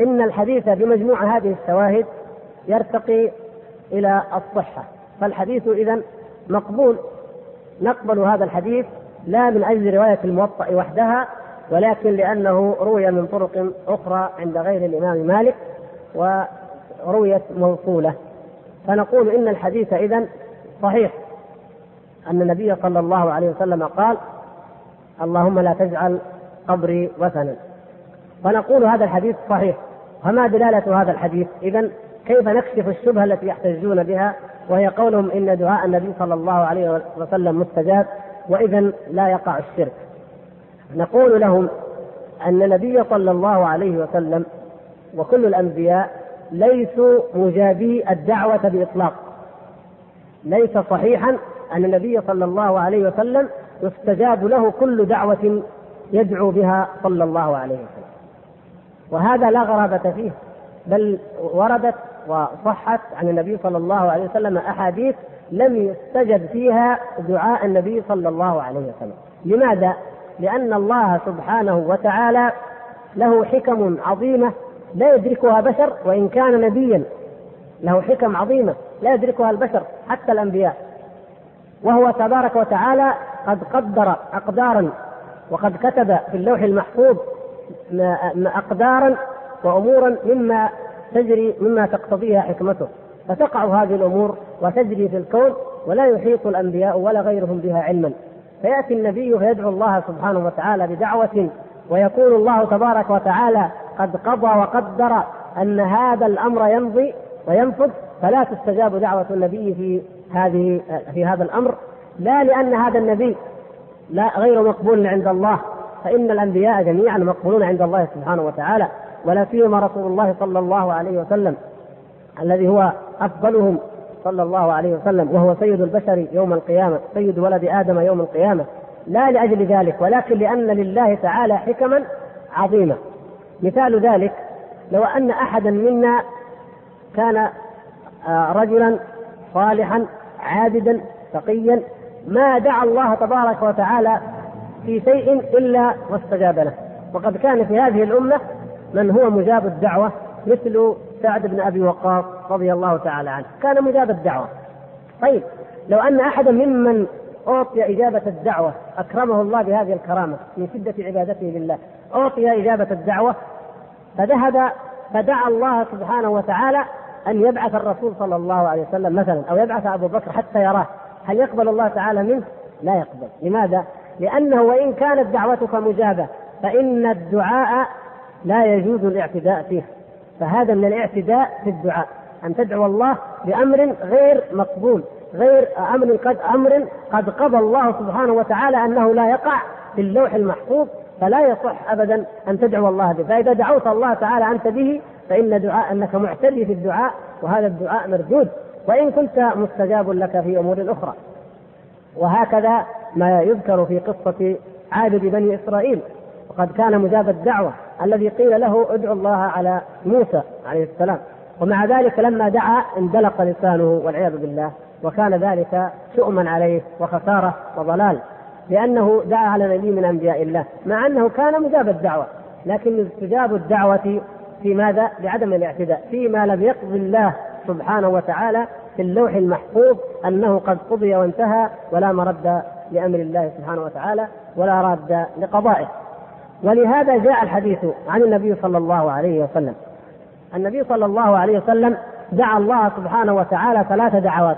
إن الحديث بمجموع هذه الشواهد يرتقي إلى الصحة. فالحديث اذا مقبول. نقبل هذا الحديث لا من أجل رواية الموطأ وحدها ولكن لأنه روي من طرق أخرى عند غير الإمام مالك ورويت موصولة. فنقول إن الحديث اذا صحيح. أن النبي صلى الله عليه وسلم قال اللهم لا تجعل قبري وثنا. فنقول هذا الحديث صحيح. فما دلالة هذا الحديث؟ إذا كيف نكشف الشبهة التي يحتجون بها؟ وهي قولهم إن دعاء النبي صلى الله عليه وسلم مستجاب وإذا لا يقع الشرك. نقول لهم أن النبي صلى الله عليه وسلم وكل الأنبياء ليسوا مجابي الدعوة بإطلاق. ليس صحيحا أن النبي صلى الله عليه وسلم يستجاب له كل دعوة يدعو بها صلى الله عليه وسلم. وهذا لا غرابة فيه بل وردت وصحت عن النبي صلى الله عليه وسلم أحاديث لم يستجب فيها دعاء النبي صلى الله عليه وسلم لماذا؟ لأن الله سبحانه وتعالى له حكم عظيمة لا يدركها بشر وإن كان نبيا له حكم عظيمة لا يدركها البشر حتى الأنبياء وهو تبارك وتعالى قد قدر أقدارا وقد كتب في اللوح المحفوظ أقدارا وأمورا مما تجري مما تقتضيها حكمته فتقع هذه الأمور وتجري في الكون ولا يحيط الأنبياء ولا غيرهم بها علما. فيأتي النبي فيدعو الله سبحانه وتعالى بدعوة ويكون الله تبارك وتعالى قد قضى وقدر أن هذا الأمر يمضي وينفذ فلا تستجاب دعوة النبي في هذه في هذا الأمر لا لأن هذا النبي لا غير مقبول عند الله فإن الأنبياء جميعا مقبولون عند الله سبحانه وتعالى. ولا سيما رسول الله صلى الله عليه وسلم الذي هو أفضلهم صلى الله عليه وسلم وهو سيد البشر يوم القيامة سيد ولد آدم يوم القيامة. لا لأجل ذلك ولكن لأن لله تعالى حكما عظيمة مثال ذلك لو أن أحدا منا كان آه، رجلا صالحا عابدا تقيا ما دعا الله تبارك وتعالى في شيء إلا واستجاب له. وقد كان في هذه الأمة من هو مجاب الدعوة؟ مثل سعد بن أبي وقاص رضي الله تعالى عنه. كان مجاب الدعوة. طيب لو أن احدا ممن أعطي إجابة الدعوة أكرمه الله بهذه الكرامة من شدة عبادته لله أعطي إجابة الدعوة فذهب فدعا الله سبحانه وتعالى أن يبعث الرسول صلى الله عليه وسلم مثلا أو يبعث أبو بكر حتى يراه. هل يقبل الله تعالى منه؟ لا يقبل. لماذا؟ لأنه وإن كانت دعوتك مجابة فإن الدعاء لا يجوز الاعتداء فيه. فهذا من الاعتداء في الدعاء أن تدعو الله بأمر غير مقبول غير أمر قد أمر قد قضى الله سبحانه وتعالى أنه لا يقع في اللوح المحفوظ فلا يصح أبدا أن تدعو الله به. فإذا دعوت الله تعالى أنت به فإن دعاء أنك معتدي في الدعاء وهذا الدعاء مردود. وإن كنت مستجاب لك في أمور أخرى. وهكذا ما يذكر في قصة عابد بني إسرائيل. وقد كان مجاب الدعوة الذي قيل له ادعو الله على موسى عليه السلام. ومع ذلك لما دعا اندلق لسانه والعياذ بالله وكان ذلك شؤما عليه وخسارة وضلال لأنه دعا على نبي من أنبياء الله مع أنه كان مجاب الدعوة. لكن استجاب الدعوة في ماذا؟ بعدم الاعتداء فيما لم يقضي الله سبحانه وتعالى في اللوح المحفوظ أنه قد قضي وانتهى ولا مرد لأمر الله سبحانه وتعالى ولا راد لقضائه. ولهذا جاء الحديث عن النبي صلى الله عليه وسلم. النبي صلى الله عليه وسلم دعا الله سبحانه وتعالى ثلاث دعوات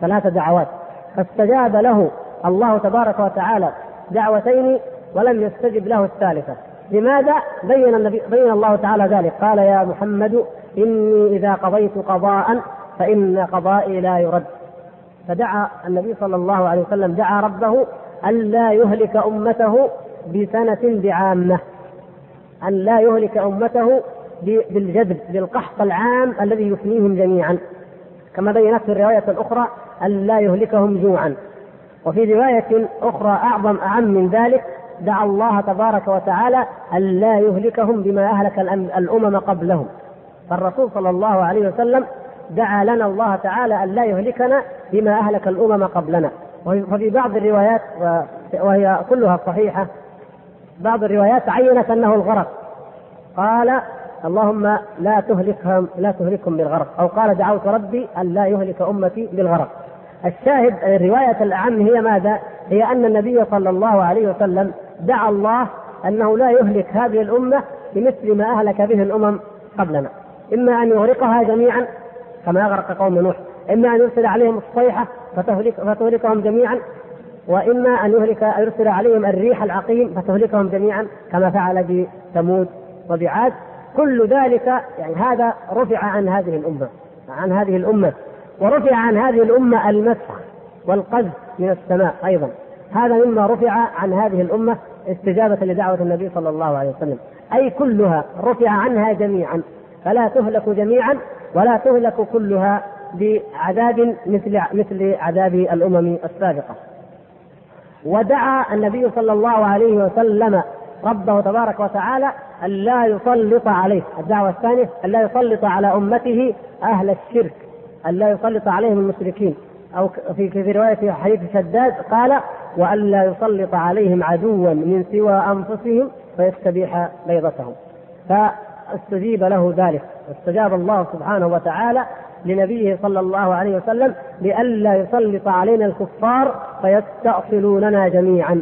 ثلاث دعوات. فاستجاب له الله تبارك وتعالى دعوتين ولم يستجب له الثالثة. لماذا؟ بين النبي بين الله تعالى ذلك؟ قال يا محمد إني إذا قضيت قضاء فإن قضائي لا يرد. فدعا النبي صلى الله عليه وسلم دعا ربه ألا يهلك أمته بسنة بعامة أن لا يهلك أمته بالجذب بالقحط العام الذي يفنيهم جميعا. كما بينت في الرواية الأخرى أن لا يهلكهم جوعا. وفي رواية أخرى أعظم أعم من ذلك دعا الله تبارك وتعالى أن لا يهلكهم بما أهلك الأمم قبلهم. فالرسول صلى الله عليه وسلم دعا لنا الله تعالى أن لا يهلكنا بما أهلك الأمم قبلنا. وفي بعض الروايات وهي كلها صحيحة بعض الروايات عينت أنه الغرق. قال اللهم لا تهلكهم لا تهلكهم بالغرق. أو قال دعوت ربي أن لا يهلك أمتي بالغرق. الشاهد الرواية الأعم هي ماذا؟ هي أن النبي صلى الله عليه وسلم دعا الله أنه لا يهلك هذه الأمة بمثل ما أهلك به الأمم قبلنا. إما أن يغرقها جميعا كما أغرق قوم نوح. إما أن يرسل عليهم الصيحة فتهلك فتهلكهم جميعا وإما أن يهلك يرسل عليهم الريح العقيم فتهلكهم جميعا كما فعل بثمود وبعاد. كل ذلك يعني هذا رفع عن هذه الأمة عن هذه الأمة ورفع عن هذه الأمة المسخ والقذف من السماء أيضا. هذا مما رفع عن هذه الأمة استجابة لدعوة النبي صلى الله عليه وسلم. أي كلها رفع عنها جميعا. فلا تهلك جميعا ولا تهلك كلها بعذاب مثل مثل عذاب الأمم السابقة. ودعا النبي صلى الله عليه وسلم ربه تبارك وتعالى أن لا يسلط عليه. الدعوة الثانية أن لا يسلط على أمته أهل الشرك أن لا يسلط عليهم المشركين. أو في في رواية حديث شداد قال وأن لا يسلط عليهم عدوا من سوى أنفسهم فيستبيح بيضتهم. فاستجيب له ذلك. استجاب الله سبحانه وتعالى لنبيه صلى الله عليه وسلم لئلا يسلط علينا الكفار فيستأصلوننا جميعا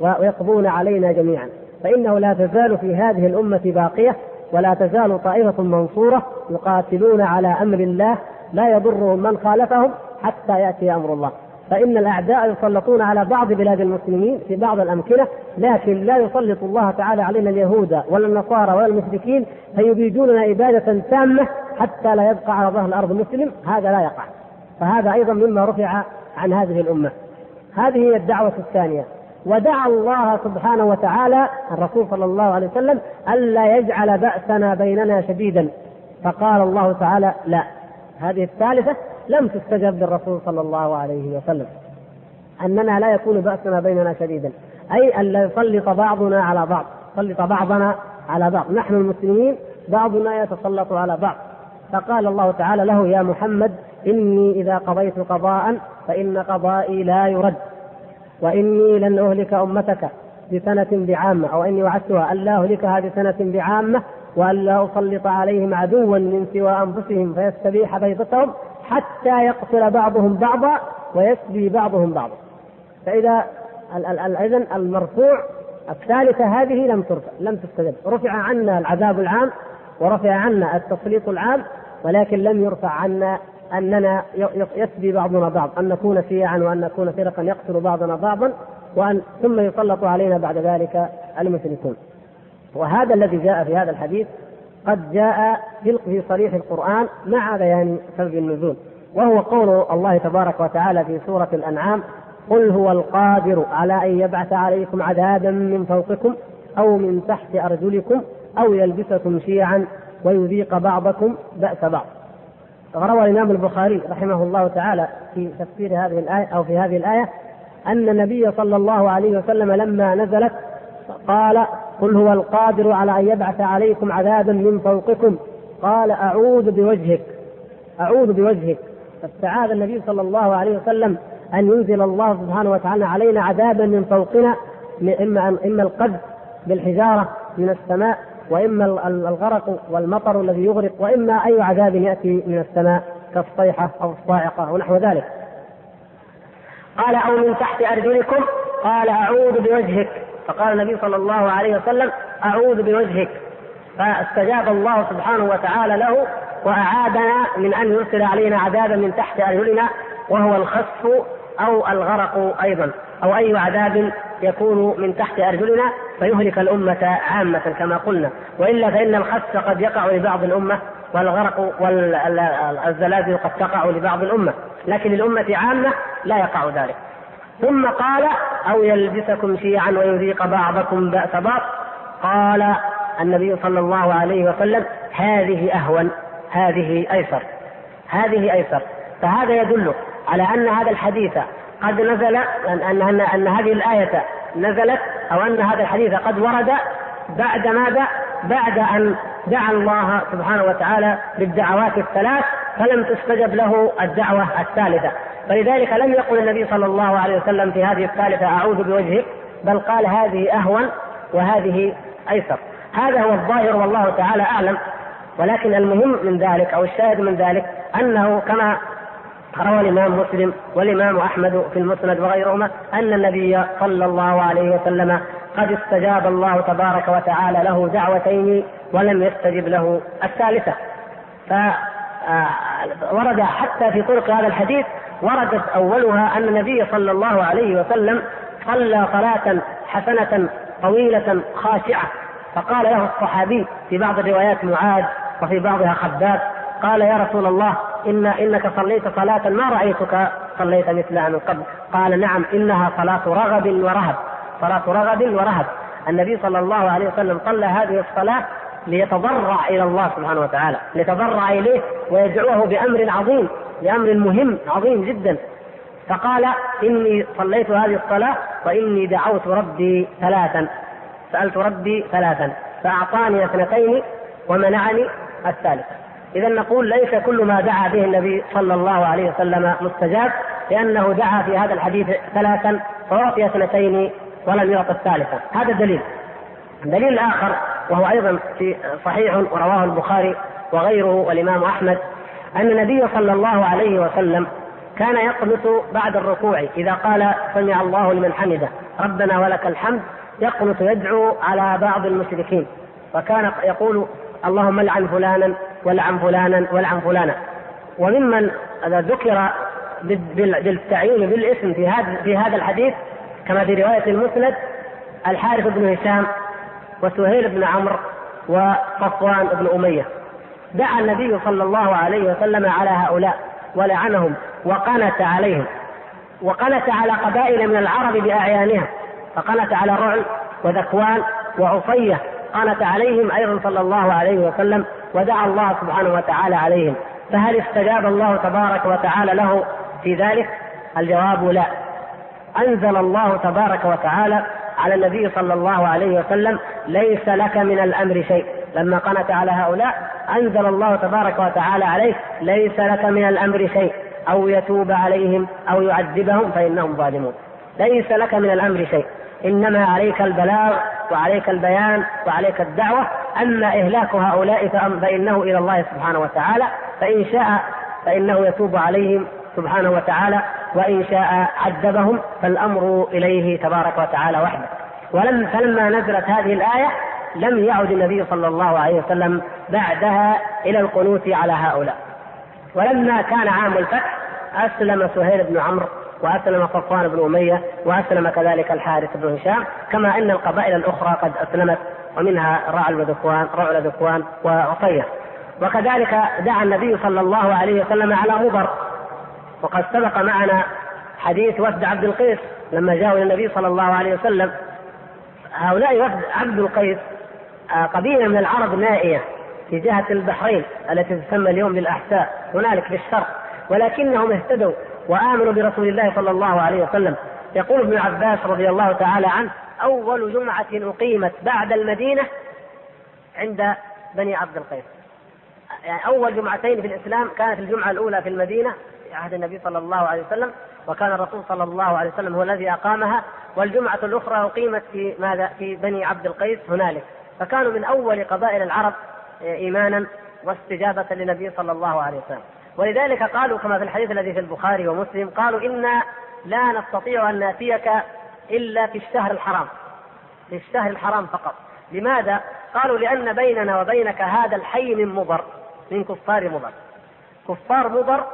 ويقضون علينا جميعا. فإنه لا تزال في هذه الأمة باقية ولا تزال طائفة منصورة يقاتلون على أمر الله لا يضرهم من خالفهم حتى يأتي أمر الله. فإن الأعداء يسلطون على بعض بلاد المسلمين في بعض الأمكنة لكن لا يسلط الله تعالى علينا اليهود ولا النصارى ولا المشركين فيبيدوننا إبادة تامة حتى لا يبقى على ظهر الأرض مسلم هذا لا يقع. فهذا أيضا مما رفع عن هذه الأمة. هذه هي الدعوة الثانية. ودعا الله سبحانه وتعالى الرسول صلى الله عليه وسلم ألا يجعل بأسنا بيننا شديدا. فقال الله تعالى لا. هذه الثالثة لم تستجب للرسول صلى الله عليه وسلم. أننا لا يكون بأسنا بيننا شديدا. أي أن لا يسلط بعضنا على بعض. يسلط بعضنا على بعض. نحن المسلمين بعضنا يتسلط على بعض. فقال الله تعالى له يا محمد إني إذا قضيت قضاء فإن قضائي لا يرد. وإني لن أهلك أمتك بسنة بعامة. أو إني وعدتها ألا أهلكها بسنة بعامة وألا أسلط عليهم عدوا من سوى أنفسهم فيستبيح بيضتهم حتى يقتل بعضهم بعضا ويسبي بعضهم بعضا. فإذا إذا المرفوع الثالثة هذه لم ترفع لم تستجب. رفع عنا العذاب العام ورفع عنا التسليط العام ولكن لم يرفع عنا أننا يسبي بعضنا بعض أن نكون شيعا وأن نكون فرقا يقتل بعضنا بعضا وأن ثم يسلط علينا بعد ذلك المشركون. وهذا الذي جاء في هذا الحديث قد جاء في صريح القرآن مع بيان سبب النزول وهو قول الله تبارك وتعالى في سورة الأنعام قل هو القادر على أن يبعث عليكم عذابا من فوقكم أو من تحت أرجلكم أو يلبسكم شيعا ويذيق بعضكم بأس بعض. روى الإمام البخاري رحمه الله تعالى في تفسير هذه الآية أو في هذه الآية أن النبي صلى الله عليه وسلم لما نزلت قال قل هو القادر على أن يبعث عليكم عذابا من فوقكم. قال أعوذ بوجهك. أعوذ بوجهك. فاستعاذ النبي صلى الله عليه وسلم أن ينزل الله سبحانه وتعالى علينا عذابا من فوقنا إما إما القذف بالحجارة من السماء وإما الغرق والمطر الذي يغرق وإما أي عذاب يأتي من السماء كالصيحة أو الصاعقة ونحو ذلك. قال أو من تحت أرجلكم. قال أعوذ بوجهك. فقال النبي صلى الله عليه وسلم أعوذ بوجهك. فاستجاب الله سبحانه وتعالى له وأعادنا من أن يرسل علينا عذابا من تحت أرجلنا وهو الخسف أو الغرق أيضا أو أي عذاب يكون من تحت أرجلنا فيهلك الأمة عامة كما قلنا. وإلا فإن الخسف قد يقع لبعض الأمة والغرق والزلازل قد تقع لبعض الأمة لكن الأمة عامة لا يقع ذلك. ثم قال أو يلبسكم شيعا ويذيق بعضكم بأس بعض. قال النبي صلى الله عليه وسلم هذه أهون هذه أيسر هذه أيسر. فهذا يدل على أن هذا الحديث قد نزل أن أن أن هذه الآية نزلت أو أن هذا الحديث قد ورد بعد ماذا؟ بعد أن دعا الله سبحانه وتعالى بالدعوات الثلاث فلم تستجب له الدعوة الثالثة. فلذلك لم يقل النبي صلى الله عليه وسلم في هذه الثالثة أعوذ بوجهك بل قال هذه أهون وهذه أيسر. هذا هو الظاهر والله تعالى أعلم ولكن المهم من ذلك أو الشاهد من ذلك أنه كما روى الإمام مسلم والإمام أحمد في المسند وغيرهما أن النبي صلى الله عليه وسلم قد استجاب الله تبارك وتعالى له دعوتين ولم يستجب له الثالثة. فورد حتى في طرق هذا الحديث وردت أولها أن النبي صلى الله عليه وسلم صلى صلاة حسنة طويلة خاشعة. فقال له الصحابي في بعض الروايات معاذ وفي بعضها خباب قال يا رسول الله إن إنك صليت صلاة ما رأيتك صليت مثلها من قبل؟ قال نعم إنها صلاة رغب ورهب. صلاة رغب ورهب. النبي صلى الله عليه وسلم صلى هذه الصلاة ليتضرع إلى الله سبحانه وتعالى ليتضرع إليه ويدعوه بأمر عظيم بأمر مهم عظيم جدا. فقال إني صليت هذه الصلاة وإني دعوت ربي ثلاثا سألت ربي ثلاثا فأعطاني اثنتين ومنعني الثالثة إذا نقول ليس كل ما دعا به النبي صلى الله عليه وسلم مستجاب لأنه دعا في هذا الحديث ثلاثا فأعطي اثنتين ولم يعط الثالثة هذا دليل الدليل الآخر وهو أيضا في صحيح ورواه البخاري وغيره والإمام أحمد أن النبي صلى الله عليه وسلم كان يقنط بعد الركوع إذا قال سمع الله لمن حمده ربنا ولك الحمد. يقنط يدعو على بعض المشركين وكان يقول اللهم لعن فلانا ولعن فلانا ولعن فلانا. وممن ذكر بالتعيين بالاسم في هذا في هذا الحديث كما في رواية المسند الحارث بن هشام وسهيل بن عمرو وصفوان بن أمية. دعا النبي صلى الله عليه وسلم على هؤلاء ولعنهم وقنت عليهم وقنت على قبائل من العرب باعيانها فقنت على رعل وذكوان وعصية قنت عليهم أيضا صلى الله عليه وسلم ودعا الله سبحانه وتعالى عليهم. فهل استجاب الله تبارك وتعالى له في ذلك؟ الجواب لا. أنزل الله تبارك وتعالى على النبي صلى الله عليه وسلم ليس لك من الأمر شيء. لما قنت على هؤلاء أنزل الله تبارك وتعالى عليه ليس لك من الأمر شيء. أو يتوب عليهم أو يعذبهم فإنهم ظالمون. ليس لك من الأمر شيء. إنما عليك البلاغ وعليك البيان وعليك الدعوة. أما إهلاك هؤلاء فإنه إلى الله سبحانه وتعالى. فإن شاء فإنه يتوب عليهم سبحانه وتعالى. وإن شاء عذبهم فالأمر إليه تبارك وتعالى وحده. ولم فلما نزلت هذه الآية لم يعد النبي صلى الله عليه وسلم بعدها إلى القنوت على هؤلاء. ولما كان عام الفتح أسلم سهيل بن عمرو وأسلم صفوان بن أمية وأسلم كذلك الحارث بن هشام كما أن القبائل الأخرى قد أسلمت ومنها رعل وذكوان رعل ذكوان وعطية. وكذلك دعا النبي صلى الله عليه وسلم على مضر وقد سبق معنا حديث وفد عبد القيس لما جاءوا إلى النبي صلى الله عليه وسلم. هؤلاء وفد عبد القيس آه، قبيلة من العرب نائية في جهة البحرين التي تسمى اليوم بالأحساء. هنالك في الشرق ولكنهم اهتدوا وآمنوا برسول الله صلى الله عليه وسلم. يقول ابن عباس رضي الله تعالى عنه أول جمعة أقيمت بعد المدينة عند بني عبد القيس. يعني أول جمعتين في الإسلام كانت الجمعة الأولى في المدينة عهد النبي صلى الله عليه وسلم وكان الرسول صلى الله عليه وسلم هو الذي أقامها والجمعة الأخرى أقيمت في ماذا؟ في بني عبد القيس هنالك. فكانوا من أول قبائل العرب إيمانا واستجابة للنبي صلى الله عليه وسلم. ولذلك قالوا كما في الحديث الذي في البخاري ومسلم قالوا إنا لا نستطيع أن نأتيك إلا في الشهر الحرام. في الشهر الحرام فقط. لماذا؟ قالوا لأن بيننا وبينك هذا الحي من مضر من كفار مضر. كفار مضر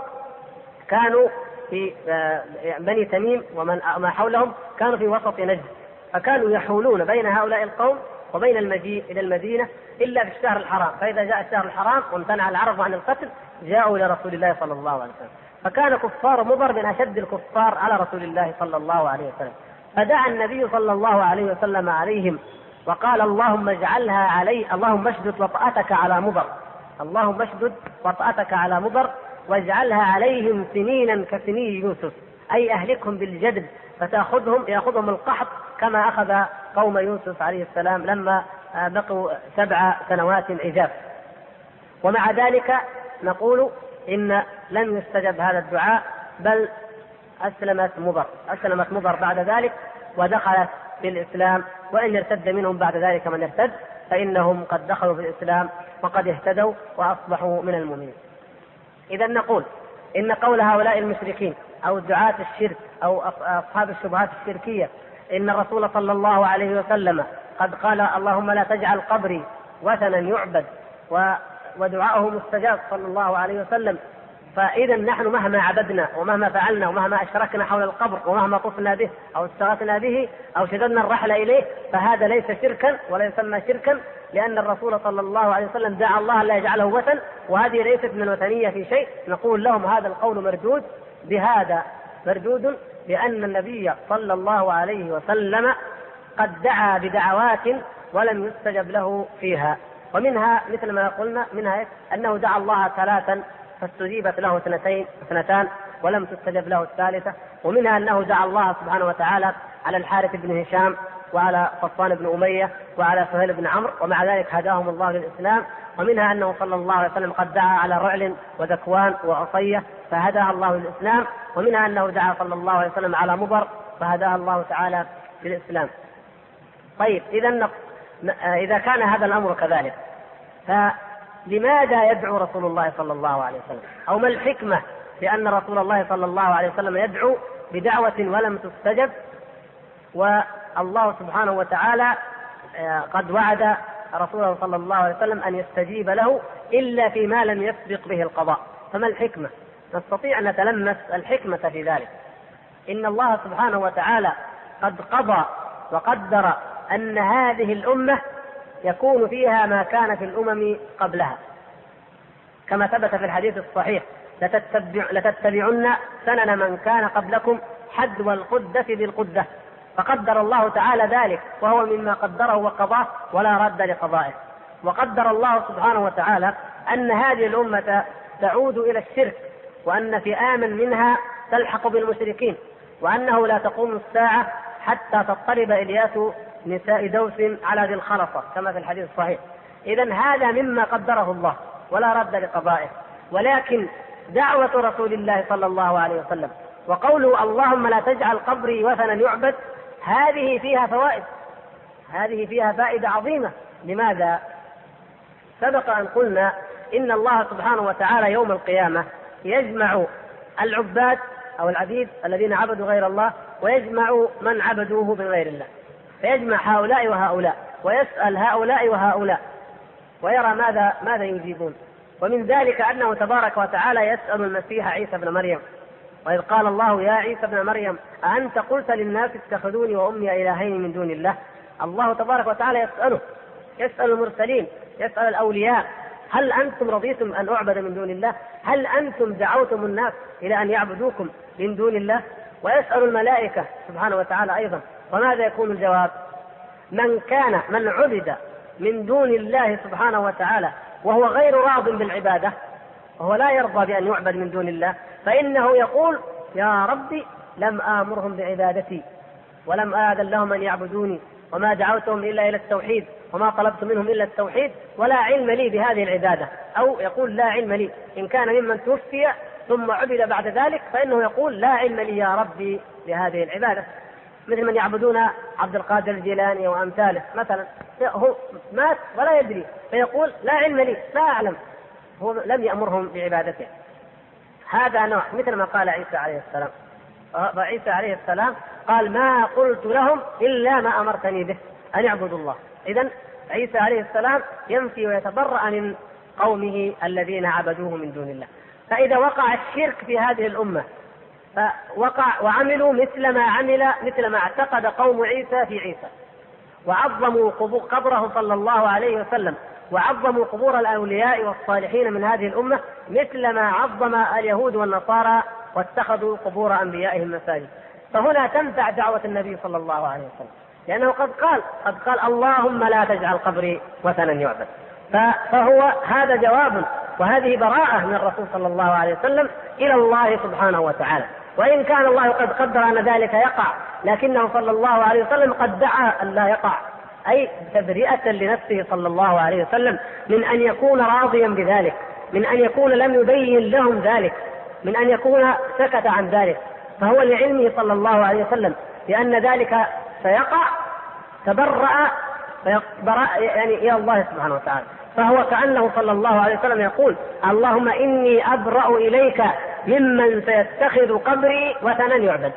كانوا في آه، بني تميم ومن ما حولهم كانوا في وسط نجد. فكانوا يحولون بين هؤلاء القوم وبين المجيء إلى المدينة إلا في الشهر الحرام، فإذا جاء الشهر الحرام وامتنع العرب عن القتل جاءوا إلى رسول الله صلى الله عليه وسلم، فكان كفار مضر من أشد الكفار على رسول الله صلى الله عليه وسلم، فدعا النبي صلى الله عليه وسلم عليهم وقال اللهم اجعلها علي اللهم اشدد وطأتك على مضر. اللهم اشدد وطأتك على مضر. واجعلها عليهم سنينا كسني يوسف. أي أهلكهم بالجدب فتاخذهم يأخذهم القحط كما أخذ قوم يوسف عليه السلام لما بقوا سبع سنوات عجاف ومع ذلك نقول إن لم يستجب هذا الدعاء بل أسلمت مضر. أسلمت مضر بعد ذلك ودخلت في الإسلام. وإن ارتد منهم بعد ذلك من ارتد فإنهم قد دخلوا في الإسلام وقد اهتدوا وأصبحوا من المؤمنين. إذا نقول إن قول هؤلاء المشركين أو دعاة الشرك أو أصحاب الشبهات الشركية إن الرسول صلى الله عليه وسلم قد قال اللهم لا تجعل قبري وثنا يعبد ودعاؤه مستجاب صلى الله عليه وسلم فإذا نحن مهما عبدنا ومهما فعلنا ومهما أشركنا حول القبر ومهما طفنا به أو استغاثنا به أو شددنا الرحل إليه فهذا ليس شركا ولا يسمى شركا لأن الرسول صلى الله عليه وسلم دعا الله لا يجعله وثن وهذه ليست من الوثنية في شيء. نقول لهم هذا القول مردود بهذا مردود لأن النبي صلى الله عليه وسلم قد دعا بدعوات ولم يستجب له فيها. ومنها مثل ما قلنا منها أنه دعا الله ثلاثا فاستجيبت له اثنتين اثنتان ولم تستجب له الثالثة. ومنها أنه دعا الله سبحانه وتعالى على الحارث بن هشام وعلى صفوان بن أمية وعلى سهيل بن عمرو ومع ذلك هداهم الله للإسلام. ومنها أنه صلى الله عليه وسلم قد دعا على رعل وذكوان وعصية فهداها الله للإسلام. ومنها أنه دعا صلى الله عليه وسلم على مضر فهداها الله تعالى للإسلام. طيب إذا إذا كان هذا الأمر كذلك لماذا يدعو رسول الله صلى الله عليه وسلم؟ أو ما الحكمة لأن رسول الله صلى الله عليه وسلم يدعو بدعوة ولم تستجب؟ والله سبحانه وتعالى آه، قد وعد رسوله صلى الله عليه وسلم أن يستجيب له إلا فيما لم يسبق به القضاء. فما الحكمة؟ نستطيع أن نتلمس الحكمة في ذلك. إن الله سبحانه وتعالى قد قضى وقدر أن هذه الأمة يكون فيها ما كان في الأمم قبلها. كما ثبت في الحديث الصحيح لتتبع لتتبعن سنن من كان قبلكم حدو القدة بالقدة فقدر الله تعالى ذلك وهو مما قدره وقضاه ولا رد لقضائه. وقدر الله سبحانه وتعالى أن هذه الأمة تعود إلى الشرك وأن فئاما منها تلحق بالمشركين وأنه لا تقوم الساعة حتى تضطرب إلياس نساء دوس على ذي الخلصة كما في الحديث الصحيح. إذا هذا مما قدره الله ولا رد لقضائه. ولكن دعوة رسول الله صلى الله عليه وسلم وقوله اللهم لا تجعل قبري وثنا يعبد هذه فيها فوائد. هذه فيها فائدة عظيمة. لماذا؟ سبق أن قلنا إن الله سبحانه وتعالى يوم القيامة يجمع العباد أو العبيد الذين عبدوا غير الله ويجمع من عبدوه من غير الله. فيجمع هؤلاء وهؤلاء ويسأل هؤلاء وهؤلاء ويرى ماذا ماذا يجيبون. ومن ذلك أنه تبارك وتعالى يسأل المسيح عيسى بن مريم وإذ قال الله يا عيسى ابن مريم أأنت قلت للناس اتخذوني وأمي إلهين من دون الله؟ الله تبارك وتعالى يسأله يسأل المرسلين يسأل الأولياء هل أنتم رضيتم أن أعبد من دون الله؟ هل أنتم دعوتم الناس إلى أن يعبدوكم من دون الله؟ ويسأل الملائكة سبحانه وتعالى أيضا. وماذا يكون الجواب؟ من كان من عبد من دون الله سبحانه وتعالى وهو غير راض بالعبادة وهو لا يرضى بأن يعبد من دون الله فإنه يقول يا ربي لم آمرهم بعبادتي ولم آذن لهم أن يعبدوني وما دعوتهم إلا إلى التوحيد وما طلبت منهم إلا التوحيد ولا علم لي بهذه العبادة. أو يقول لا علم لي إن كان ممن توفي ثم عبد بعد ذلك فإنه يقول لا علم لي يا ربي بهذه العبادة. مثل من يعبدون عبد القادر الجيلاني وأمثاله. مثلا هو مات ولا يدري فيقول لا علم لي لا أعلم. هو لم يأمرهم بعبادته. هذا نوع مثل ما قال عيسى عليه السلام. فعيسى عليه السلام قال ما قلت لهم إلا ما أمرتني به أن اعبدوا الله. اذا عيسى عليه السلام ينفي ويتبرأ من قومه الذين عبدوه من دون الله. فإذا وقع الشرك في هذه الأمة فوقع وعملوا مثل ما عمل مثل ما اعتقد قوم عيسى في عيسى. وعظموا قبره صلى الله عليه وسلم. وعظموا قبور الأولياء والصالحين من هذه الأمة مثل ما عظم اليهود والنصارى واتخذوا قبور أنبيائهم مساجد. فهنا تنفع دعوة النبي صلى الله عليه وسلم. لأنه قد قال قد قال اللهم لا تجعل قبري وثنا يعبد. فهو هذا جواب وهذه براءة من الرسول صلى الله عليه وسلم إلى الله سبحانه وتعالى. وإن كان الله قد قدر أن ذلك يقع لكنه صلى الله عليه وسلم قد دعا أن لا يقع. أي تبرئة لنفسه صلى الله عليه وسلم من أن يكون راضيا بذلك من أن يكون لم يبين لهم ذلك من أن يكون سكت عن ذلك. فهو لعلمه صلى الله عليه وسلم بأن ذلك سيقع تبرأ يعني إلى الله سبحانه وتعالى. فهو كأنه صلى الله عليه وسلم يقول اللهم إني أبرأ إليك ممن سيتخذ قبري وثنا يعبد.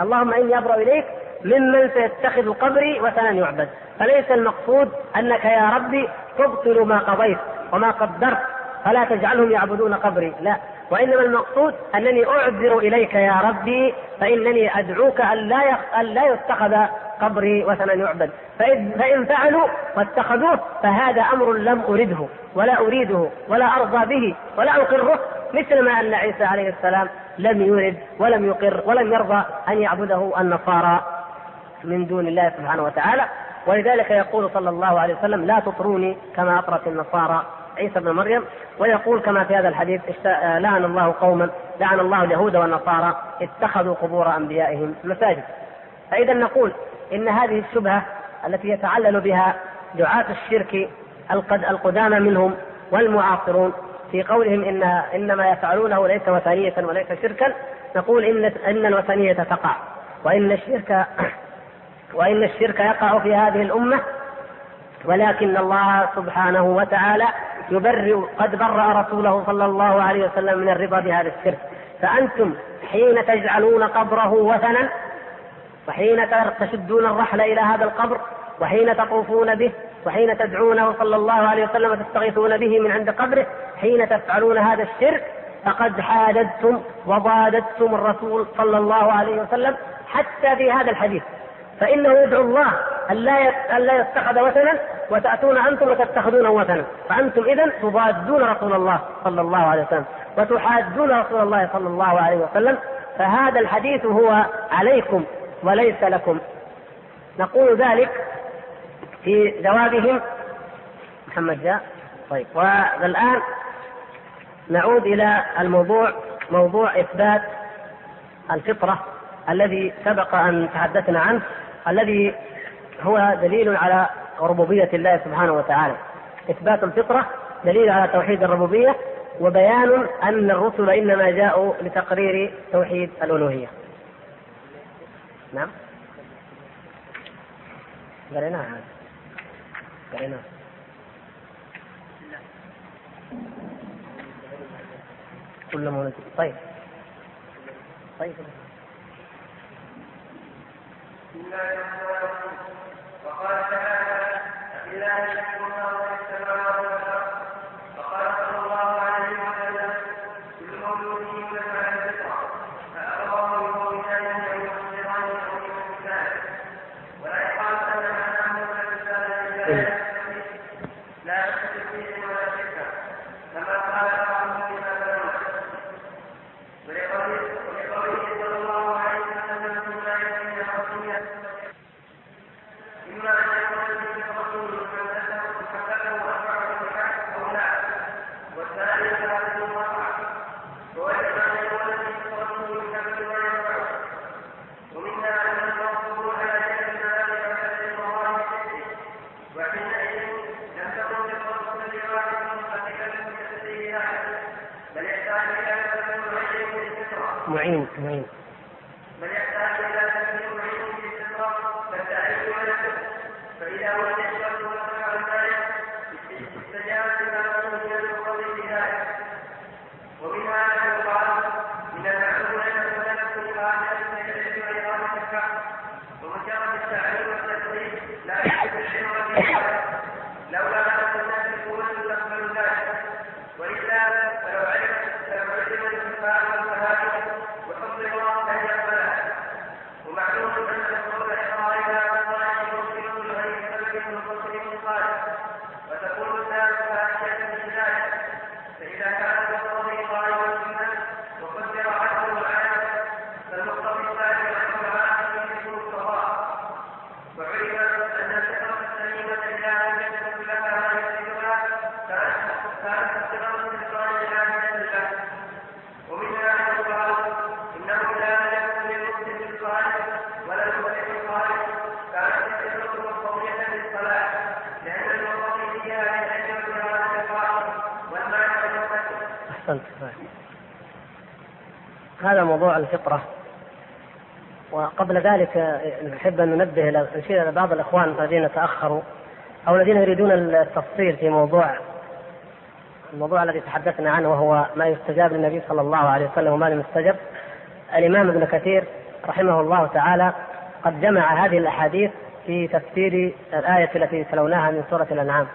اللهم إني أبرأ إليك ممن سيتخذ قبري وثنا يعبد. فليس المقصود أنك يا ربي تبطل ما قضيت وما قدرت فلا تجعلهم يعبدون قبري لا. وإنما المقصود أنني أعذر إليك يا ربي فإنني أدعوك أن لا أن لا يتخذ قبري وثنا يعبد. فإن فعلوا واتخذوه فهذا أمر لم أرده ولا أريده ولا أرضى به ولا أقره. مثل ما أن عيسى عليه السلام لم يرد ولم يقر ولم يرضى أن يعبده النصارى من دون الله سبحانه وتعالى. ولذلك يقول صلى الله عليه وسلم لا تطروني كما أطرت النصارى عيسى بن مريم. ويقول كما في هذا الحديث لعن الله قوما لعن الله اليهود والنصارى اتخذوا قبور أنبيائهم مساجد فإذا نقول إن هذه الشبهة التي يتعلل بها دعاة الشرك القدامى منهم والمعاصرون في قولهم ان إنما يفعلونه ليس وثنية وليس شركا نقول ان إن الوثنية تقع. وإن الشرك وإن الشرك يقع في هذه الأمة ولكن الله سبحانه وتعالى يبرئ قد برأ رسوله صلى الله عليه وسلم من الرضا بهذا الشرك. فأنتم حين تجعلون قبره وثنا وحين تشدون الرحل إلى هذا القبر وحين تطوفون به وحين تدعونه صلى الله عليه وسلم وتستغيثون به من عند قبره حين تفعلون هذا الشرك فقد حاددتم وضاددتم الرسول صلى الله عليه وسلم حتى في هذا الحديث. فإنه يدعو الله أن لا أن لا يتخذ وثنا وتأتون أنتم وتتخذون وثنا. فأنتم إذا تضادون رسول الله صلى الله عليه وسلم وتحادون رسول الله صلى الله عليه وسلم. فهذا الحديث هو عليكم. وليس لكم. نقول ذلك في جوابهم. محمد جاء. طيب. والآن نعود إلى الموضوع موضوع إثبات الفطرة الذي سبق أن تحدثنا عنه الذي هو دليل على ربوبية الله سبحانه وتعالى. إثبات الفطرة دليل على توحيد الربوبية وبيان أن الرسل إنما جاءوا لتقرير توحيد الألوهية. نعم. قريناها هذا قريناها كل طيب. طيب. بسم الله الرحمن الرحيم. وقال تعالى لله الحكم وقبل ذلك نحب أن ننبه نشير إلى بعض الإخوان الذين تأخروا أو الذين يريدون التفصيل في موضوع الموضوع الذي تحدثنا عنه وهو ما يستجاب للنبي صلى الله عليه وسلم وما لم يستجب. الإمام ابن كثير رحمه الله تعالى قد جمع هذه الأحاديث في تفسير الآية التي تلوناها من سورة الأنعام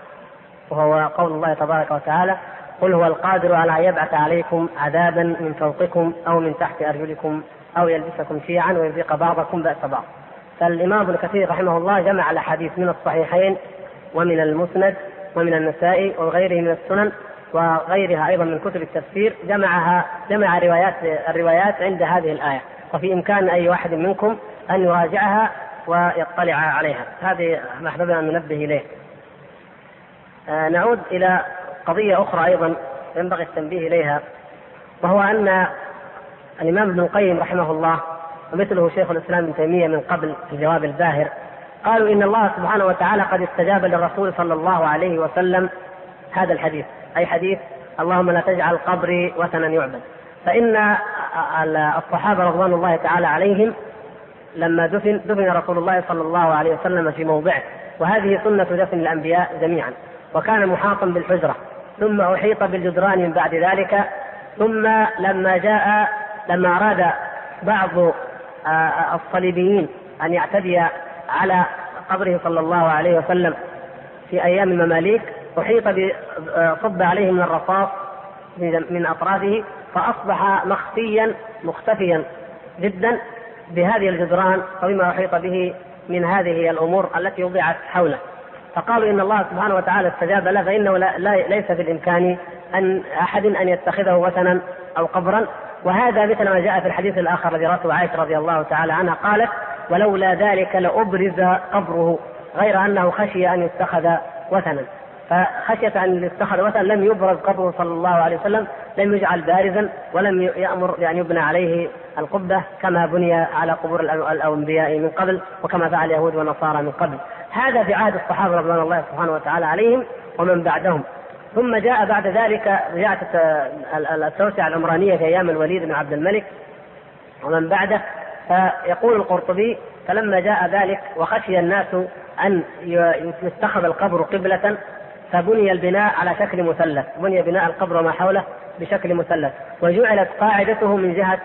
وهو قول الله تبارك وتعالى قل هو القادر على أن يبعث عليكم عذابا من فوقكم أو من تحت أرجلكم أو يلبسكم شيعا ويذيق بعضكم بأس بعض. فالإمام ابن كثير رحمه الله جمع الأحاديث من الصحيحين ومن المسند ومن النسائي وغيره من السنن وغيرها أيضا من كتب التفسير جمعها جمع روايات الروايات عند هذه الآية وفي إمكان أي واحد منكم أن يراجعها ويطلع عليها هذه ما أحببنا أن ننبه إليه. آه نعود إلى قضية أخرى أيضا ينبغي التنبيه إليها وهو أن الإمام ابن القيم رحمه الله ومثله شيخ الإسلام ابن تيمية من قبل في الجواب الباهر قالوا إن الله سبحانه وتعالى قد استجاب للرسول صلى الله عليه وسلم هذا الحديث أي حديث اللهم لا تجعل قبري وثنا يعبد. فإن الصحابة رضوان الله تعالى عليهم لما دفن دفن رسول الله صلى الله عليه وسلم في موضعه. وهذه سنة دفن الأنبياء جميعا. وكان محاطا بالحجرة. ثم أحيط بالجدران من بعد ذلك. ثم لما جاء لما أراد بعض آه، الصليبيين أن يعتدي على قبره صلى الله عليه وسلم في أيام المماليك أحيط صب عليه من الرصاص من أطرافه فأصبح مخفيا مختفيا جدا بهذه الجدران وبما أحيط به من هذه الأمور التي وضعت حوله. فقالوا إن الله سبحانه وتعالى استجاب له فإنه لا, لا ليس في الامكان ان أحد أن يتخذه وثنا أو قبرا. وهذا مثل ما جاء في الحديث الآخر الذي رواه عائشة رضي الله تعالى عنها قالت ولولا ذلك لأبرز قبره غير أنه خشي أن يتخذ وثنا. فخشية أن يتخذ وثنا لم يبرز قبره صلى الله عليه وسلم لم يجعل بارزا ولم يأمر بأن يبنى عليه القبة كما بني على قبور الأنبياء من قبل وكما فعل اليهود والنصارى من قبل. هذا في عهد الصحابة رضوان الله سبحانه وتعالى عليهم ومن بعدهم. ثم جاء بعد ذلك رجعت التوسعه العمرانية في أيام الوليد بن عبد الملك ومن بعده فيقول القرطبي فلما جاء ذلك وخشي الناس أن يتخذ القبر قبلة فبني البناء على شكل مثلث بني بناء القبر وما حوله بشكل مثلث وجعلت قاعدته من جهة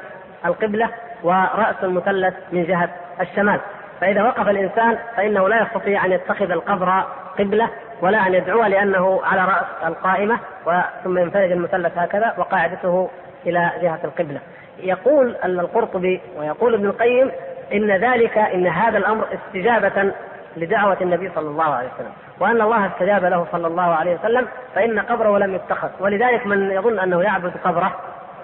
القبلة ورأس المثلث من جهة الشمال فإذا وقف الإنسان فإنه لا يستطيع أن يتخذ القبر قبلة ولا أن يدعو لأنه على رأس القائمة ثم ينفرج المثلث هكذا وقاعدته إلى جهة القبلة. يقول القرطبي ويقول ابن القيم إن ذلك إن هذا الأمر استجابة لدعوة النبي صلى الله عليه وسلم. وأن الله استجاب له صلى الله عليه وسلم فإن قبره لم يتخذ. ولذلك من يظن أنه يعبد قبره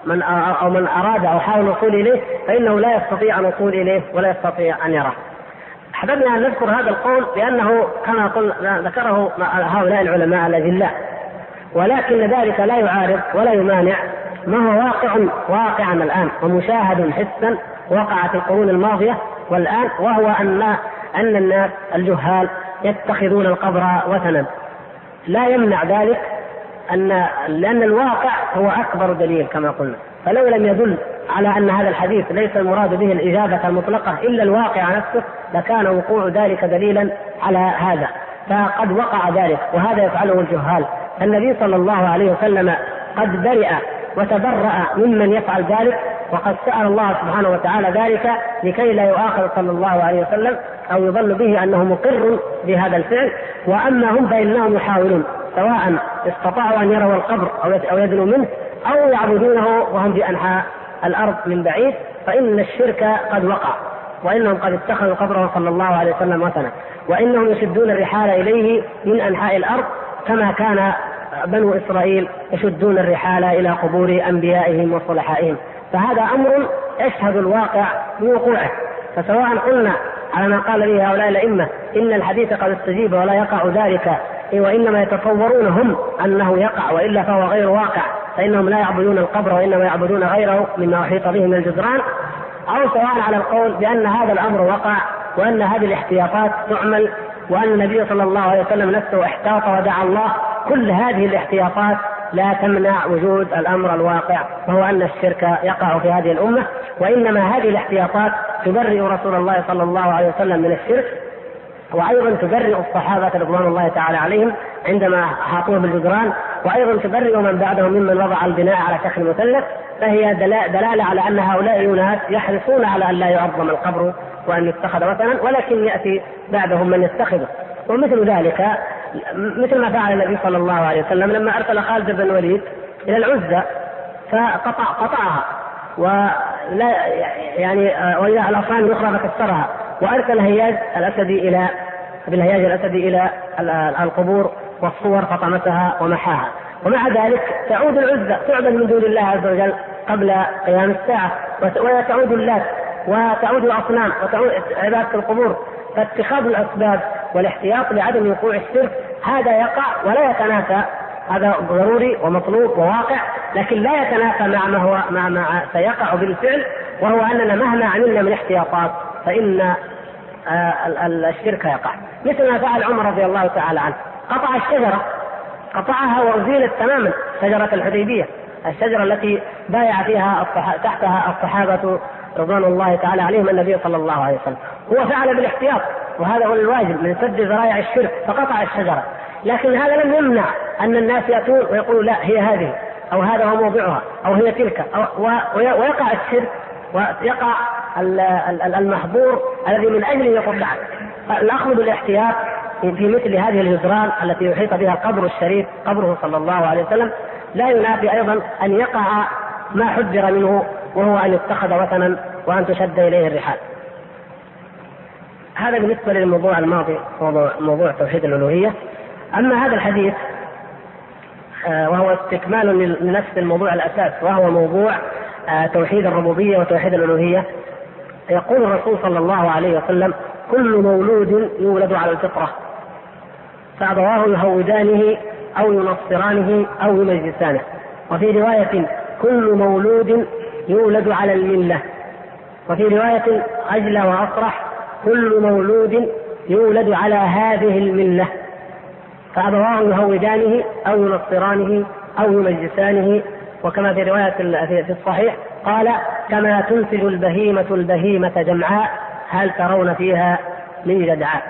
من أو من أراد أو حاول الوصول إليه فإنه لا يستطيع الوصول إليه ولا يستطيع أن يراه أحببنا أن نذكر هذا القول لأنه كما قلنا ذكره هؤلاء العلماء الأجلاء ولكن ذلك لا يعارض ولا يمانع. ما هو واقع؟ واقعا الآن. ومشاهد حسا وقع في القرون الماضية والآن وهو أن أن الناس الجهال يتخذون القبر وثنا. لا يمنع ذلك أن لأن الواقع هو أكبر دليل كما قلنا. فلو لم يدل على أن هذا الحديث ليس المراد به الإجابة المطلقة إلا الواقع نفسه لكان وقوع ذلك دليلا على هذا. فقد وقع ذلك وهذا يفعله الجهال. النبي صلى الله عليه وسلم قد برئ وتبرأ ممن يفعل ذلك وقد سأل الله سبحانه وتعالى ذلك لكي لا يؤاخذ صلى الله عليه وسلم أو يظن به أنه مقر بهذا الفعل. وأما هم فإنهم يحاولون. سواء استطاعوا أن يروا القبر أو يدنوا منه أو يعبدونه وهم في أنحاء الأرض من بعيد فإن الشرك قد وقع وإنهم قد اتخذوا قبره صلى الله عليه وسلم وثنا وإنهم يشدون الرحال إليه من أنحاء الأرض كما كان بنو إسرائيل يشدون الرحال إلى قبور أنبيائهم وصلحائهم. فهذا أمر يشهد الواقع بوقوعه فسواء قلنا على ما قال به هؤلاء الأئمة إن الحديث قد استجيب ولا يقع ذلك وإنما يتصورون هم أنه يقع وإلا فهو غير واقع فإنهم لا يعبدون القبر وإنما يعبدون غيره مما أحيط به من الجدران أو سواء على القول بأن هذا الأمر وقع وأن هذه الاحتياطات تعمل وأن النبي صلى الله عليه وسلم نفسه احتاط ودعا الله كل هذه الاحتياطات لا تمنع وجود الأمر الواقع وهو أن الشرك يقع في هذه الأمة وإنما هذه الاحتياطات تبرئ رسول الله صلى الله عليه وسلم من الشرك وأيضا تبرئ الصحابة رضوان الله تعالى عليهم عندما احاطوه بالجدران وأيضا تبرئ من بعدهم ممن وضع البناء على شكل مثلث فهي دلالة على أن هؤلاء الناس يحرصون على أن لا يعظم القبر وأن يتخذ وثنا ولكن يأتي بعدهم من يتخذه. ومثل ذلك مثل ما فعل النبي صلى الله عليه وسلم لما أرسل خالد بن الوليد إلى العزى فقطع قطعها. ولا يعني وإلى الأصنام الأخرى فكسرها. وأرسل هياج الأسدي إلى بالهياج الأسدي إلى القبور والصور فطمسها ومحاها. ومع ذلك تعود العزى تعبد من دون الله عز وجل قبل قيام الساعة وتعود اللات وتعود الأصنام وتعود عبادة القبور. فاتخاذ الأسباب والاحتياط لعدم وقوع الشرك هذا يقع ولا يتنافى. هذا ضروري ومطلوب وواقع لكن لا يتنافى مع ما هو مع ما سيقع بالفعل وهو أننا مهما عملنا من احتياطات فإن آه، الشرك يقع. مثل ما فعل عمر رضي الله تعالى عنه. قطع الشجرة. قطعها وأزيلت تماما شجرة الحديبية. الشجرة التي بايع فيها تحتها الصحابة رضوان الله تعالى عليهم النبي صلى الله عليه وسلم. هو فعل بالاحتياط وهذا هو الواجب من سد ذرائع الشرك فقطع الشجرة. لكن هذا لم يمنع أن الناس يأتون ويقولوا لا هي هذه أو هذا هو موضعها أو هي تلك أو ويقع الشرك ويقع المحظور الذي من اجله يقطع. الاخذ بالاحتياط في مثل هذه الجدران التي يحيط بها قبر الشريف قبره صلى الله عليه وسلم لا ينافي أيضا أن يقع ما حذر منه وهو أن يتخذ وثنا وأن تشد إليه الرحال. هذا بالنسبة للموضوع الماضي موضوع, توحيد الألوهية. أما هذا الحديث آه، وهو استكمال لنفس الموضوع الأساس وهو موضوع آه، توحيد الربوبية وتوحيد الألوهية يقول الرسول صلى الله عليه وسلم كل مولود يولد على الفطرة فأبواه يهودانه أو ينصرانه أو يمجسانه وفي رواية كل مولود يولد على الملة. وفي رواية اجلى واصرح كل مولود يولد على هذه الملة. فأبواه يهودانه أو ينصرانه أو يمجسانه. وكما في رواية في الصحيح قال كما تنتج البهيمة البهيمة جمعاء هل ترون فيها من جدعاء.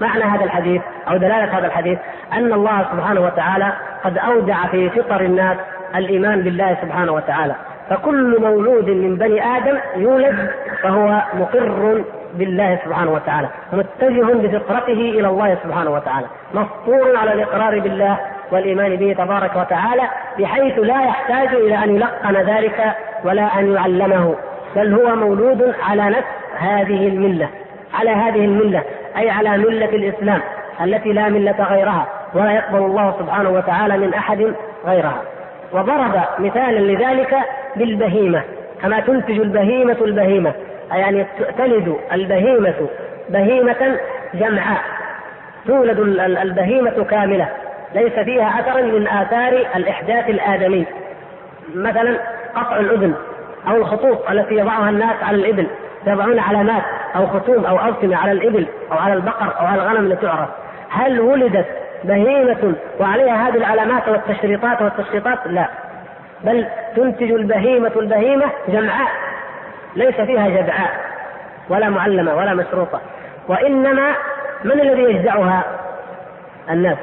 معنى هذا الحديث أو دلالة هذا الحديث أن الله سبحانه وتعالى قد أودع في فطر الناس الإيمان بالله سبحانه وتعالى. فكل مولود من بني آدم يولد فهو مقر بالله سبحانه وتعالى متجه بفطرته إلى الله سبحانه وتعالى مفطور على الإقرار بالله والإيمان به تبارك وتعالى بحيث لا يحتاج إلى أن يلقن ذلك ولا أن يعلمه بل هو مولود على نفس هذه الملة على هذه الملة أي على ملة الإسلام التي لا ملة غيرها ولا يقبل الله سبحانه وتعالى من أحد غيرها. وضرب مثالا لذلك بالبهيمة كما تنتج البهيمة البهيمة يعني تلد البهيمة بهيمة جمعاء تولد البهيمة كاملة ليس فيها أثر من آثار الإحداث الآدمي مثلا قطع الأذن أو الخطوط التي يضعها الناس على الإبل يضعون علامات أو ختوم أو أرسمة على الإبل أو على البقر أو على الغنم لتعرف هل ولدت بهيمة وعليها هذه العلامات والتشريطات والتشريطات؟ لا. بل تنتج البهيمة البهيمة جمعاء ليس فيها جدعاء ولا معلمة ولا مشروطة. وإنما من الذي يجزعها؟ الناس.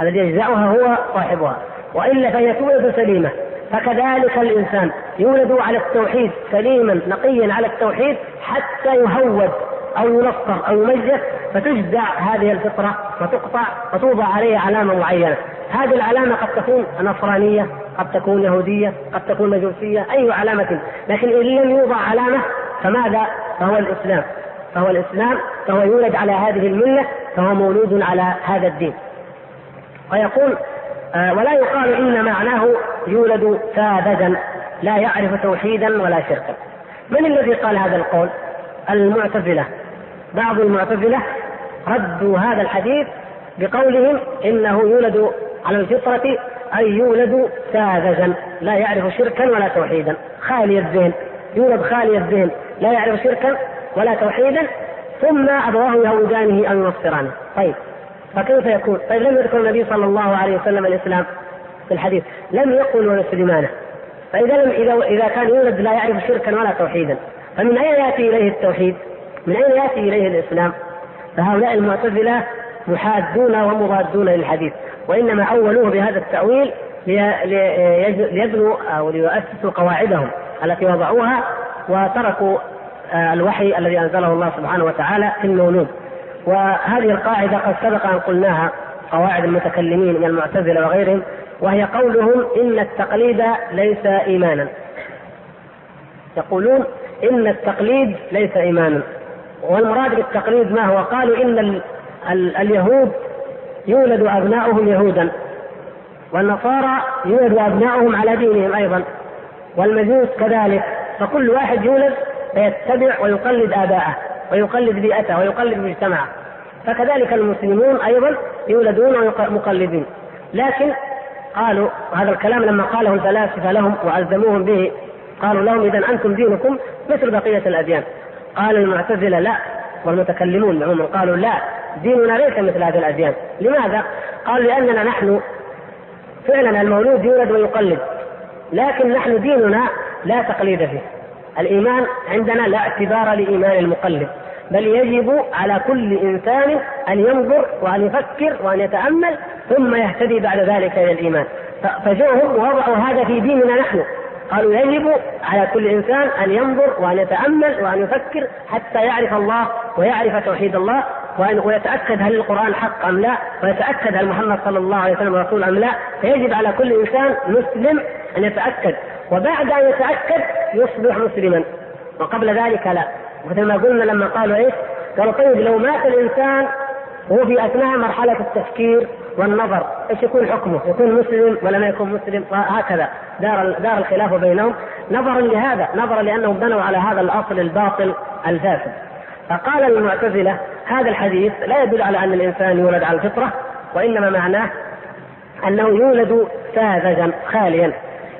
الذي يجزعها هو صاحبها. وإلا فهي تولد سليمة. فكذلك الإنسان يولد على التوحيد سليما نقيا على التوحيد حتى يهود. أو ينصر أو يمجد فتجزع هذه الفطرة وتقطع وتوضع عليها علامة معينة. هذه العلامة قد تكون نصرانية قد تكون يهودية قد تكون مجوسية أي علامة. لكن إن لم يوضع علامة فماذا؟ فهو الإسلام. فهو الإسلام فهو يولد على هذه الملة فهو مولود على هذا الدين. ويقول آه ولا يقال إن معناه يولد ساذجا لا يعرف توحيدا ولا شركا. من الذي قال هذا القول؟ المعتزلة. بعض المعتزلة ردوا هذا الحديث بقولهم إنه يولد على الفطرة أي يولد ساذجا لا يعرف شركا ولا توحيدا. خالي الذهن يولد خالي الذهن لا يعرف شركا ولا توحيدا ثم أبواه يهودانه أو ينصرانه طيب فكيف يكون؟ طيب لم يذكر النبي صلى الله عليه وسلم الإسلام في الحديث. لم يقل ونسلمانه فإذا لم إذا إذا كان يولد لا يعرف شركا ولا توحيدا. فمن أين يأتي إليه التوحيد؟ من أين يأتي إليه الإسلام؟ فهؤلاء المعتزلة محادون ومضادون للحديث وإنما أولوه بهذا التأويل ليبنوا أو ليؤسسوا قواعدهم التي وضعوها وتركوا آه، الوحي الذي أنزله الله سبحانه وتعالى في المولود وهذه القاعدة قد سبق أن قلناها قواعد المتكلمين من المعتزلة وغيرهم وهي قولهم إن التقليد ليس إيمانا يقولون إن التقليد ليس إيمانا. والمراد بالتقليد ما هو؟ قالوا إن ال ال اليهود يولد أبناؤهم يهودا والنصارى يولد أبناؤهم على دينهم أيضا والمجوس كذلك. فكل واحد يولد فيتبع ويقلد آباءه ويقلد بيئته ويقلد مجتمعه. فكذلك المسلمون أيضا يولدون مقلدين لكن قالوا هذا الكلام لما قاله الفلاسفة لهم وألزموهم به قالوا لهم إذا أنتم دينكم مثل بقية الأديان. قال المعتزلة لا والمتكلمون عموما قالوا لا ديننا ليس مثل هذه الأديان. لماذا؟ قالوا لأننا نحن فعلا المولود يولد ويقلد لكن نحن ديننا لا تقليد فيه. الإيمان عندنا لا اعتبار لإيمان المقلد بل يجب على كل إنسان أن ينظر وأن يفكر وأن يتأمل ثم يهتدي بعد ذلك إلى الإيمان. فجاءهم ووضعوا هذا في ديننا نحن. قالوا يجب على كل إنسان أن ينظر وأن يتأمل وأن يفكر حتى يعرف الله ويعرف توحيد الله ويتأكد هل القرآن حق أم لا ويتأكد هل محمد صلى الله عليه وسلم رسول أم لا فيجب على كل إنسان مسلم أن يتأكد وبعد أن يتأكد يصبح مسلما وقبل ذلك لا مثل ما قلنا لما قالوا إيش؟ قالوا طيب لو مات الإنسان وهو في أثناء مرحلة التفكير والنظر إيش يكون حكمه؟ يكون مسلم ولا ما يكون مسلم؟ وهكذا دار دار الخلاف بينهم نظرا لهذا، نظرا لأنهم بنوا على هذا الأصل الباطل الفاسد. فقال المعتزلة هذا الحديث لا يدل على أن الإنسان يولد على الفطرة وإنما معناه أنه يولد ساذجا خاليا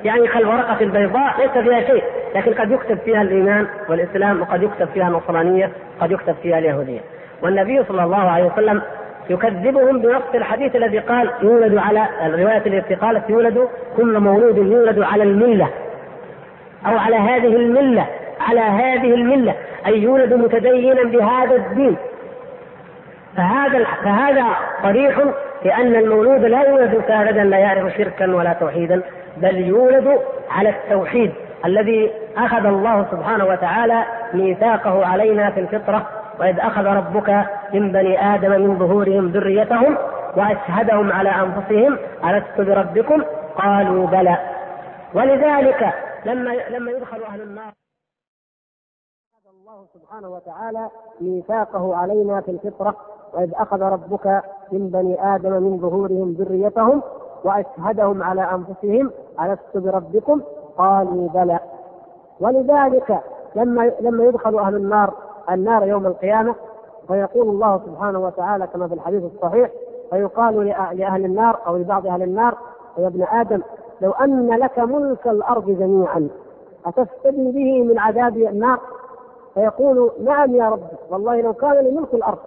يعني كالورقة البيضاء ليس فيها شيء لكن قد يكتب فيها الإيمان والإسلام وقد يكتب فيها النصرانية قد يكتب فيها اليهودية والنبي صلى الله عليه وسلم يكذبهم بنص الحديث الذي قال يولد على الرواية التي قالت يولد كل مولود يولد على الملة. أو على هذه الملة على هذه الملة أي يولد متدينا بهذا الدين. فهذا فهذا صريح بأن المولود لا يولد ساردا لا يعرف شركا ولا توحيدا بل يولد على التوحيد الذي أخذ الله سبحانه وتعالى ميثاقه علينا في الفطرة. وإذ أخذ ربك من بني آدم من ظهورهم ذريتهم وأشهدهم على أنفسهم ألست بربكم؟ قالوا بلى. ولذلك لما لما يدخل أهل النار الله سبحانه وتعالى ميثاقه علينا في الفطرة وإذ أخذ ربك من بني آدم من ظهورهم ذريتهم وأشهدهم على أنفسهم ألست بربكم؟ قالوا بلى. ولذلك لما لما يدخل أهل النار النار يوم القيامة فيقول الله سبحانه وتعالى كما في الحديث الصحيح فيقال لأهل النار أو لبعض أهل النار يا ابن آدم لو أن لك ملك الأرض جميعا أتفتدي به من عذاب النار؟ فيقول نعم يا رب والله لو كان لي ملك الأرض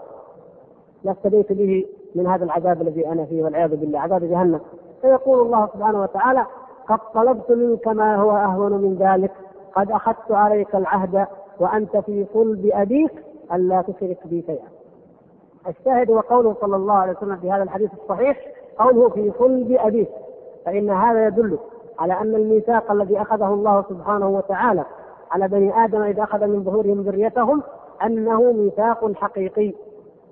لافتديت به من هذا العذاب الذي أنا فيه والعياذ بالله عذاب جهنم. فيقول الله سبحانه وتعالى قد طلبت منك ما هو أهون من ذلك قد أخذت عليك العهد وأنت في صلب أبيك ألا تشرك بي شيئا. الشاهد هو قوله صلى الله عليه وسلم في هذا الحديث الصحيح قوله في صلب أبيك. فإن هذا يدل على أن الميثاق الذي أخذه الله سبحانه وتعالى على بني آدم إذا أخذ من ظهورهم ذريتهم أنه ميثاق حقيقي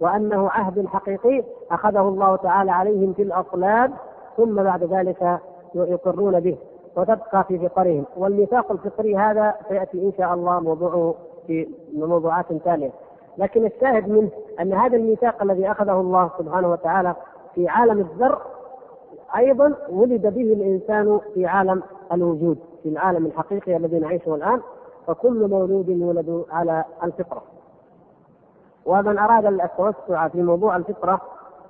وأنه عهد حقيقي أخذه الله تعالى عليهم في الأصلاب ثم بعد ذلك يقرون به. وتبقى في فطرهم والميثاق الفطري هذا سيأتي إن شاء الله موضوعه في موضوعات تالية لكن الشاهد منه أن هذا الميثاق الذي أخذه الله سبحانه وتعالى في عالم الذر أيضا ولد به الإنسان في عالم الوجود في العالم الحقيقي الذي نعيشه الآن فكل مولود يولد على الفطرة. ومن أراد التوسع في موضوع الفطرة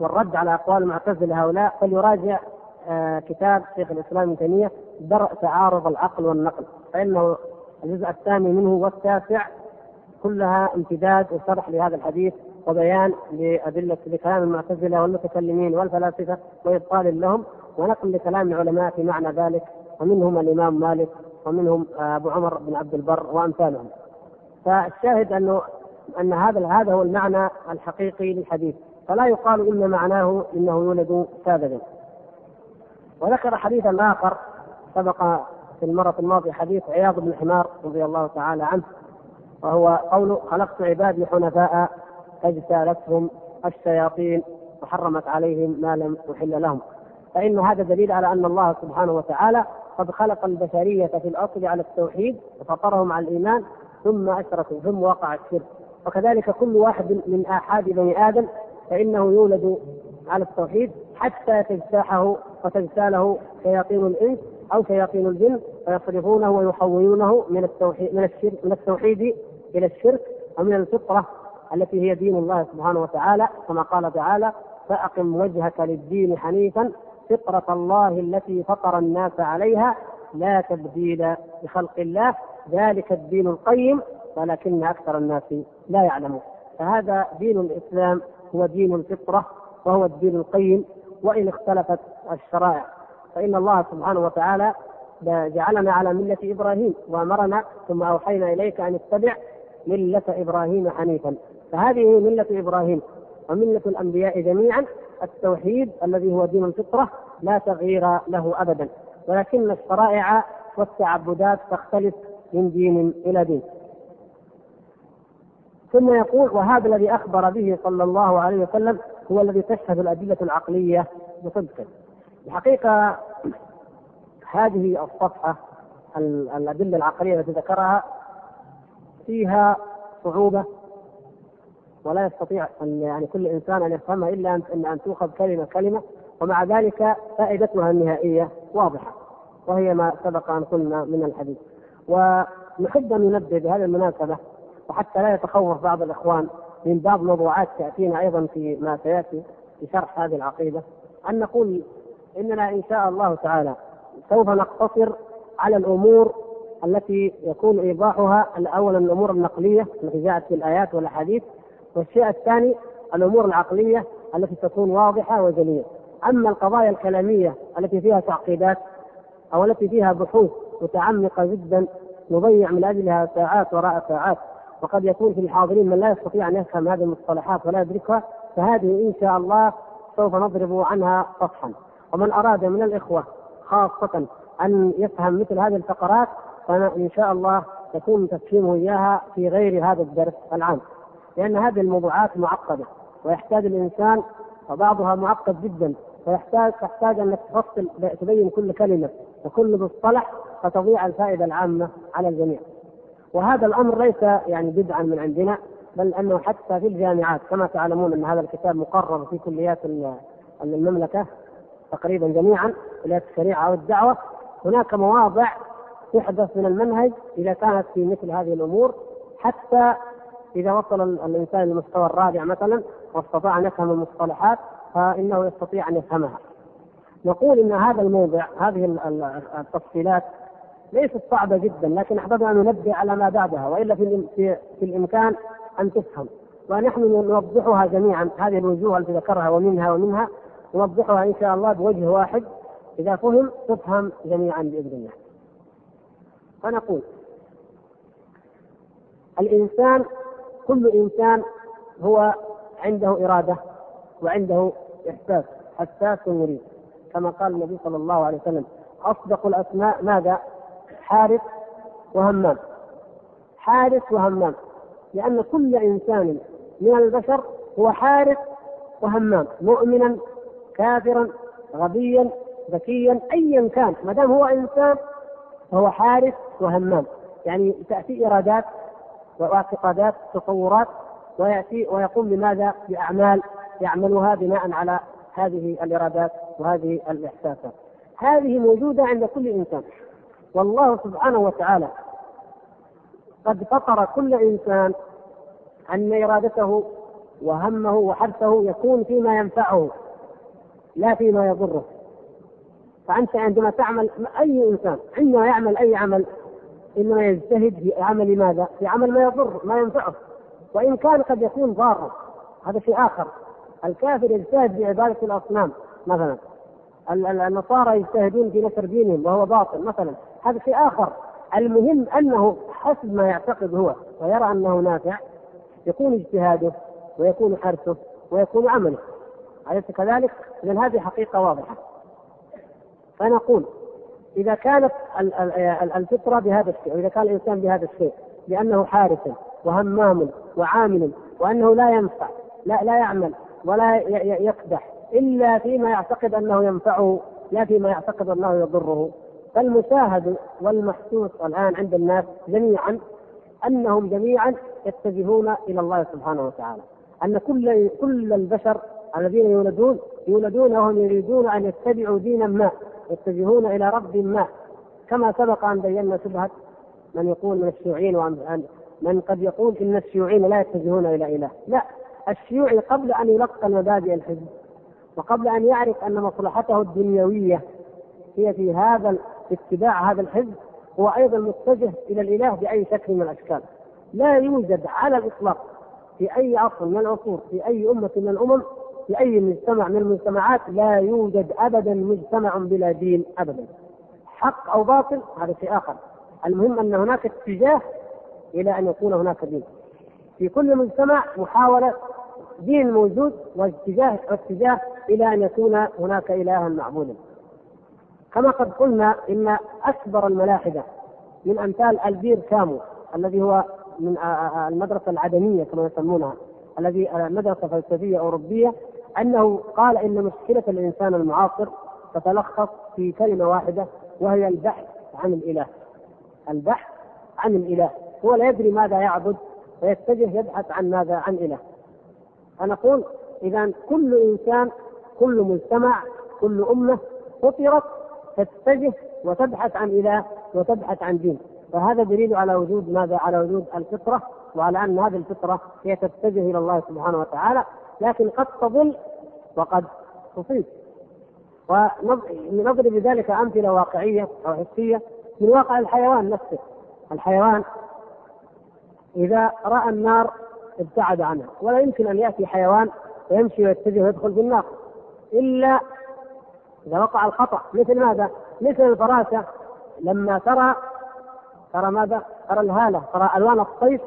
والرد على أقوال المعتزلة هؤلاء فليراجع كتاب شيخ الإسلام ابن تيمية درء تعارض العقل والنقل. فإنه الجزء الثاني منه والتاسع كلها امتداد وشرح لهذا الحديث وبيان لأدلة لكلام المعتزلة والمتكلمين والفلاسفة وإبطال لهم ونقل لكلام العلماء في معنى ذلك ومنهم الإمام مالك ومنهم أبو عمر بن عبد البر وأمثالهم. فالشاهد أنه أن هذا هذا هو المعنى الحقيقي للحديث. فلا يقال إن معناه إنه يولد ساذجا. وذكر حديثا آخر سبق في المرة الماضية حديث عياض بن حمار رضي الله تعالى عنه وهو قول خلقت عبادي حنفاء فاجتالتهم الشياطين وحرمت عليهم ما لم أحل لهم. فإن هذا دليل على أن الله سبحانه وتعالى قد خلق البشرية في الأصل على التوحيد وفطرهم على الإيمان ثم أشركوا ثم وقع الشرك. وكذلك كل واحد من آحاد بني آدم فإنه يولد على التوحيد حتى تجتاحه وتجتاله شياطين الإنس أو شياطين الجن فيصرفونه ويحولونه من التوحيد من الشرك من التوحيد إلى الشرك ومن الفطرة التي هي دين الله سبحانه وتعالى كما قال تعالى فأقم وجهك للدين حنيفا فطرة الله التي فطر الناس عليها لا تبديل لخلق الله ذلك الدين القيم ولكن أكثر الناس لا يعلمون فهذا دين الإسلام هو دين الفطرة وهو الدين القيم وإن اختلفت الشرائع. فإن الله سبحانه وتعالى جعلنا على ملة إبراهيم وأمرنا ثم أوحينا إليك أن اتبع ملة إبراهيم حنيفا. فهذه ملة إبراهيم وملة الأنبياء جميعا التوحيد الذي هو دين الفطرة لا تغيير له أبدا. ولكن الشرائع والتعبدات تختلف من دين إلى دين. ثم يقول وهذا الذي أخبر به صلى الله عليه وسلم هو الذي تشهد الأدلة العقلية بصدقه الحقيقة هذه الصفحة الأدلة العقلية التي ذكرها فيها صعوبة ولا يستطيع أن يعني كل إنسان أن يفهمها إلا أن أن تؤخذ كلمة كلمة ومع ذلك فائدتها النهائية واضحة وهي ما سبق أن قلنا من الحديث. ونحب أن ننبه بهذه المناسبة وحتى لا يتخوف بعض الإخوان من بعض موضوعات تأتينا أيضا في ما سيأتي في شرح هذه العقيدة أن نقول إننا إن شاء الله تعالى سوف نقتصر على الأمور التي يكون إيضاحها أولا الأمور النقلية التي جاءت في الآيات والأحاديث والشيء الثاني الأمور العقلية التي تكون واضحة وجلية. أما القضايا الكلامية التي فيها تعقيدات أو التي فيها بحوث متعمقة جدا نضيع من أجلها ساعات وراء ساعات. وقد يكون في الحاضرين من لا يستطيع أن يفهم هذه المصطلحات ولا يدركها فهذه إن شاء الله سوف نضرب عنها سطحا. ومن أراد من الإخوة خاصة أن يفهم مثل هذه الفقرات فإن شاء الله يكون تفهيمه إياها في غير هذا الدرس العام. لأن هذه الموضوعات معقدة ويحتاج الإنسان وبعضها معقد جدا ويحتاج تحتاج أنك تفصل تبين كل كلمة وكل مصطلح فتضيع الفائدة العامة على الجميع. وهذا الأمر ليس يعني بدعا من عندنا بل أنه حتى في الجامعات كما تعلمون أن هذا الكتاب مقرر في كليات المملكة تقريبا جميعا كليات الشريعة والدعوة هناك مواضع تحدث من المنهج إذا كانت في مثل هذه الأمور حتى إذا وصل الإنسان للمستوى الرابع مثلا واستطاع أن يفهم المصطلحات فإنه يستطيع أن يفهمها. نقول إن هذا الموضع هذه التفصيلات ليست صعبة جدا لكن أحببنا أن ننبه على ما بعدها وإلا في, في, الإمكان أن تفهم ونحن نوضحها جميعا هذه الوجوه التي ذكرها ومنها ومنها نوضحها إن شاء الله بوجه واحد إذا فهم تفهم جميعا بإذن الله. فنقول الإنسان كل إنسان هو عنده إرادة وعنده إحساس حساس مريد كما قال النبي صلى الله عليه وسلم أصدق الأسماء ماذا؟ حارث وهمام. حارث وهمام. لأن كل إنسان من البشر هو حارث وهمام. مؤمنا كافرا غبيا ذكيا أيا كان. ما دام هو إنسان فهو حارث وهمام. يعني تأتي إرادات واعتقادات تصورات ويأتي ويقوم بماذا؟ بأعمال يعملها بناء على هذه الإرادات وهذه الإحساسات. هذه موجودة عند كل إنسان. والله سبحانه وتعالى قد فطر كل إنسان ان إرادته وهمه وحرثه يكون فيما ينفعه لا فيما يضره. فأنت عندما تعمل أي إنسان عندما يعمل أي عمل إنما يجتهد في عمل ماذا؟ في عمل ما يضر ما ينفعه. وإن كان قد يكون ضارا هذا شيء آخر. الكافر يجتهد في عبادة الأصنام مثلا. النصارى يجتهدون في نشر دينهم وهو باطل مثلا. هذا شيء آخر. المهم أنه حسب ما يعتقد هو ويرى أنه نافع يكون اجتهاده ويكون حرصه ويكون عمله. أليس كذلك؟ إذا هذه حقيقة واضحة. فنقول إذا كانت الفطرة بهذا الشيء وإذا كان الإنسان بهذا الشيء لأنه حارس وهمام وعامل وأنه لا ينفع لا لا يعمل ولا يقدح إلا فيما يعتقد أنه ينفعه لا فيما يعتقد أنه يضره. فالمشاهد والمحسوس الآن عند الناس جميعا أنهم جميعا يتجهون إلى الله سبحانه وتعالى. أن كل كل البشر الذين يولدون يولدون وهم يريدون أن يتبعوا دينا ما يتجهون إلى رب ما. كما سبق أن بينا شبهة من يقول من الشيوعيين وأن من قد يقول إن الشيوعيين لا يتجهون إلى إله. لا الشيوعي قبل أن يلقن مبادئ الحزب وقبل أن يعرف أن مصلحته الدنيوية هي في هذا اتباع هذا الحزب هو أيضا متجه إلى الإله بأي شكل من الأشكال. لا يوجد على الإطلاق في أي عصر من العصور في أي أمة من الأمم في أي مجتمع من المجتمعات لا يوجد أبدا مجتمع بلا دين أبدا. حق أو باطل هذا شيء آخر. المهم أن هناك اتجاه إلى أن يكون هناك دين. في كل مجتمع محاولة دين موجود واتجاه اتجاه إلى أن يكون هناك الها معبودا. كما قد قلنا إن أكبر الملاحدة من أمثال البير كامو الذي هو من المدرسة العدميه كما يسمونها الذي مدرسة فلسفية أوروبية أنه قال إن مشكلة الإنسان المعاصر تتلخص في كلمة واحدة وهي البحث عن الإله. البحث عن الإله، هو لا يدري ماذا يعبد ويتجه يبحث عن ماذا؟ عن إله. فنقول اذا كل إنسان كل مجتمع كل أمة فطرت تتجه وتبحث عن إله وتبحث عن دين. فهذا دليل على وجود ماذا؟ على وجود الفطرة وعلى أن هذه الفطرة هي تتجه إلى الله سبحانه وتعالى لكن قد تضل وقد تصيب ونضرب بذلك أمثلة واقعية أو حسية من واقع الحيوان نفسه. الحيوان إذا رأى النار ابتعد عنها ولا يمكن أن يأتي حيوان ويمشي ويتجه ويدخل في النار إلا إذا وقع الخطأ مثل ماذا؟ مثل الفراشة لما ترى ترى ماذا؟ ترى الهالة ترى ألوان الصيف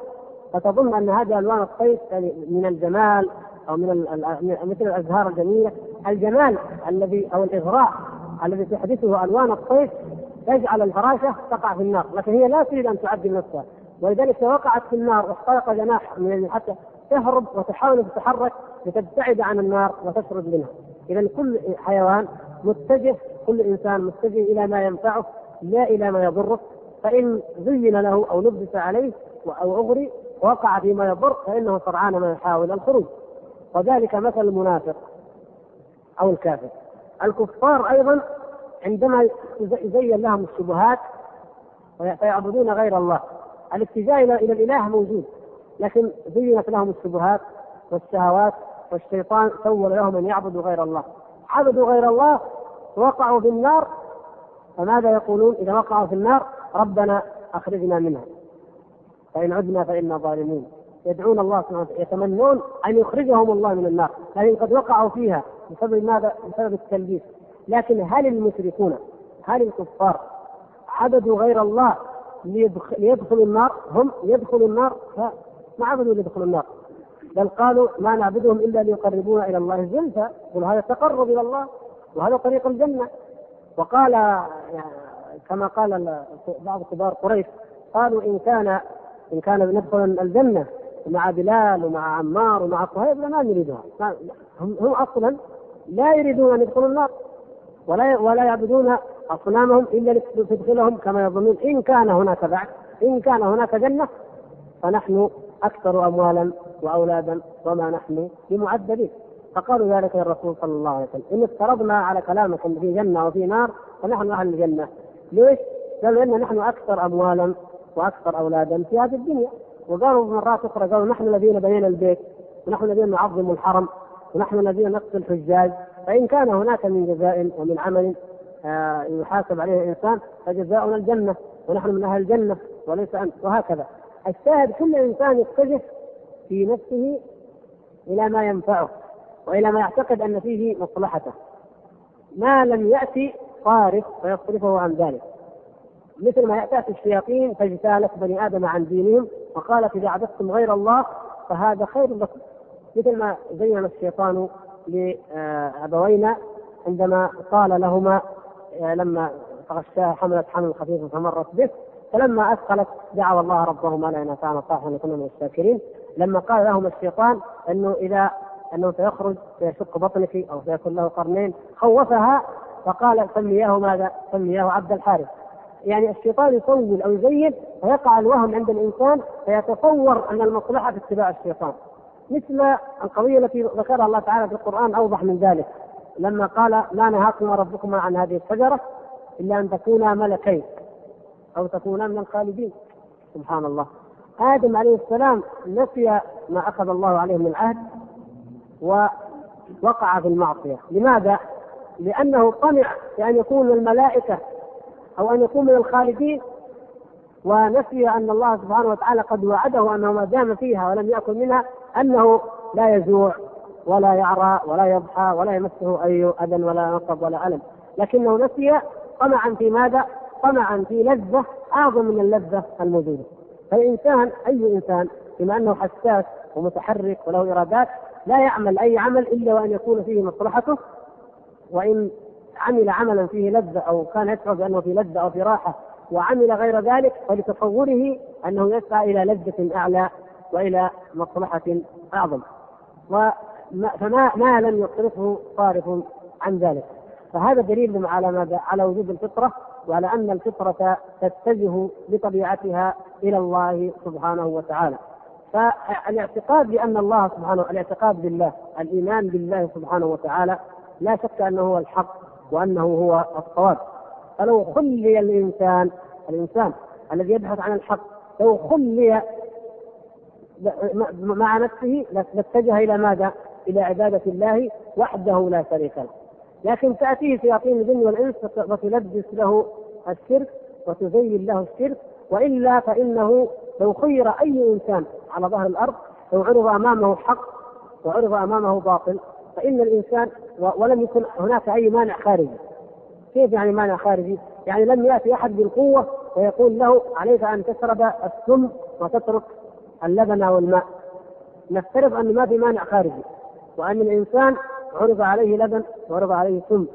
فتظن أن هذه ألوان الصيف يعني من الجمال أو من مثل الأزهار الجميلة الجمال الذي أو الإغراء الذي تحدثه ألوان الصيف يجعل الفراشة تقع في النار لكن هي لا تريد أن تعدل نفسها ولذلك وقعت في النار واخترق جناح من حتى تهرب وتحاول تتحرك لتبتعد عن النار وتشرد منها إذا كل حيوان متجه كل إنسان متجه إلى ما ينفعه لا إلى ما يضره. فإن زين له أو لبس عليه أو اغري وقع فيما يضر فإنه سرعان ما يحاول الخروج. وذلك مثل المنافق أو الكافر. الكفار أيضا عندما يزين لهم الشبهات فيعبدون غير الله. الاتجاه إلى الإله موجود لكن زينت لهم الشبهات والشهوات والشيطان سول لهم أن يعبدوا غير الله. عبدوا غير الله وقعوا في النار. فماذا يقولون؟ إذا وقعوا في النار ربنا أخرجنا منها. فإن عدنا فإنا ظالمون. يدعون الله سبحانه وتعالى يتمنون أن يخرجهم الله من النار. لكن قد وقعوا فيها بسبب ماذا؟ بسبب التلبيس. لكن هل المشركون هل الكفار عبدوا غير الله ليدخلوا النار؟ هم يدخلوا النار؟ ما عبدوا ليدخلوا النار. بل قالوا ما نعبدهم إلا ليقربونا إلى الله زلفى. قل هذا تقرب إلى الله وهذا طريق الجنة. وقال يعني كما قال بعض كبار قريش قالوا إن كان إن كان ندخل الجنة مع بلال ومع عمار ومع صهيب ما نريدها. هم أصلا لا يريدون أن يدخلوا النار. ولا ولا يعبدون أصنامهم إلا لتدخلهم كما يظنون. إن كان هناك بعد إن كان هناك جنة فنحن أكثر اموالا وأولادا وما نحن بمعذبين فقالوا ذلك للرسول صلى الله عليه وسلم إن افترضنا على كلامك ان في جنة وفي نار فنحن أهل الجنة. ليش؟ قالوا إن نحن أكثر أموالا وأكثر أولادا في هذه الدنيا. وقالوا مرات أخرى قالوا نحن الذين بنينا البيت ونحن الذين نعظم الحرم ونحن الذين نقتل الحجاج. فإن كان هناك من جزاء ومن عمل آه، يحاسب عليه الإنسان فجزاؤنا الجنة ونحن من أهل الجنة وليس أنت. وهكذا. الشاهد كل إنسان يتجه في نفسه إلى ما ينفعه وإلى ما يعتقد أن فيه مصلحته. ما لم يأتي صارف فيصرفه عن ذلك. مثل ما يأتي الشياطين فاجتالت بني آدم عن دينهم وقالت إذا عبدتم غير الله فهذا خير لكم. مثل ما زين الشيطان لأبوينا عندما قال لهما لما تغشاها حملت حمل خفيف فمرت به فلما أثقلت دعوا الله ربهما لئن اتانا طاعه لنكون من الشاكرين. لما قال لهما الشيطان أنه إذا أنه سيخرج سيشق بطنك أو سيكون له قرنين خوفها فقال سمياه ماذا؟ سمياه عبد الحارث. يعني الشيطان يصول أو يزين فيقع الوهم عند الإنسان فيتصور أن المصلحة في اتباع الشيطان. مثل القضية التي ذكرها الله تعالى في القرآن أوضح من ذلك. لما قال ما نهاكما ربكما عن هذه الشجرة إلا أن تكونا ملكين أو تكونا من الخالدين. سبحان الله. آدم عليه السلام نسي ما أخذ الله عليه من العهد ووقع في المعصية لماذا؟ لأنه طمع بان يكون من الملائكة أو أن يكون من الخالدين ونسي أن الله سبحانه وتعالى قد وعده أنه ما دام فيها ولم يأكل منها أنه لا يجوع ولا يعرى ولا يضحى ولا يمسه أي أذى ولا نصب ولا ألم لكنه نسي طمعا في ماذا؟ طمعا في لذة أعظم من اللذة الموجودة فالانسان أي إنسان بما أنه حساس ومتحرك وله إرادات لا يعمل أي عمل إلا وأن يكون فيه مصلحته. وإن عمل عملا فيه لذة أو كان يشعر بأنه في لذة أو في راحة وعمل غير ذلك فلتصوره أنه يسعى إلى لذة أعلى وإلى مصلحة أعظم. فما ما لم يصرفه صارف عن ذلك. فهذا دليل على ماذا؟ على وجود الفطرة وعلى أن الفطرة تتجه بطبيعتها إلى الله سبحانه وتعالى. فالاعتقاد بأن الله سبحانه الاعتقاد بالله الإيمان بالله سبحانه وتعالى لا شك أنه هو الحق وأنه هو الصواب فلو خلي الانسان الإنسان الذي يبحث عن الحق لو خلي مع نفسه لاتجه إلى ماذا؟ إلى عبادة الله وحده لا شريك له. لكن تأتيه شياطين الجن والإنس وتلبس له الشرك وتزين له الشرك وإلا فإنه لو خير أي إنسان على ظهر الأرض لو عرض أمامه حق وعرض أمامه باطل فإن الإنسان ولم يكن هناك أي مانع خارجي. كيف يعني مانع خارجي؟ يعني لم يأتي أحد بالقوة ويقول له عليك أن تشرب السم وتترك اللبن والماء. نفترض أن ما في مانع خارجي وأن الإنسان عرض عليه لبن وعرض عليه سم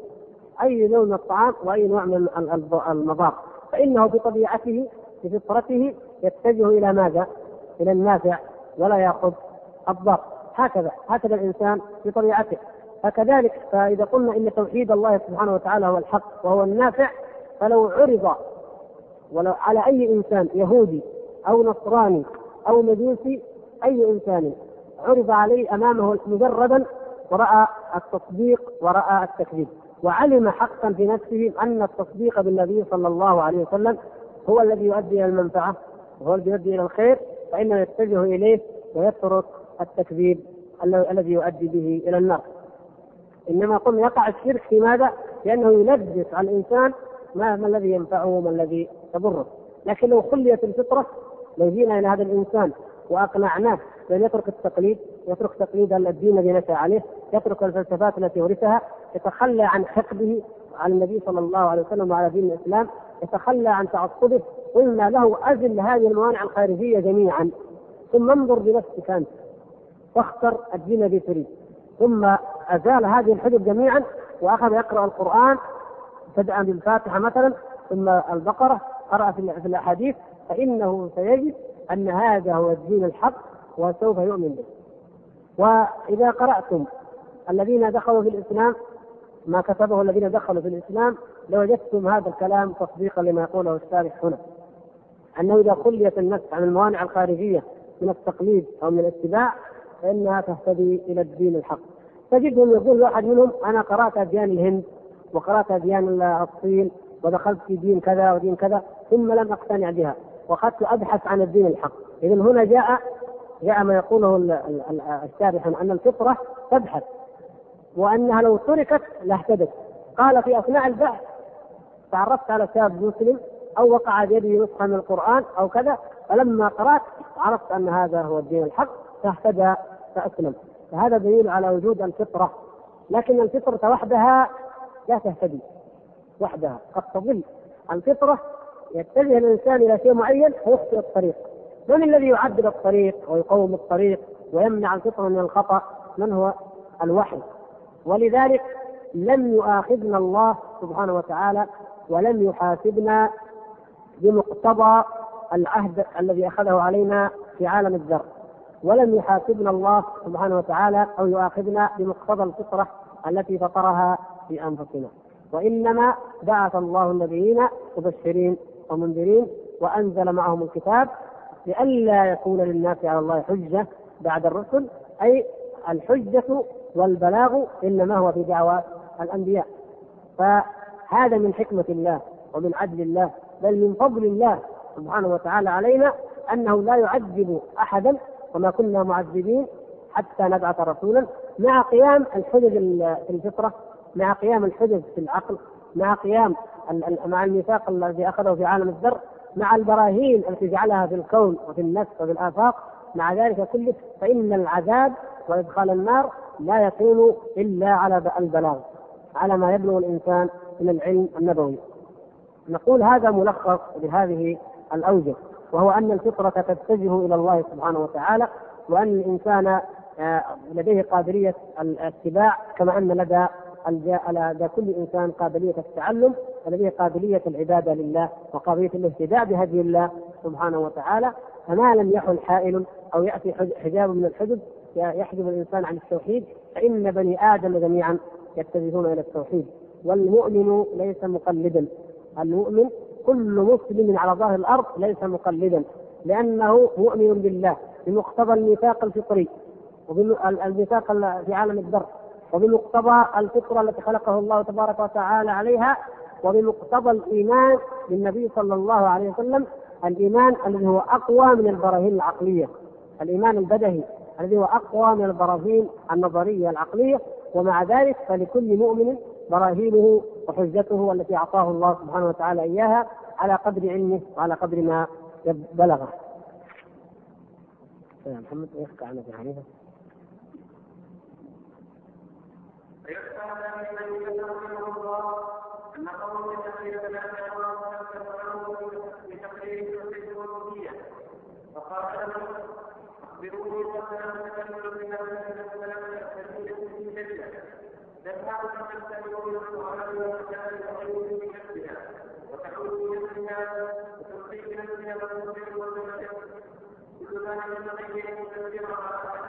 أي نوع من الطعام وأي نوع من المضار فإنه بطبيعته بفطرته يتجه إلى ماذا؟ إلى النافع ولا يأخذ الضار هكذا هكذا الإنسان بطبيعته فكذلك فإذا قلنا إن توحيد الله سبحانه وتعالى هو الحق وهو النافع فلو عرض ولو على أي إنسان يهودي أو نصراني أو مجوسي أي إنسان عرض عليه أمامه مجردا ورأى التصديق ورأى التكذيب وعلم حقا في نفسه أن التصديق بالنبي صلى الله عليه وسلم هو الذي يؤدي إلى المنفعة وهو الذي يؤدي إلى الخير فإنه يتجه إليه ويترك التكذيب الذي يؤدي به إلى النار. إنما قلنا يقع الشرك في ماذا؟ لأنه يلبس على الإنسان ما, ما الذي ينفعه وما الذي يضره. لكن لو خليت الفطرة لو جينا إلى هذا الإنسان واقنعناه بأن يترك التقليد يترك تقليد الدين الذي نشا عليه يترك الفلسفات التي ورثها يتخلى عن حقده على النبي صلى الله عليه وسلم وعلى دين الإسلام يتخلى عن تعصبه قلنا له أزل هذه الموانع الخارجية جميعا. ثم انظر بنفسك أنت واختر الدين الذي تريد. ثم أزال هذه الحجب جميعا وأخذ يقرأ القرآن بدءا بالفاتحة مثلا ثم البقرة قرأ في الأحاديث فإنه سيجد أن هذا هو الدين الحق وسوف يؤمن به. وإذا قرأتم الذين دخلوا في الإسلام ما كتبه الذين دخلوا في الإسلام لوجدتم هذا الكلام تصديقا لما يقوله الشارح هنا. أنه إذا خليت النفس عن الموانع الخارجية من التقليد أو من الاتباع فإنها تهتدي إلى الدين الحق. تجدهم يقول واحد منهم أنا قرأت أديان الهند وقرأت أديان الصين ودخلت في دين كذا ودين كذا ثم لم أقتنع بها واخذت أبحث عن الدين الحق. اذا هنا جاء جاء ما يقوله الشارح أن الفطرة تبحث وأنها لو تركت لاهتدت. قال في أثناء البحث تعرفت على شاب مسلم أو وقع بيده نسخة من القرآن أو كذا فلما قرأت عرفت أن هذا هو الدين الحق فاهتدى فأسلم. فهذا دليل على وجود الفطرة. لكن الفطرة وحدها لا تهتدي. وحدها قد تضل. الفطرة يتجه الإنسان إلى شيء معين فيخطئ الطريق. من الذي يعدل الطريق ويقوم الطريق ويمنع الفطره من الخطأ؟ من هو؟ الوحي. ولذلك لم يؤاخذنا الله سبحانه وتعالى ولم يحاسبنا بمقتضى العهد الذي أخذه علينا في عالم الذر. ولم يحاسبنا الله سبحانه وتعالى أو يؤاخذنا بمقتضى الفطرة التي فطرها في أنفسنا. وإنما بعث الله النبيين مبشرين ومنذرين وأنزل معهم الكتاب لئلا يكون للناس على الله حجة بعد الرسل أي الحجة والبلاغ إنما هو في دعوى الأنبياء. فهذا من حكمة الله ومن عدل الله بل من فضل الله سبحانه وتعالى علينا أنه لا يعذب أحدا وما كنا معذبين حتى نبعث رسولا مع قيام الحجج في الفطرة مع قيام الحجج في العقل. مع قيام مع الميثاق الذي أخذه في عالم الذر مع البراهين التي جعلها في الكون وفي النفس وفي الآفاق مع ذلك كله فإن العذاب وإدخال النار لا يكون إلا على البلاغ على ما يبلغ الإنسان من العلم النبوي. نقول هذا ملخص لهذه الأوجه وهو أن الفطرة تتجه إلى الله سبحانه وتعالى وأن الإنسان آه، لديه قادريه الاتباع كما أن لدى لدى كل إنسان قابلية التعلم ولديه قابلية العبادة لله وقابلية الاهتداء بهدي الله سبحانه وتعالى. فما لم يحل حائل أو يأتي حجاب من الحجب يحجب الإنسان عن التوحيد فإن بني آدم جميعا يتجهون إلى التوحيد. والمؤمن ليس مقلدا. المؤمن كل مسلم على ظهر الأرض ليس مقلدا لأنه مؤمن بالله بمقتضى الميثاق الفطري وبالميثاق في عالم الذر وبمقتضى الفطرة التي خلقه الله تبارك وتعالى عليها وبمقتضى الإيمان بالنبي صلى الله عليه وسلم الإيمان الذي هو أقوى من البراهين العقلية الإيمان البدهي الذي هو أقوى من البراهين النظرية العقلية ومع ذلك فلكل مؤمن براهينه وحجته التي أعطاه الله سبحانه وتعالى إياها على قدر علمه وعلى قدر ما بلغه. يا محمد يحكي عن ابي حنيفه. أن قوم الذين لا بتقرير الربوبية فقال لهم أخبروني قبل أن تكملوا من في تنهى من تستمع القران والكتاب وغيره بنفسها وتحول بنفسها وتلقي بنفسها وتنزل وتنزل كل ذلك تغير مكبرا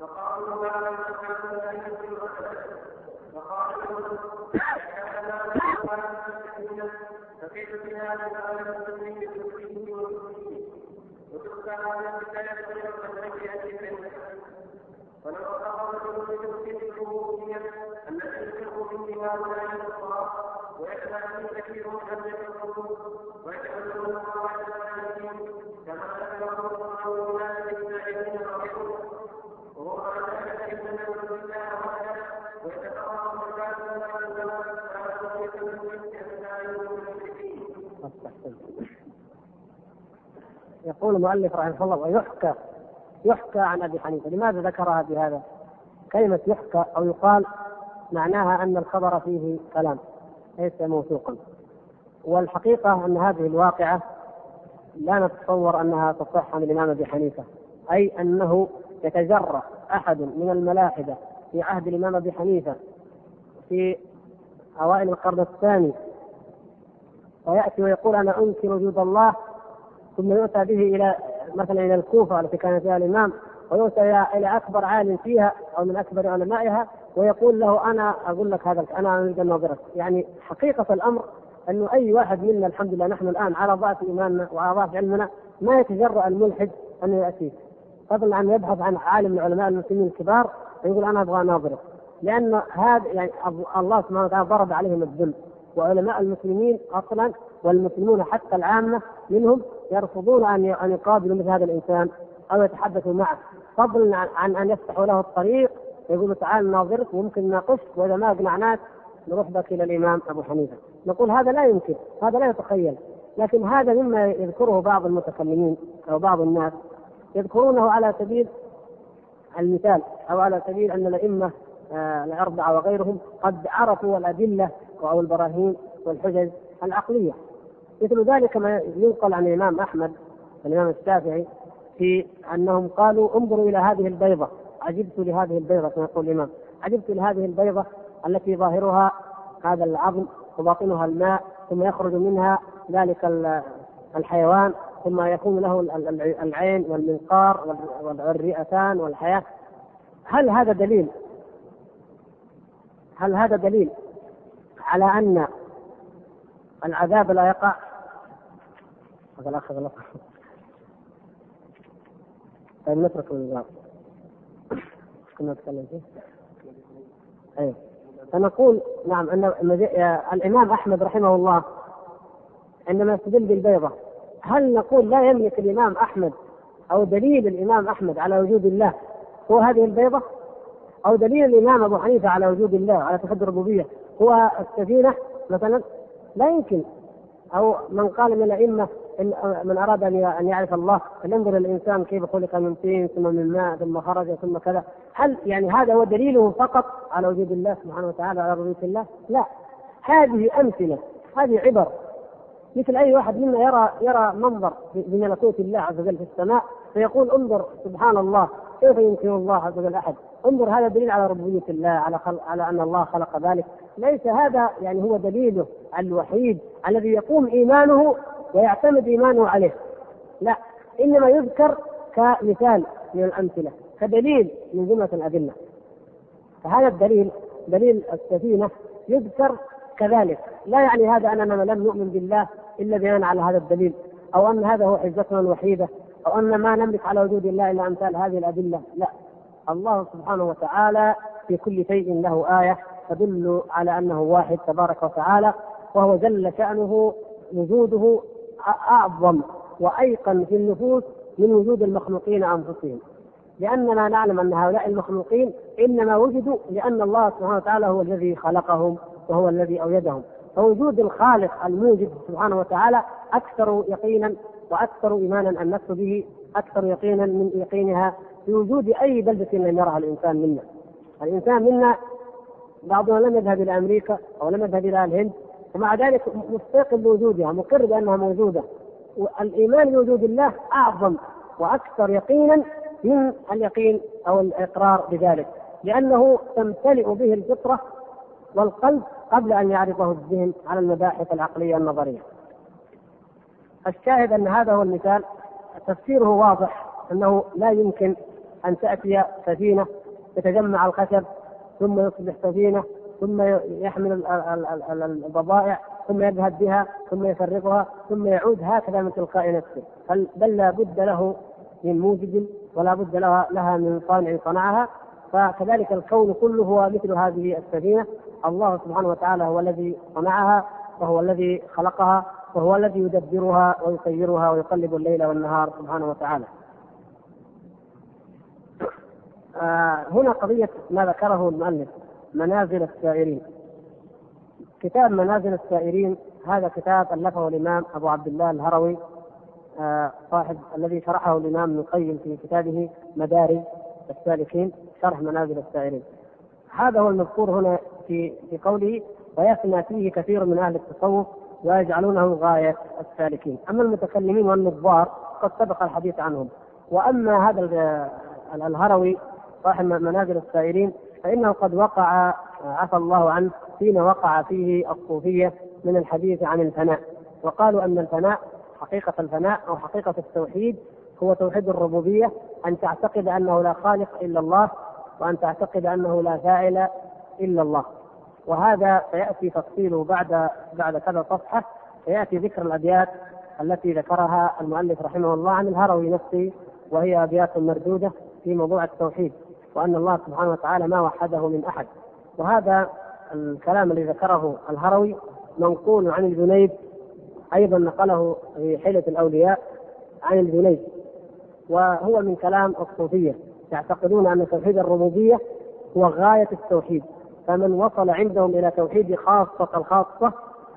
فقالوا هذا مكان لا يمكن فقالوا كان لا بهذا على ولو أخذ رجل بتوحيد الربوبية التي يفرق به هؤلاء كثير من يكفرون ويتبعون قواعد السالكين كما ذكره الله أولئك السائلين ربهم وهو على ذلك إن من بالله وحده ويتفرق مرجات الله الزمان على توحيد المشرك يقول المؤلف رحمه الله ويحكى يحكى عن أبي حنيفة، لماذا ذكرها بهذا؟ كلمة يحكى أو يقال معناها أن الخبر فيه كلام ليس موثوقا. والحقيقة أن هذه الواقعة لا نتصور أنها تصح عن الإمام أبي حنيفة، أي أنه يتجرأ أحد من الملاحدة في عهد الإمام أبي حنيفة في أوائل القرن الثاني ويأتي ويقول أنا أنكر وجود الله ثم يؤتى به إلى مثلا إلى الكوفة التي كان فيها الإمام ويؤتى إلى أكبر عالم فيها أو من أكبر علمائها ويقول له أنا أقول لك هذا أنا أريد أن يعني حقيقة الأمر أنه أي واحد منا الحمد لله نحن الآن على ضعف إيماننا وعلى ضعف علمنا ما يتجرأ الملحد انه ياتي فضلا عن يبحث عن عالم من علماء المسلمين الكبار ويقول أنا أبغى اناظره لأن هذا يعني الله سبحانه وتعالى ضرب عليهم الذل. وعلماء المسلمين أصلا والمسلمون حتى العامة منهم يرفضون أن أن يقابلوا مثل هذا الإنسان أو يتحدثوا معه. فضلا عن أن يفتحوا له الطريق يقولوا تعال ناظرك وممكن ناقشك وإذا ما اقنعناك نروح بك إلى الإمام أبو حنيفة. نقول هذا لا يمكن هذا لا يتخيل. لكن هذا مما يذكره بعض المتكلمين أو بعض الناس يذكرونه على سبيل المثال أو على سبيل أن الأئمة آه، الأربعة وغيرهم قد عرفوا الأدلة أو البراهين والحجج العقلية. مثل ذلك ما ينقل عن الإمام أحمد الإمام الشافعي في أنهم قالوا انظروا إلى هذه البيضة. عجبت لهذه البيضة كما يقول الإمام. عجبت لهذه البيضة التي ظاهرها هذا العظم وباطنها الماء ثم يخرج منها ذلك الحيوان ثم يكون له العين والمنقار والرئتان والحياة. هل هذا دليل؟ هل هذا دليل على أن العذاب لا يقع؟ هذا الاخ غلط طيب نترك النظام كنا نتكلم فيه. أيوه. فنقول نعم أن الإمام أحمد رحمه الله عندما يستدل بالبيضة هل نقول لا يملك الإمام أحمد أو دليل الإمام أحمد على وجود الله هو هذه البيضة؟ أو دليل الإمام أبو حنيفة على وجود الله على توحيد الربوبية هو السفينة مثلا؟ لا يمكن. أو من قال من الأئمة من أراد أن أن يعرف الله فلينظر الإنسان كيف خلق من طين ثم من ماء ثم خرج ثم كذا. هل يعني هذا هو دليله فقط على وجود الله سبحانه وتعالى على ربوبيه الله؟ لا. هذه أمثلة هذه عبر. مثل أي واحد منا يرى يرى منظر بملكوت الله عز وجل في السماء فيقول انظر سبحان الله كيف يمكن الله عز وجل أحد؟ انظر هذا دليل على ربوبية الله على على أن الله خلق ذلك. ليس هذا يعني هو دليله الوحيد الذي يقوم إيمانه ويعتمد إيمانه عليه. لا إنما يذكر كمثال من الأمثلة كدليل من جملة الأدلة. فهذا الدليل دليل السفينة يذكر كذلك. لا يعني هذا أننا لم نؤمن بالله إلا بناء على هذا الدليل أو أن هذا هو حجتنا الوحيدة أو أن ما نملك على وجود الله إلا أمثال هذه الأدلة. لا. الله سبحانه وتعالى في كل شيء له آية تدل على أنه واحد تبارك وتعالى وهو جل شأنه وجوده أعظم وأيقن في النفوس من وجود المخلوقين أنفسهم لأننا نعلم أن هؤلاء المخلوقين إنما وجدوا لأن الله سبحانه وتعالى هو الذي خلقهم وهو الذي اوجدهم فوجود الخالق الموجد سبحانه وتعالى أكثر يقينا وأكثر إيمانا النفس به أكثر يقينا من يقينها في وجود أي بلدة لم يرها الإنسان منا. الإنسان منا بعضنا لم يذهب إلى أمريكا أو لم يذهب إلى الهند ومع ذلك مستيقن بوجودها مقر بأنها موجودة. والإيمان بوجود الله أعظم وأكثر يقينا من اليقين أو الإقرار بذلك لأنه تمتلئ به الفطرة والقلب قبل أن يعرضه الذهن على المباحث العقلية النظرية. الشاهد أن هذا هو المثال. تفسيره واضح أنه لا يمكن أن تأتي سفينة يتجمع الخشب ثم يصبح سفينة ثم يحمل البضائع ثم يذهب بها ثم يفرقها ثم يعود هكذا من تلقاء نفسه. بل لا بد له من موجد ولا بد لها, لها من صانع صنعها. فكذلك الكون كله هو مثل هذه السفينة. الله سبحانه وتعالى هو الذي صنعها وهو الذي خلقها وهو الذي يدبرها ويسيرها ويقلب الليل والنهار سبحانه وتعالى. آه هنا قضية ما ذكره المؤلف. منازل السائرين. كتاب منازل السائرين هذا كتاب ألفه الإمام أبو عبد الله الهروي آه صاحب الذي شرحه الإمام ابن القيم في كتابه مدارج السالكين شرح منازل السائرين. هذا هو المذكور هنا في في قوله ويثنى فيه كثير من أهل التصوف ويجعلونه غاية السالكين أما المتكلمين والنظار قد سبق الحديث عنهم. وأما هذا الهروي صاحب منازل السائرين فإنه قد وقع عفى الله عنه حين وقع فيه الصوفية من الحديث عن الفناء. وقالوا أن الفناء حقيقة الفناء أو حقيقة التوحيد هو توحيد الربوبية أن تعتقد أنه لا خالق إلا الله وأن تعتقد أنه لا فاعل إلا الله. وهذا سيأتي تفصيله بعد بعد كذا صفحة سيأتي ذكر الأبيات التي ذكرها المؤلف رحمه الله عن الهروي نفسه وهي أبيات مردودة في موضوع التوحيد. وأن الله سبحانه وتعالى ما وحده من أحد. وهذا الكلام الذي ذكره الهروي منقول عن الجنيد أيضا نقله في حيلة الأولياء عن الجنيد. وهو من كلام الصوفية. يعتقدون أن توحيد الربوبية هو غاية التوحيد. فمن وصل عندهم إلى توحيد خاصة الخاصة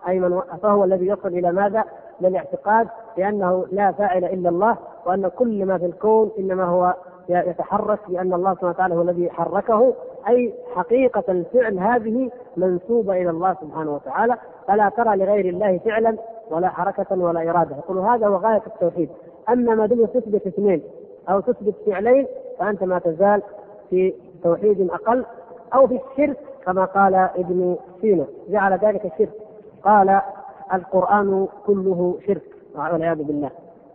أي من فهو الذي يصل إلى ماذا؟ إلى الاعتقاد بأنه لا فاعل إلا الله وأن كل ما في الكون إنما هو يتحرك بأن الله سبحانه وتعالى هو الذي حركه أي حقيقة الفعل هذه منسوبة إلى الله سبحانه وتعالى فلا ترى لغير الله فعلا ولا حركة ولا إرادة. يقول هذا هو غاية التوحيد. أما ما دمت تثبت اثنين أو تثبت فعلين فأنت ما تزال في توحيد أقل أو في الشرك كما قال ابن سينا. جعل ذلك الشرك. قال القرآن كله شرك والعياذ بالله.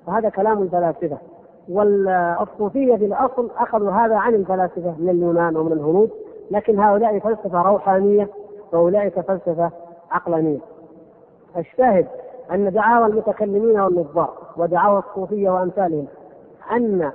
وهذا كلام الفلاسفة. والصوفية في الأصل أخذوا هذا عن الفلاسفة من اليونان ومن الهنود لكن هؤلاء فلسفة روحانية وأولئك فلسفة عقلانية الشاهد أن دعاوى المتكلمين والنظار ودعاوى الصوفية وأمثالهم أن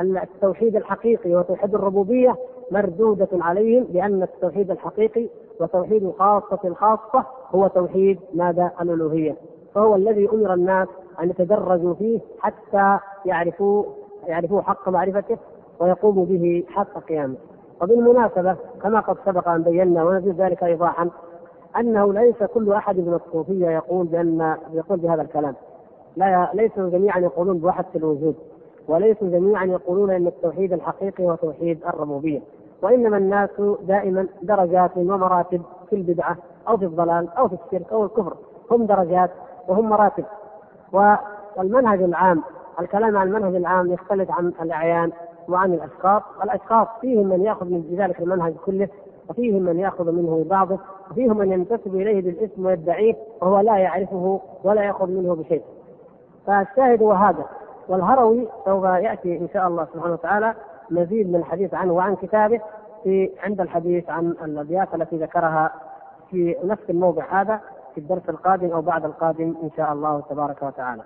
التوحيد الحقيقي وتوحيد الربوبية مردودة عليهم لأن التوحيد الحقيقي وتوحيد الخاصة الخاصة هو توحيد ماذا؟ الألوهية فهو الذي أمر الناس أن يتدرجوا فيه حتى يعرفوا يعرفوا حق معرفته ويقوموا به حق قيامه. وبالمناسبة كما قد سبق أن بينا ونزيد ذلك إيضاحا أنه ليس كل أحد من الصوفية يقول بأن يقول بهذا الكلام. لا ليسوا جميعا يقولون بوحدة الوجود وليسوا جميعا يقولون إن التوحيد الحقيقي هو توحيد الربوبية. وإنما الناس دائما درجات ومراتب في البدعة أو في الضلال أو في الشرك أو الكفر. هم درجات وهم مراتب. والمنهج العام الكلام عن المنهج العام يختلف عن الأعيان وعن الأشخاص، الاشخاص فيهم من يأخذ من ذلك المنهج كله وفيهم من يأخذ منه بعضه وفيهم من ينتسب إليه بالاسم ويدعيه وهو لا يعرفه ولا يأخذ منه بشيء. فالشاهد هو هذا. والهروي سوف يأتي إن شاء الله سبحانه وتعالى مزيد من الحديث عنه وعن كتابه في عند الحديث عن الأبيات التي ذكرها في نفس الموضع هذا. في الدرس القادم أو بعد القادم إن شاء الله تبارك وتعالى.